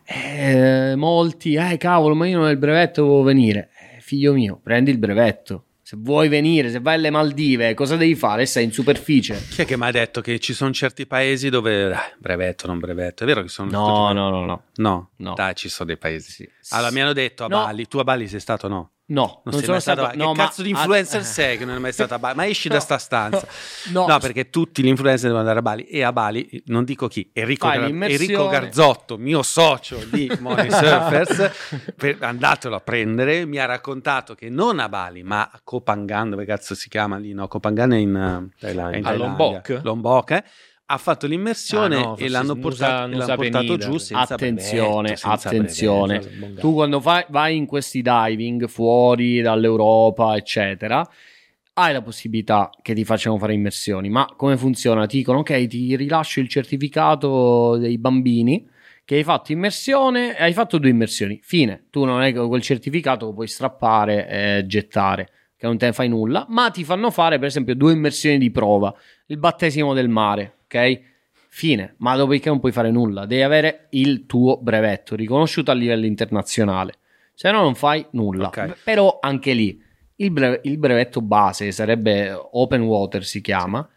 eh, molti eh cavolo ma io non ho il brevetto devo venire eh, figlio mio prendi il brevetto se vuoi venire, se vai alle Maldive, cosa devi fare? Sei in superficie. Chi è che mi ha detto che ci sono certi paesi dove eh, brevetto, non brevetto? È vero che sono No, no, no, no, no. No. Dai, ci sono dei paesi. Sì. Allora, mi hanno detto a no. Bali, tu a Bali sei stato no? No, non, non sono stato. stato no, che cazzo di influencer a... sei che non è mai stato a Bali? Ma esci no. da sta stanza. No. no. perché tutti gli influencer devono andare a Bali. E a Bali, non dico chi, Enrico, Gar- Enrico Garzotto, mio socio di Money Surfers, per, andatelo a prendere. Mi ha raccontato che non a Bali, ma a Kopangan, dove cazzo si chiama lì? No, Kopangan è in, uh, Thailandia. in Thailandia. A Lombok. Lombok, eh? Ha fatto l'immersione ah, no, e l'hanno portato, nusa, l'hanno portato giù senza attenzione, brevetto, senza attenzione. Brevetto, tu quando vai, vai, in questi diving fuori dall'Europa, eccetera, hai la possibilità che ti facciano fare immersioni, ma come funziona? Ti dicono ok, ti rilascio il certificato dei bambini che hai fatto immersione e hai fatto due immersioni. Fine, tu non hai quel certificato lo puoi strappare e gettare che non te ne fai nulla, ma ti fanno fare per esempio due immersioni di prova, il battesimo del mare, ok? Fine, ma dopodiché non puoi fare nulla, devi avere il tuo brevetto riconosciuto a livello internazionale, se no non fai nulla. Okay. Però anche lì il, breve, il, brevetto base sarebbe Open Water si chiama.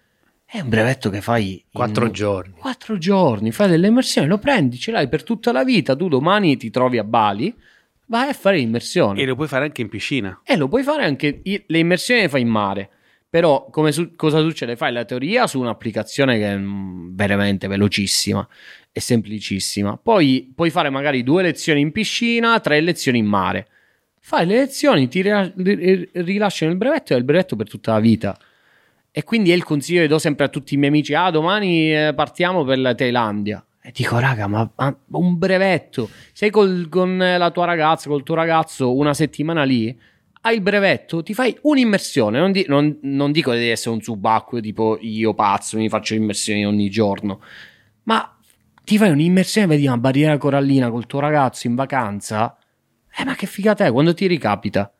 È un brevetto che fai quattro giorni. Quattro giorni, fai delle immersioni, lo prendi, ce l'hai per tutta la vita. Tu domani ti trovi a Bali, vai a fare immersioni. E lo puoi fare anche in piscina. E lo puoi fare anche. Le immersioni le fai in mare. Però su- cosa succede? Fai la teoria su un'applicazione che è mm, veramente velocissima e semplicissima. Poi puoi fare magari due lezioni in piscina, tre lezioni in mare. fai le lezioni, ti rilasciano il brevetto e il brevetto per tutta la vita. E quindi è il consiglio che do sempre a tutti i miei amici: ah, domani eh, partiamo per la Thailandia. E dico, raga, ma, ma un brevetto. Sei col, con la tua ragazza, col tuo ragazzo una settimana lì, hai il brevetto, ti fai un'immersione. Non, di, non, non dico devi essere un subacqueo tipo io pazzo, mi faccio immersioni ogni giorno. Ma ti fai un'immersione, vedi una barriera corallina col tuo ragazzo in vacanza. Eh, ma che figata è? Quando ti ricapita?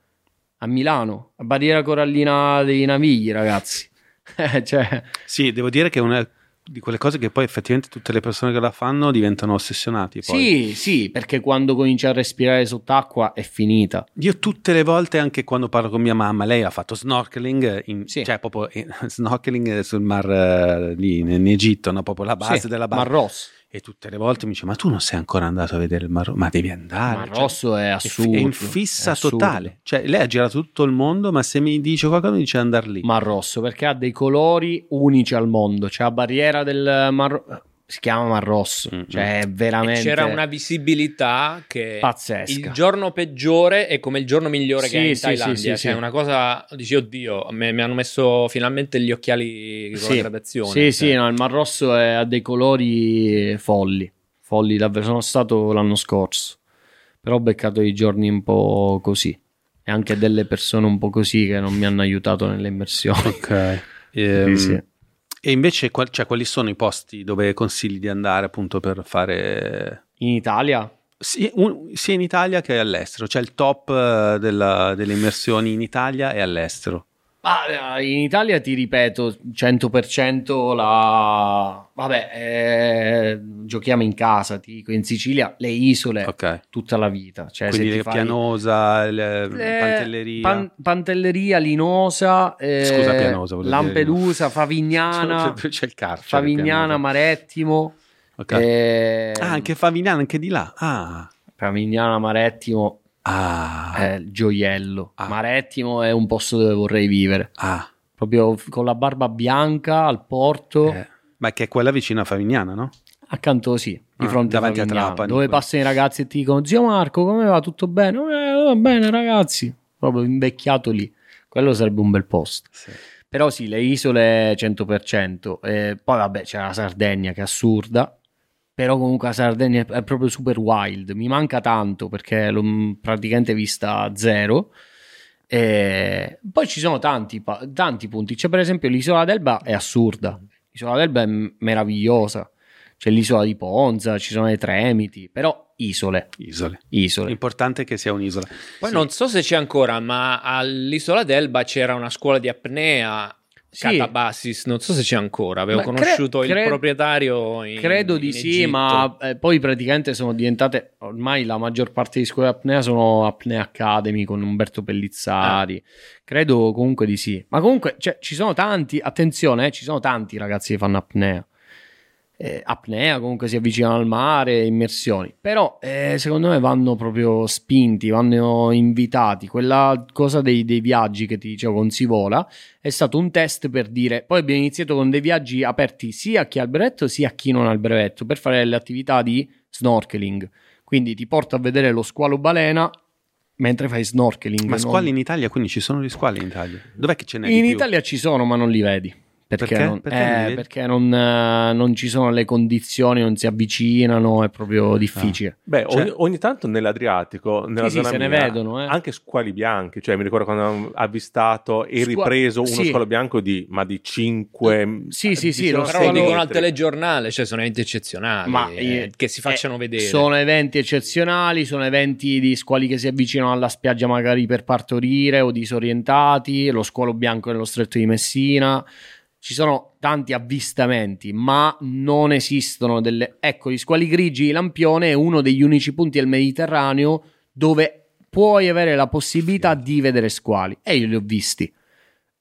A Milano, a barriera corallina dei Navigli, ragazzi. cioè... Sì, devo dire che è una di quelle cose che poi effettivamente tutte le persone che la fanno diventano ossessionati. Poi. Sì, sì, perché quando cominci a respirare sott'acqua è finita. Io tutte le volte, anche quando parlo con mia mamma, lei ha fatto snorkeling, in, sì. cioè proprio in, snorkeling sul mar uh, lì in, in Egitto, no? proprio la base sì, della base. Mar Rosso. E tutte le volte mi dice: Ma tu non sei ancora andato a vedere il Mar Rosso? Ma devi andare. Il Mar cioè, Rosso cioè, è assurdo. È in fissa è totale. Cioè, lei ha girato tutto il mondo, ma se mi dice qualcosa, mi dice andare lì. Mar Rosso, perché ha dei colori unici al mondo. C'è la barriera del Mar Rosso si chiama Mar Rosso, mm-hmm. cioè è veramente... E c'era una visibilità che pazzesca. Il giorno peggiore è come il giorno migliore sì, che è in sì, Thailandia, sì, sì, cioè sì. una cosa, dici oddio, me, mi hanno messo finalmente gli occhiali con sì. la gradazione. Sì, cioè. sì, no, il Mar Rosso è, ha dei colori folli, folli davvero, sono stato l'anno scorso, però ho beccato i giorni un po' così e anche delle persone un po' così che non mi hanno aiutato nelle immersioni. Ok. Um, sì. E invece, qual- cioè, quali sono i posti dove consigli di andare appunto per fare... In Italia? Sì, un, sia in Italia che all'estero, cioè il top eh, della, delle immersioni in Italia e all'estero. Ah, in Italia ti ripeto 100% la vabbè eh, giochiamo in casa ti dico in Sicilia le isole okay. tutta la vita cioè, quindi fai... Pianosa le, le... Pantelleria Pan- Pantelleria Linosa eh, scusa Pianosa Lampedusa Favignana c'è, c'è il carcere Favignana Marettimo okay. eh... ah anche Favignana anche di là ah. Favignana Marettimo Ah. È il gioiello. Ah. Marettimo è un posto dove vorrei vivere. Ah. Proprio con la barba bianca al porto. Eh. Ma che è quella vicina a Favignana, no? Accanto sì, di ah, fronte davanti a Trapani. Dove passano i ragazzi e ti dicono zio Marco come va? Tutto bene? Eh, va bene ragazzi. Proprio invecchiato lì. Quello sarebbe un bel posto. Sì. Però sì, le isole 100%. E poi vabbè c'è la Sardegna che è assurda però comunque la Sardegna è proprio super wild, mi manca tanto perché l'ho praticamente vista zero. E poi ci sono tanti, tanti punti, c'è per esempio l'isola d'Elba è assurda, l'isola d'Elba è meravigliosa, c'è l'isola di Ponza, ci sono le Tremiti, però isole. Isole. Isole. L'importante che sia un'isola. Poi sì. non so se c'è ancora, ma all'isola d'Elba c'era una scuola di apnea sì. Catabassis, non so se c'è ancora, avevo Beh, conosciuto cre- il cre- proprietario in, Credo di sì, Egitto. ma eh, poi praticamente sono diventate, ormai la maggior parte di scuole apnea sono Apnea Academy con Umberto Pellizzari, ah. credo comunque di sì. Ma comunque cioè, ci sono tanti, attenzione, eh, ci sono tanti ragazzi che fanno apnea eh, apnea, comunque si avvicinano al mare, immersioni. Però eh, secondo me vanno proprio spinti, vanno invitati. Quella cosa dei, dei, viaggi che ti dicevo con Sivola è stato un test per dire. Poi abbiamo iniziato con dei viaggi aperti sia a chi ha il brevetto sia a chi non ha il brevetto per fare le attività di snorkeling. Quindi ti porto a vedere lo squalo balena mentre fai snorkeling. Ma squali non... in Italia, quindi ci sono gli squali in Italia? Dov'è che ce n'è? In Italia ci sono, ma non li vedi. Perché, perché? Non, perché, eh, perché non, uh, non, ci sono le condizioni, non si avvicinano, è proprio difficile. Ah. Beh, cioè, ogni, ogni, tanto nell'Adriatico, nella sì, zona sì, mia, ne vedono. Eh. Anche squali bianchi, cioè mi ricordo quando ho avvistato e Squa- ripreso uno sì. squalo bianco di, ma di 5 Sì, sì, sì, lo però lo dicono al telegiornale, cioè sono eventi eccezionali ma, eh, che si facciano eh, vedere. Sono eventi eccezionali, sono eventi di squali che si avvicinano alla spiaggia magari per partorire o disorientati, lo squalo bianco nello stretto di Messina ci sono tanti avvistamenti, ma non esistono delle... Ecco, gli squali grigi, Lampione è uno degli unici punti del Mediterraneo dove puoi avere la possibilità di vedere squali. E io li ho visti.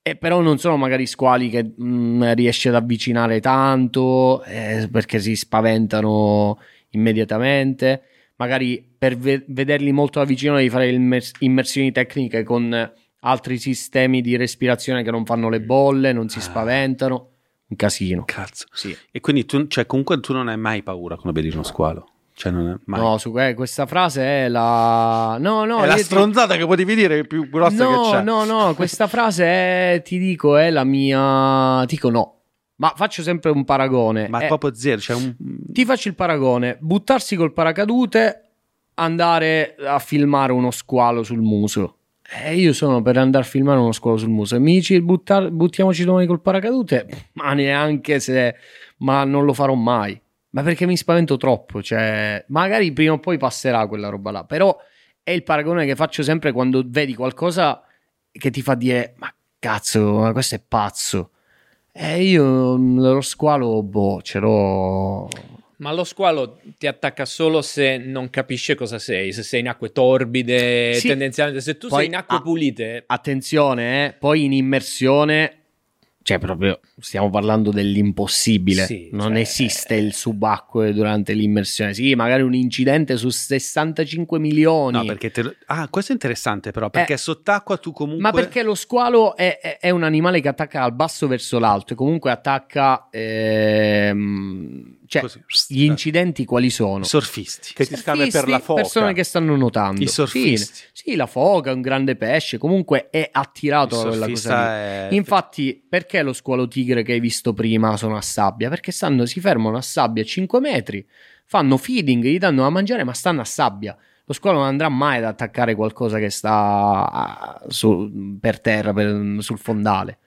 E però non sono magari squali che mh, mm, riesci ad avvicinare tanto eh, perché si spaventano immediatamente. Magari per ve- vederli molto da vicino devi fare immers- immersioni tecniche con altri sistemi di respirazione che non fanno le bolle, non si ah. spaventano. Un casino. Cazzo. Sì. E quindi tu, cioè, comunque tu non hai mai paura quando vedi uno squalo? Cioè. No, su eh, questa frase è la. No, no. È la stronzata ti... che potevi dire più grossa no, che c'è. No, no, questa frase è, ti dico, è la mia. Ti dico no. Ma faccio sempre un paragone. Ma è proprio zero. Cioè un... Ti faccio il paragone. Buttarsi col paracadute, andare a filmare uno squalo sul muso. Eh, io sono per andare a filmare uno squalo sul muso. Mi dici buttar, buttiamoci domani col paracadute? Ma neanche se... Ma non lo farò mai. Ma perché mi spavento troppo, cioè, magari prima o poi passerà quella roba là, però è il paragone che faccio sempre quando vedi qualcosa che ti fa dire "Ma cazzo, ma questo è pazzo". E io lo squalo, boh, ce l'ho ma lo squalo ti attacca solo se non capisce cosa sei, se sei in acque torbide, sì. tendenzialmente se tu poi, sei in acque ah, pulite. Attenzione, eh, poi in immersione cioè, proprio stiamo parlando dell'impossibile. Sì, non cioè... esiste il subacqueo durante l'immersione. Sì, magari un incidente su 65 milioni. No, perché te... Ah, questo è interessante, però. Perché eh, sott'acqua tu comunque. Ma perché lo squalo è, è, è, un animale che attacca dal basso verso l'alto e comunque attacca. Ehm cioè, Così. gli incidenti quali sono? I surfisti. Che si scambia per la foca. Persone che stanno nuotando. I surfisti. Sì, sì, la foca, un grande pesce, comunque è attirato da quella cosa è... Infatti, perché lo squalo tigre che hai visto prima sono a sabbia? Perché stanno, si fermano a sabbia a 5 metri, fanno feeding, gli danno da mangiare, ma stanno a sabbia. Lo squalo non andrà mai ad attaccare qualcosa che sta su, per terra, per, sul fondale.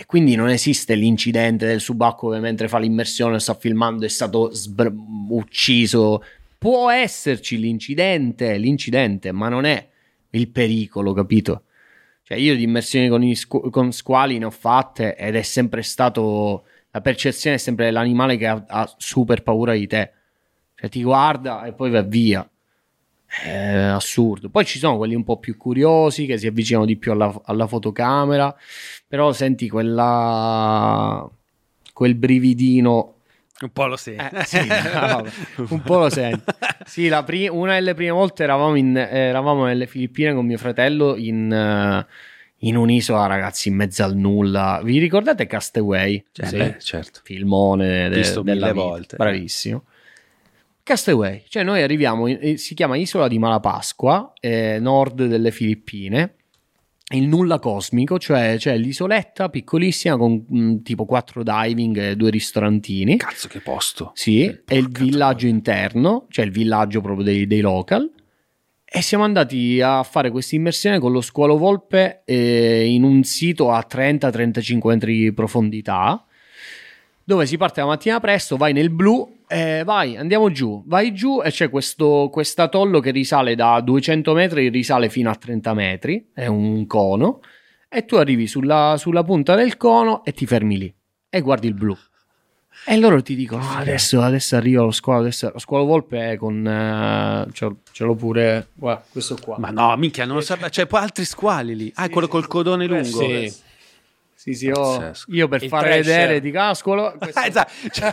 E quindi non esiste l'incidente del subacqueo mentre fa l'immersione sta filmando è stato sbr- ucciso. Può esserci l'incidente, l'incidente, ma non è il pericolo, capito? Cioè io di immersioni con, squ- con squali ne ho fatte ed è sempre stato... La percezione è sempre l'animale che ha, ha super paura di te. Cioè ti guarda e poi va via. È assurdo. Poi ci sono quelli un po' più curiosi che si avvicinano di più alla, alla fotocamera, però senti quella, quel brividino. Un po' lo senti. Eh, sì, un po' lo senti. Sì, pri- una delle prime volte eravamo, in, eravamo, nelle Filippine con mio fratello in, in, un'isola, ragazzi, in mezzo al nulla. Vi ricordate Castaway? Cioè, sì, beh, certo. Filmone de- della vita. volte. Bravissimo. Castaway, cioè noi arriviamo, in, si chiama Isola di Malapasqua, eh, nord delle Filippine, il nulla cosmico, cioè c'è l'isoletta piccolissima con mh, mm, tipo quattro diving e due ristorantini. Cazzo che posto! Sì, e il villaggio troia. interno, cioè il villaggio proprio dei, dei, local. E siamo andati a fare questa immersione con lo squalo volpe eh, in un sito a 30-35 metri di profondità, dove si parte la mattina presto, vai nel blu eh, vai, andiamo giù. Vai giù e c'è questo atollo che risale da 200 metri, risale fino a 30 metri. È un cono. E tu arrivi sulla, sulla punta del cono e ti fermi lì. E guardi il blu. E loro ti dicono: oh, adesso, adesso, arriva lo squalo. Adesso, lo squalo volpe è con. Uh, ce, ce, l'ho pure. Guarda, questo qua. Ma no, minchia, non lo so. C'è poi altri squali lì. Ah, sì, quello col codone lungo. Sì. Sì, sì, io, io per far vedere di cascolo. Questo... esatto. cioè,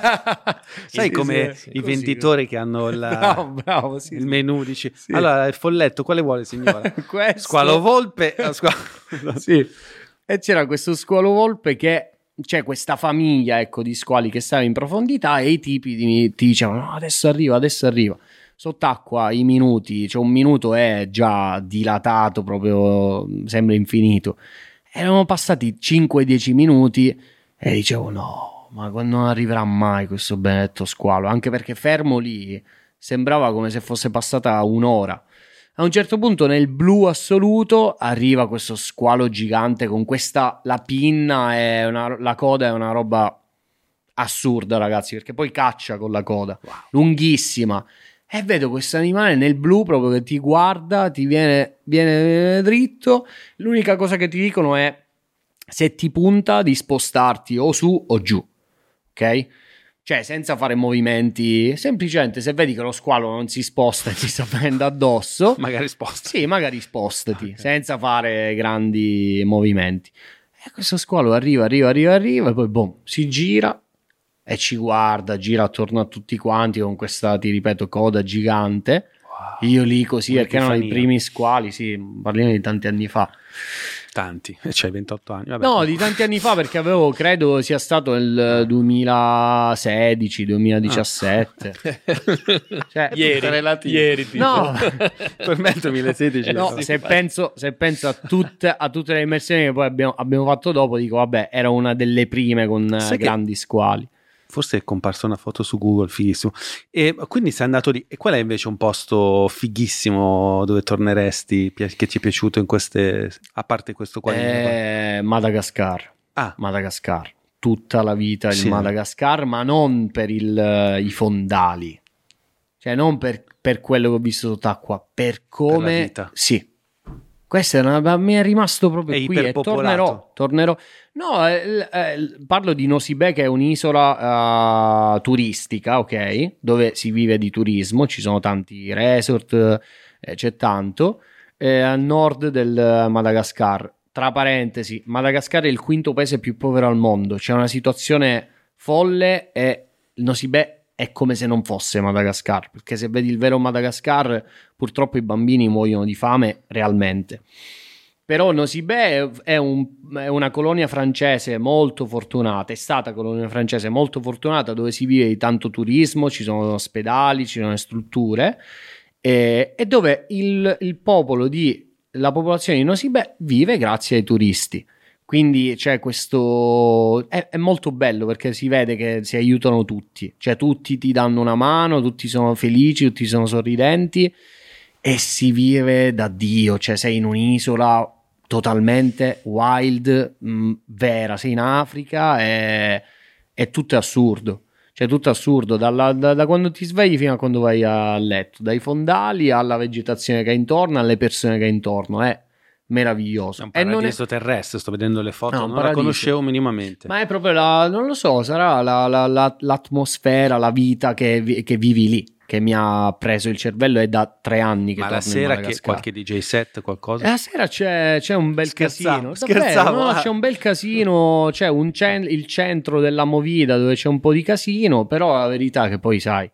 sai come sì, i venditori che hanno il, bravo, bravo, sì, il menù, dici allora il folletto, quale vuole signora? questo... Squalo volpe. Squalo... sì. E c'era questo squalo volpe che c'è questa famiglia ecco, di squali che stava in profondità e i tipi ti, ti dicevano no, adesso arriva, adesso arriva. Sott'acqua i minuti, cioè un minuto è già dilatato proprio, sembra infinito erano passati 5-10 minuti e dicevo no, ma non arriverà mai questo benedetto squalo, anche perché fermo lì sembrava come se fosse passata un'ora. A un certo punto nel blu assoluto arriva questo squalo gigante con questa la pinna e una, la coda è una roba assurda ragazzi perché poi caccia con la coda wow. lunghissima e vedo questo animale nel blu proprio che ti guarda, ti viene, viene dritto. L'unica cosa che ti dicono è se ti punta di spostarti o su o giù, ok? Cioè, senza fare movimenti, semplicemente se vedi che lo squalo non si sposta e ti sta venendo addosso, magari spostati. Sì, magari spostati, okay. senza fare grandi movimenti. E questo squalo arriva, arriva, arriva, arriva, e poi boom, si gira e ci guarda, gira attorno a tutti quanti con questa, ti ripeto, coda gigante. Wow. Io lì così, perché erano i primi squali, sì, parliamo di tanti anni fa. Tanti, c'hai 28 anni. Vabbè. No, di tanti anni fa perché avevo, credo sia stato il 2016, 2017. Ah. cioè, ieri, ieri tipo. No, per me il 2016. No, se penso, se penso, a, tutte, a tutte le immersioni che poi abbiamo, abbiamo, fatto dopo, dico vabbè, era una delle prime con Sai grandi squali forse è comparsa una foto su Google, fighissimo. E quindi sei andato lì. E qual è invece un posto fighissimo dove torneresti, che ti è piaciuto in queste, a parte questo qua? Eh, Madagascar. Ah. Madagascar. Tutta la vita il sì. Madagascar, ma non per il, i fondali. Cioè, non per, per, quello che ho visto sott'acqua, per come... Per sì. Questo è una, mi è rimasto proprio è qui e tornerò, tornerò. No, eh, eh, parlo di Nosibè che è un'isola uh, turistica, ok? Dove si vive di turismo, ci sono tanti resort, eh, c'è tanto. a nord del Madagascar. Tra parentesi, Madagascar è il quinto paese più povero al mondo. C'è una situazione folle e Nosibè è come se non fosse Madagascar. Perché se vedi il vero Madagascar, purtroppo i bambini muoiono di fame realmente. Però Nosibè è, un, è, una colonia francese molto fortunata, è stata colonia francese molto fortunata dove si vive di tanto turismo, ci sono ospedali, ci sono strutture e, e dove il, il popolo di, la popolazione di Nosibè vive grazie ai turisti. Quindi c'è questo. È, è, molto bello perché si vede che si aiutano tutti, cioè tutti ti danno una mano, tutti sono felici, tutti sono sorridenti e si vive da Dio, cioè sei in un'isola totalmente wild, mh, mm, vera, sei in Africa e è tutto assurdo. Cioè, tutto assurdo, Dalla, da, da, quando ti svegli fino a quando vai a letto, dai fondali alla vegetazione che è intorno, alle persone che è intorno. È meraviglioso. È un paradiso è... terrestre, sto vedendo le foto, no, non paradiso. la conoscevo minimamente. Ma è proprio la, non lo so, sarà la, la, l'atmosfera, la vita che, che vivi lì che mi ha preso il cervello è da tre anni che Ma la sera che qualche DJ set, qualcosa? La sera c'è, c'è un bel scherzavo, casino. Scherzavo, Davvero, no? C'è un bel casino, c'è un cen- il centro della movida dove c'è un po' di casino, però la verità è che poi sai,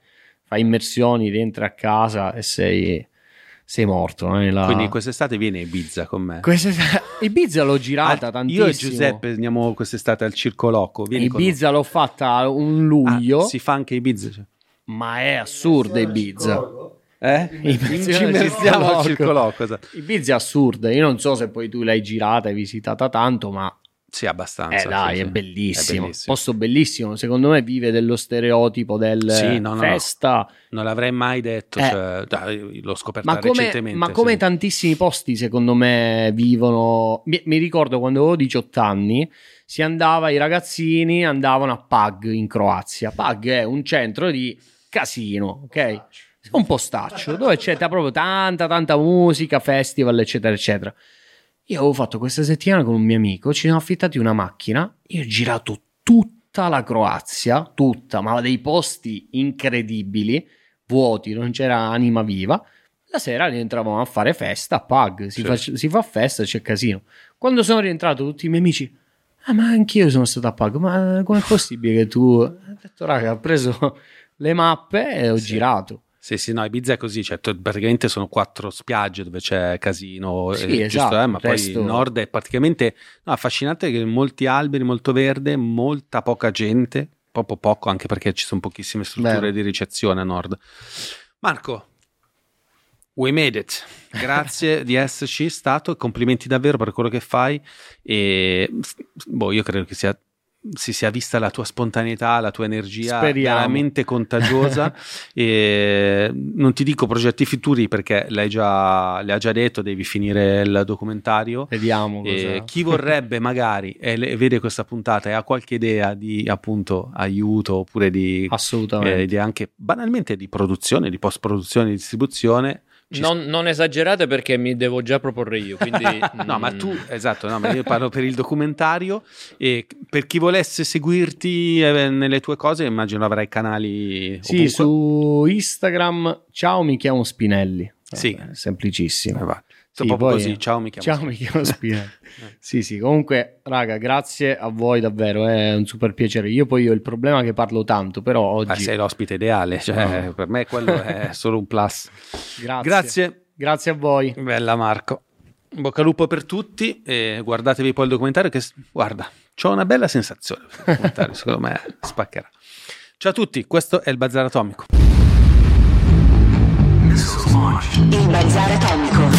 fai immersioni, rientri a casa e sei sei morto. Eh, la... Quindi quest'estate viene Ibiza con me. Quest'estate... Ibiza l'ho girata ah, tantissimo. Io e Giuseppe andiamo quest'estate al Circo Loco. Vieni Ibiza l'ho fatta un luglio. Ah, si fa anche Ibiza? Cioè. Ma è assurda Ibiza. Eh? Ci immersiamo al Circo Loco. Esatto. Ibiza è assurda. Io non so se poi tu l'hai girata e visitata tanto, ma sì, abbastanza. Eh dai, sì, è. Bellissimo. è, bellissimo. Posto bellissimo. Secondo me vive dello stereotipo del sì, no, no, festa. No. Non l'avrei mai detto, eh. cioè, dai, l'ho scoperto ma come, recentemente. Ma come tantissimi posti, secondo me, vivono... Mi, mi, ricordo quando avevo 18 anni, si andava, i ragazzini andavano a Pag in Croazia. Pag è un centro di casino, ok? Un postaccio, dove c'è proprio tanta, tanta musica, festival, eccetera, eccetera. Io avevo fatto questa settimana con un mio amico, ci siamo affittati una macchina, io ho girato tutta la Croazia, tutta, ma dei posti incredibili, vuoti, non c'era anima viva. La sera rientravamo a fare festa a Pag, si, fa, si fa festa, c'è casino. Quando sono rientrato tutti i miei amici, ah ma anch'io sono stato a Pag, ma com'è possibile che tu... Ho detto raga, ho preso le mappe e ho sì. girato. Sì, sì, no, Ibiza è così, cioè, praticamente sono quattro spiagge dove c'è casino, sì, eh, esatto, giusto, eh, ma resto... poi il nord è praticamente no, affascinante che molti alberi, molto verde, molta poca gente, proprio poco anche perché ci sono pochissime strutture Beh. di ricezione a nord. Marco, we made it, grazie di esserci stato, complimenti davvero per quello che fai e boh, io credo che sia si sia vista la tua spontaneità, la tua energia Speriamo. veramente contagiosa. e non ti dico progetti futuri perché l'hai già, l'hai già detto, devi finire il documentario. Vediamo. Chi vorrebbe magari e vede questa puntata e ha qualche idea di appunto aiuto oppure di, Assolutamente. Eh, di anche banalmente di produzione, di post produzione, di distribuzione non, non, esagerate perché mi devo già proporre io. Quindi, no, ma tu, esatto, no, ma io parlo per il documentario e per chi volesse seguirti eh, nelle tue cose, immagino avrai canali. Sì, ovunque. su Instagram, ciao, mi chiamo Spinelli. Sì, Vabbè, semplicissimo. Eh, Sì, proprio così, ciao mi chiamo Ciao mi chiamo Spinelli. sì, sì, comunque raga, grazie a voi davvero, è un super piacere. Io poi ho il problema che parlo tanto, però oggi... Ah, sei l'ospite ideale, cioè no. per me quello è solo un plus. Grazie. Grazie. Grazie a voi. Bella Marco. bocca al lupo per tutti e guardatevi poi il documentario che, guarda, ho una bella sensazione. Il documentario, secondo me spaccherà. Ciao a tutti, questo è il Bazar Atomico. Il Bazar Atomico.